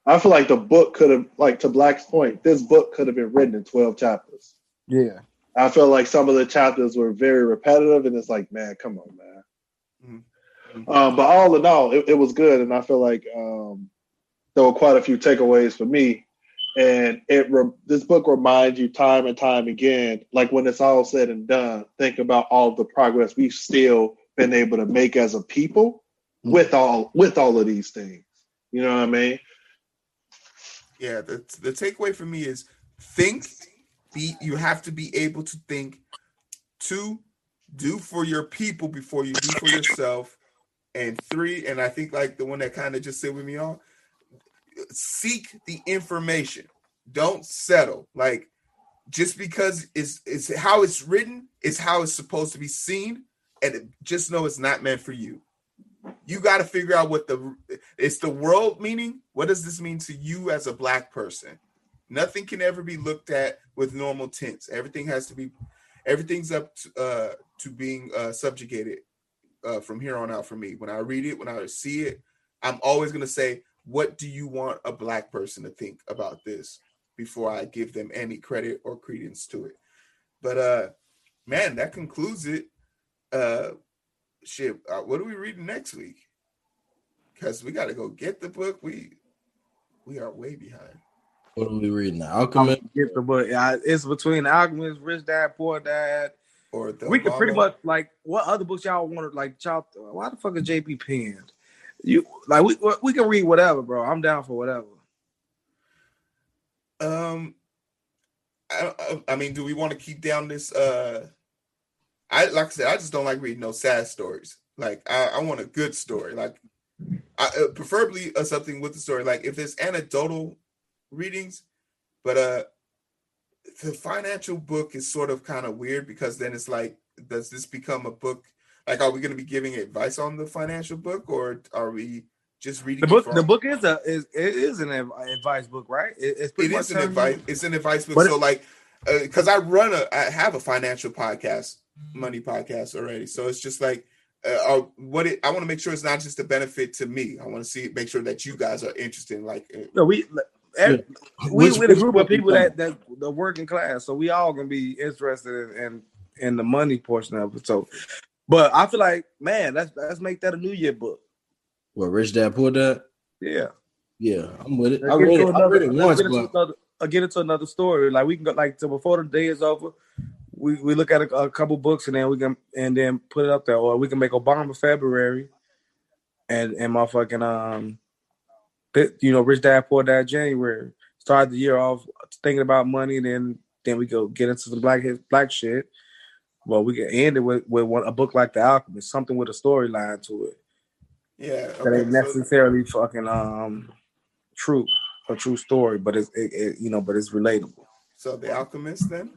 [SPEAKER 4] I feel like the book could have, like to Black's point, this book could have been written in twelve chapters.
[SPEAKER 3] yeah.
[SPEAKER 4] I feel like some of the chapters were very repetitive, and it's like, man, come on, man.
[SPEAKER 2] Mhm.
[SPEAKER 4] Um, but all in all, it, it was good, and I feel like um, there were quite a few takeaways for me. And it re- this book reminds you time and time again, like when it's all said and done, think about all the progress we've still been able to make as a people with mm. all with all of these things. You know what I mean?
[SPEAKER 2] Yeah, the the takeaway for me is think. Be you have to be able to think. Two, do for your people before you do for yourself. And three, and I think like the one that kind of just sit with me on, seek the information. Don't settle. Like just because it's it's how it's written, it's how it's supposed to be seen, and just know it's not meant for you. You got to figure out what the it's the world meaning. What does this mean to you as a black person? Nothing can ever be looked at with normal tints. Everything has to be, everything's up to, uh, to being uh, subjugated uh, from here on out for me. When I read it, when I see it, I'm always gonna say, what do you want a black person to think about this before I give them any credit or credence to it. But uh man, that concludes it. Uh shit, uh, what are we reading next week? Because we gotta go get the book. We we are way behind.
[SPEAKER 5] What are we reading now? Alchemist.
[SPEAKER 3] Get the book. Yeah, it's between Alchemist, Rich Dad, Poor Dad.
[SPEAKER 2] Or the
[SPEAKER 3] we could pretty much like what other books y'all wanted like y'all. Why the fuck is JP penned? You like we we can read whatever, bro. I'm down for whatever.
[SPEAKER 2] Um, I, I, I mean, do we want to keep down this? Uh, I like I said, I just don't like reading no sad stories. Like I, I want a good story. Like, I uh, preferably uh, something with the story. Like if it's anecdotal readings, but uh, the financial book is sort of kind of weird because then it's like, does this become a book? Like, are we going to be giving advice on the financial book, or are we just reading
[SPEAKER 3] The book the book is a is it is an adv- advice book, right? It, it's pretty
[SPEAKER 2] it
[SPEAKER 3] much
[SPEAKER 2] is an advice. It's an advice book.
[SPEAKER 3] But
[SPEAKER 2] so like, because I run a, I have a financial podcast, money podcast already. So it's just like, uh, uh, what it. I want to make sure it's not just a benefit to me. I want to see make sure that you guys are interested. In like, uh,
[SPEAKER 3] No, we every, we with a group of people that that the working class, so we all gonna be interested in, in in the money portion of it. So, but I feel like man, let's let's make that a New Year book.
[SPEAKER 5] What Rich Dad Poor Dad?
[SPEAKER 3] Yeah,
[SPEAKER 5] Yeah, I'm with it. I
[SPEAKER 3] get
[SPEAKER 5] read
[SPEAKER 3] into
[SPEAKER 5] it. I read it
[SPEAKER 3] let's
[SPEAKER 5] once,
[SPEAKER 3] get into
[SPEAKER 5] but
[SPEAKER 3] another, uh, get into another story. Like we can go like to before the day is over. We, we look at a, a couple books and then we can and then put it up there, or we can make Obama February, and and my fucking um, you know, Rich Dad Poor Dad January. Start the year off thinking about money, then then we go get into some black black shit. Well, we can end it with with one, a book like The Alchemist, something with a storyline to it
[SPEAKER 2] yeah,
[SPEAKER 3] that
[SPEAKER 2] okay,
[SPEAKER 3] ain't
[SPEAKER 2] so-
[SPEAKER 3] necessarily fucking um true a true story, but it's it, it, you know, but it's relatable.
[SPEAKER 2] So, the Alchemist, then,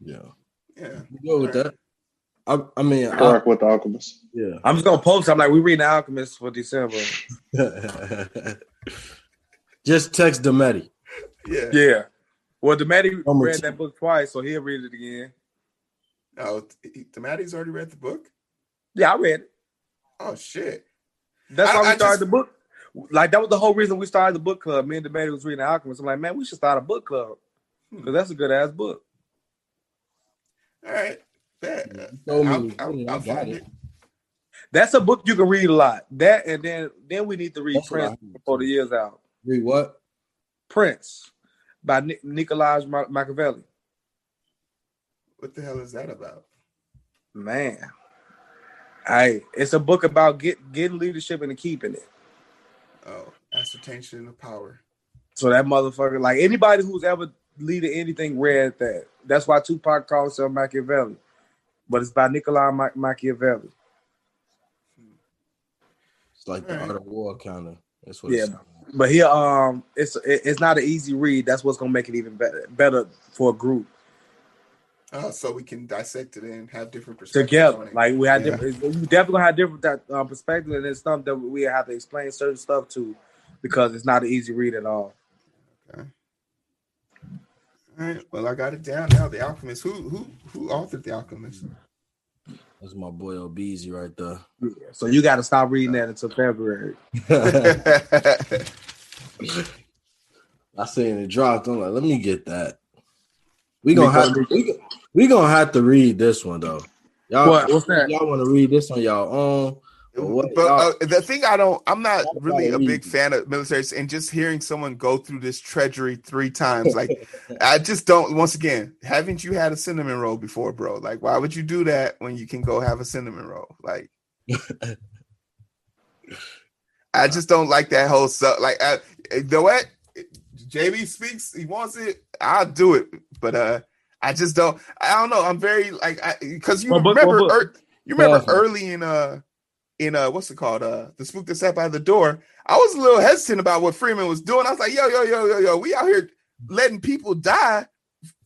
[SPEAKER 5] yeah,
[SPEAKER 2] yeah.
[SPEAKER 5] we go with that. I, I mean, I,
[SPEAKER 4] Correct with the Alchemist.
[SPEAKER 5] yeah.
[SPEAKER 3] I'm just gonna post. I'm like, we reading The Alchemist for December.
[SPEAKER 5] Just text Demetti.
[SPEAKER 2] Yeah.
[SPEAKER 3] Yeah. Well, Demetti
[SPEAKER 5] Number
[SPEAKER 3] read
[SPEAKER 5] two.
[SPEAKER 3] that book twice, so he'll read it again.
[SPEAKER 2] Oh, Maddie's already read the book.
[SPEAKER 3] Yeah, I read it.
[SPEAKER 2] Oh shit.
[SPEAKER 3] That's
[SPEAKER 2] I-
[SPEAKER 3] why we
[SPEAKER 2] I
[SPEAKER 3] started
[SPEAKER 2] just-
[SPEAKER 3] the book. Like that was the whole reason we started the book club. Me and Demetti was reading The Alchemist. I'm like, man, we should start a book club hmm. because that's a good ass book.
[SPEAKER 2] All right. Bet.
[SPEAKER 5] You told
[SPEAKER 2] I'll, I'll,
[SPEAKER 5] read it. I
[SPEAKER 2] I'll
[SPEAKER 5] got it.
[SPEAKER 2] it.
[SPEAKER 3] That's a book you can read a lot. That and then then we need to read
[SPEAKER 5] That's
[SPEAKER 3] Prince before the year's out.
[SPEAKER 5] Read what?
[SPEAKER 3] Prince by Ni- Nikolaj Machiavelli.
[SPEAKER 2] What the hell is that about?
[SPEAKER 3] Man, I it's a book about get getting leadership and keeping it.
[SPEAKER 2] Oh, ascertainment of power.
[SPEAKER 3] So that motherfucker, like anybody who's ever leaded anything, read that. That's why Tupac calls himself Machiavelli, but it's by Nikolai Ma- Machiavelli.
[SPEAKER 5] It's like the art of war, kind of. That's what.
[SPEAKER 3] Yeah.
[SPEAKER 5] It.
[SPEAKER 3] But here, um, it's it, it's not an easy read. That's what's gonna make it even better better for a group
[SPEAKER 2] Oh, so we can dissect it and have different perspectives on
[SPEAKER 3] together.
[SPEAKER 2] it.
[SPEAKER 3] Like we had
[SPEAKER 2] Yeah.
[SPEAKER 3] different. You definitely gonna have different that, um, perspective, and it's something that we have to explain certain stuff to because it's not an easy read at all.
[SPEAKER 2] All right. Well, I got it down now. The Alchemist. Who who who authored The Alchemist?
[SPEAKER 5] That's my boy Obeezy right there.
[SPEAKER 3] So you got to stop reading that until February.
[SPEAKER 5] I seen it dropped. I'm like, let me get that. We gonna have to, we, we gonna have to read this one though. Y'all,
[SPEAKER 3] What? What's that?
[SPEAKER 5] Y'all want to read this on y'all own? Or what?
[SPEAKER 2] But uh, the thing I don't, I'm not really a big fan of militaries, and just hearing someone go through this treachery three times, like I just don't. Once again, haven't you had a cinnamon roll before, bro? Like, why would you do that when you can go have a cinnamon roll? Like, I just don't like that whole stuff. Like, I, you know what? JB speaks, he wants it, I'll do it. But uh, I just don't. I don't know. I'm very like, because you
[SPEAKER 3] What book-
[SPEAKER 2] remember,
[SPEAKER 3] what book?
[SPEAKER 2] ear- you remember
[SPEAKER 5] Definitely.
[SPEAKER 2] early in uh in uh what's it called uh the spook that sat by the door i was a little hesitant about what freeman was doing i was like yo yo yo yo yo we out here letting people die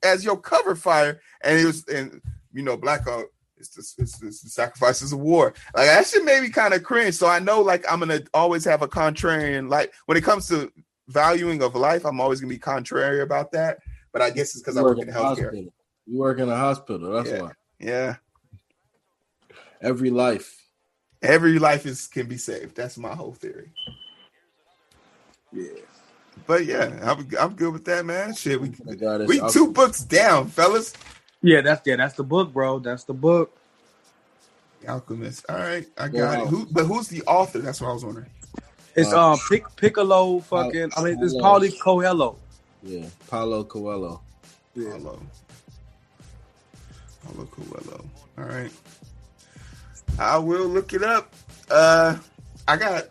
[SPEAKER 2] as your cover fire and it was and you know black Hawk, it's the, it's, the, it's the sacrifices of war like that shit made me kind of cringe so i know like i'm gonna always have a contrarian like when it comes to valuing of life i'm always gonna be contrary about that but i guess it's because i work in healthcare
[SPEAKER 5] hospital. You work in a hospital. That's
[SPEAKER 2] Yeah.
[SPEAKER 5] why.
[SPEAKER 2] yeah
[SPEAKER 5] Every life.
[SPEAKER 2] Every life is can be saved. That's my whole theory.
[SPEAKER 3] Yeah.
[SPEAKER 2] But yeah, I'm, I'm good with that, man. Shit, we
[SPEAKER 5] I got it.
[SPEAKER 2] we
[SPEAKER 5] I'll-
[SPEAKER 2] two books down, fellas.
[SPEAKER 3] Yeah, that's yeah, that's the book, bro. That's the book.
[SPEAKER 2] Alchemist. All right, I got
[SPEAKER 5] Wow.
[SPEAKER 2] it. Who, but who's the author? That's what I was wondering.
[SPEAKER 3] It's
[SPEAKER 5] Uh,
[SPEAKER 3] um Pic- Piccolo fucking I mean it's
[SPEAKER 5] Paulo.
[SPEAKER 3] Paulie Coelho.
[SPEAKER 5] Yeah, Paulo Coelho.
[SPEAKER 3] Yeah.
[SPEAKER 2] Paulo. Paulo Coelho. All right. I will look it up. Uh, I got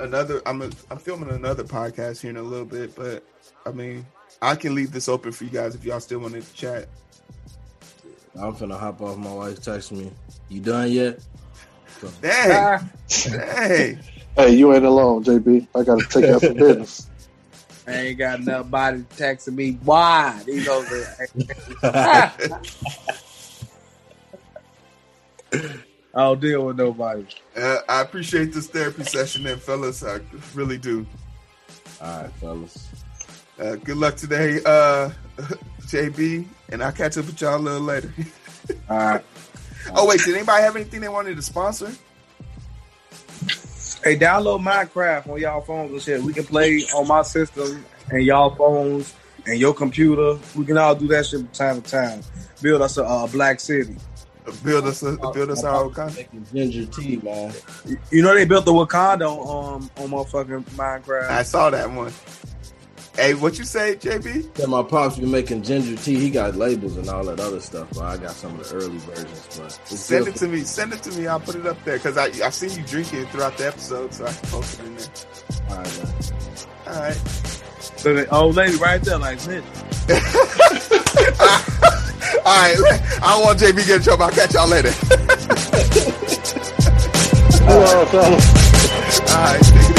[SPEAKER 2] another. I'm a, I'm filming another podcast here in a little bit, but I mean, I can leave this open for you guys if y'all still want to chat.
[SPEAKER 5] I'm finna hop off. My wife texting me. You done yet?
[SPEAKER 2] Hey,
[SPEAKER 3] Ah,
[SPEAKER 2] dang.
[SPEAKER 4] Hey, you ain't alone, JB. I gotta take out of some business.
[SPEAKER 3] I ain't got nobody texting me. Why? These over I don't deal with nobody.
[SPEAKER 2] Uh, I appreciate this therapy session, then, fellas. I really do.
[SPEAKER 5] All right, fellas.
[SPEAKER 2] Uh, good luck today, uh, JB, and I'll catch up with y'all a little later.
[SPEAKER 3] All right.
[SPEAKER 2] oh wait, did anybody have anything they wanted to sponsor?
[SPEAKER 3] Hey, download Minecraft on y'all phones and shit. We can play on my system and y'all phones and your computer. We can all do that shit from time to time. Build us a uh, black city.
[SPEAKER 2] Build us, a, build us our own content.
[SPEAKER 5] Making ginger tea, man.
[SPEAKER 3] You know they built the Wakanda on um, on motherfucking Minecraft.
[SPEAKER 2] I saw that one. Hey, what you say, JB?
[SPEAKER 5] Yeah, my pops be making ginger tea. He got labels and all that other stuff, but I got some of the early versions. But
[SPEAKER 2] Send
[SPEAKER 5] good
[SPEAKER 2] it to me. Send it to me. I'll put it up there because I I seen you drinking throughout the episode, so I can post it in there.
[SPEAKER 5] All right, man.
[SPEAKER 2] All right.
[SPEAKER 3] So the old lady right there, like, bitch.
[SPEAKER 2] All right. I don't want JB to get in trouble. I'll catch y'all later.
[SPEAKER 4] Hello, fellas.
[SPEAKER 2] All right.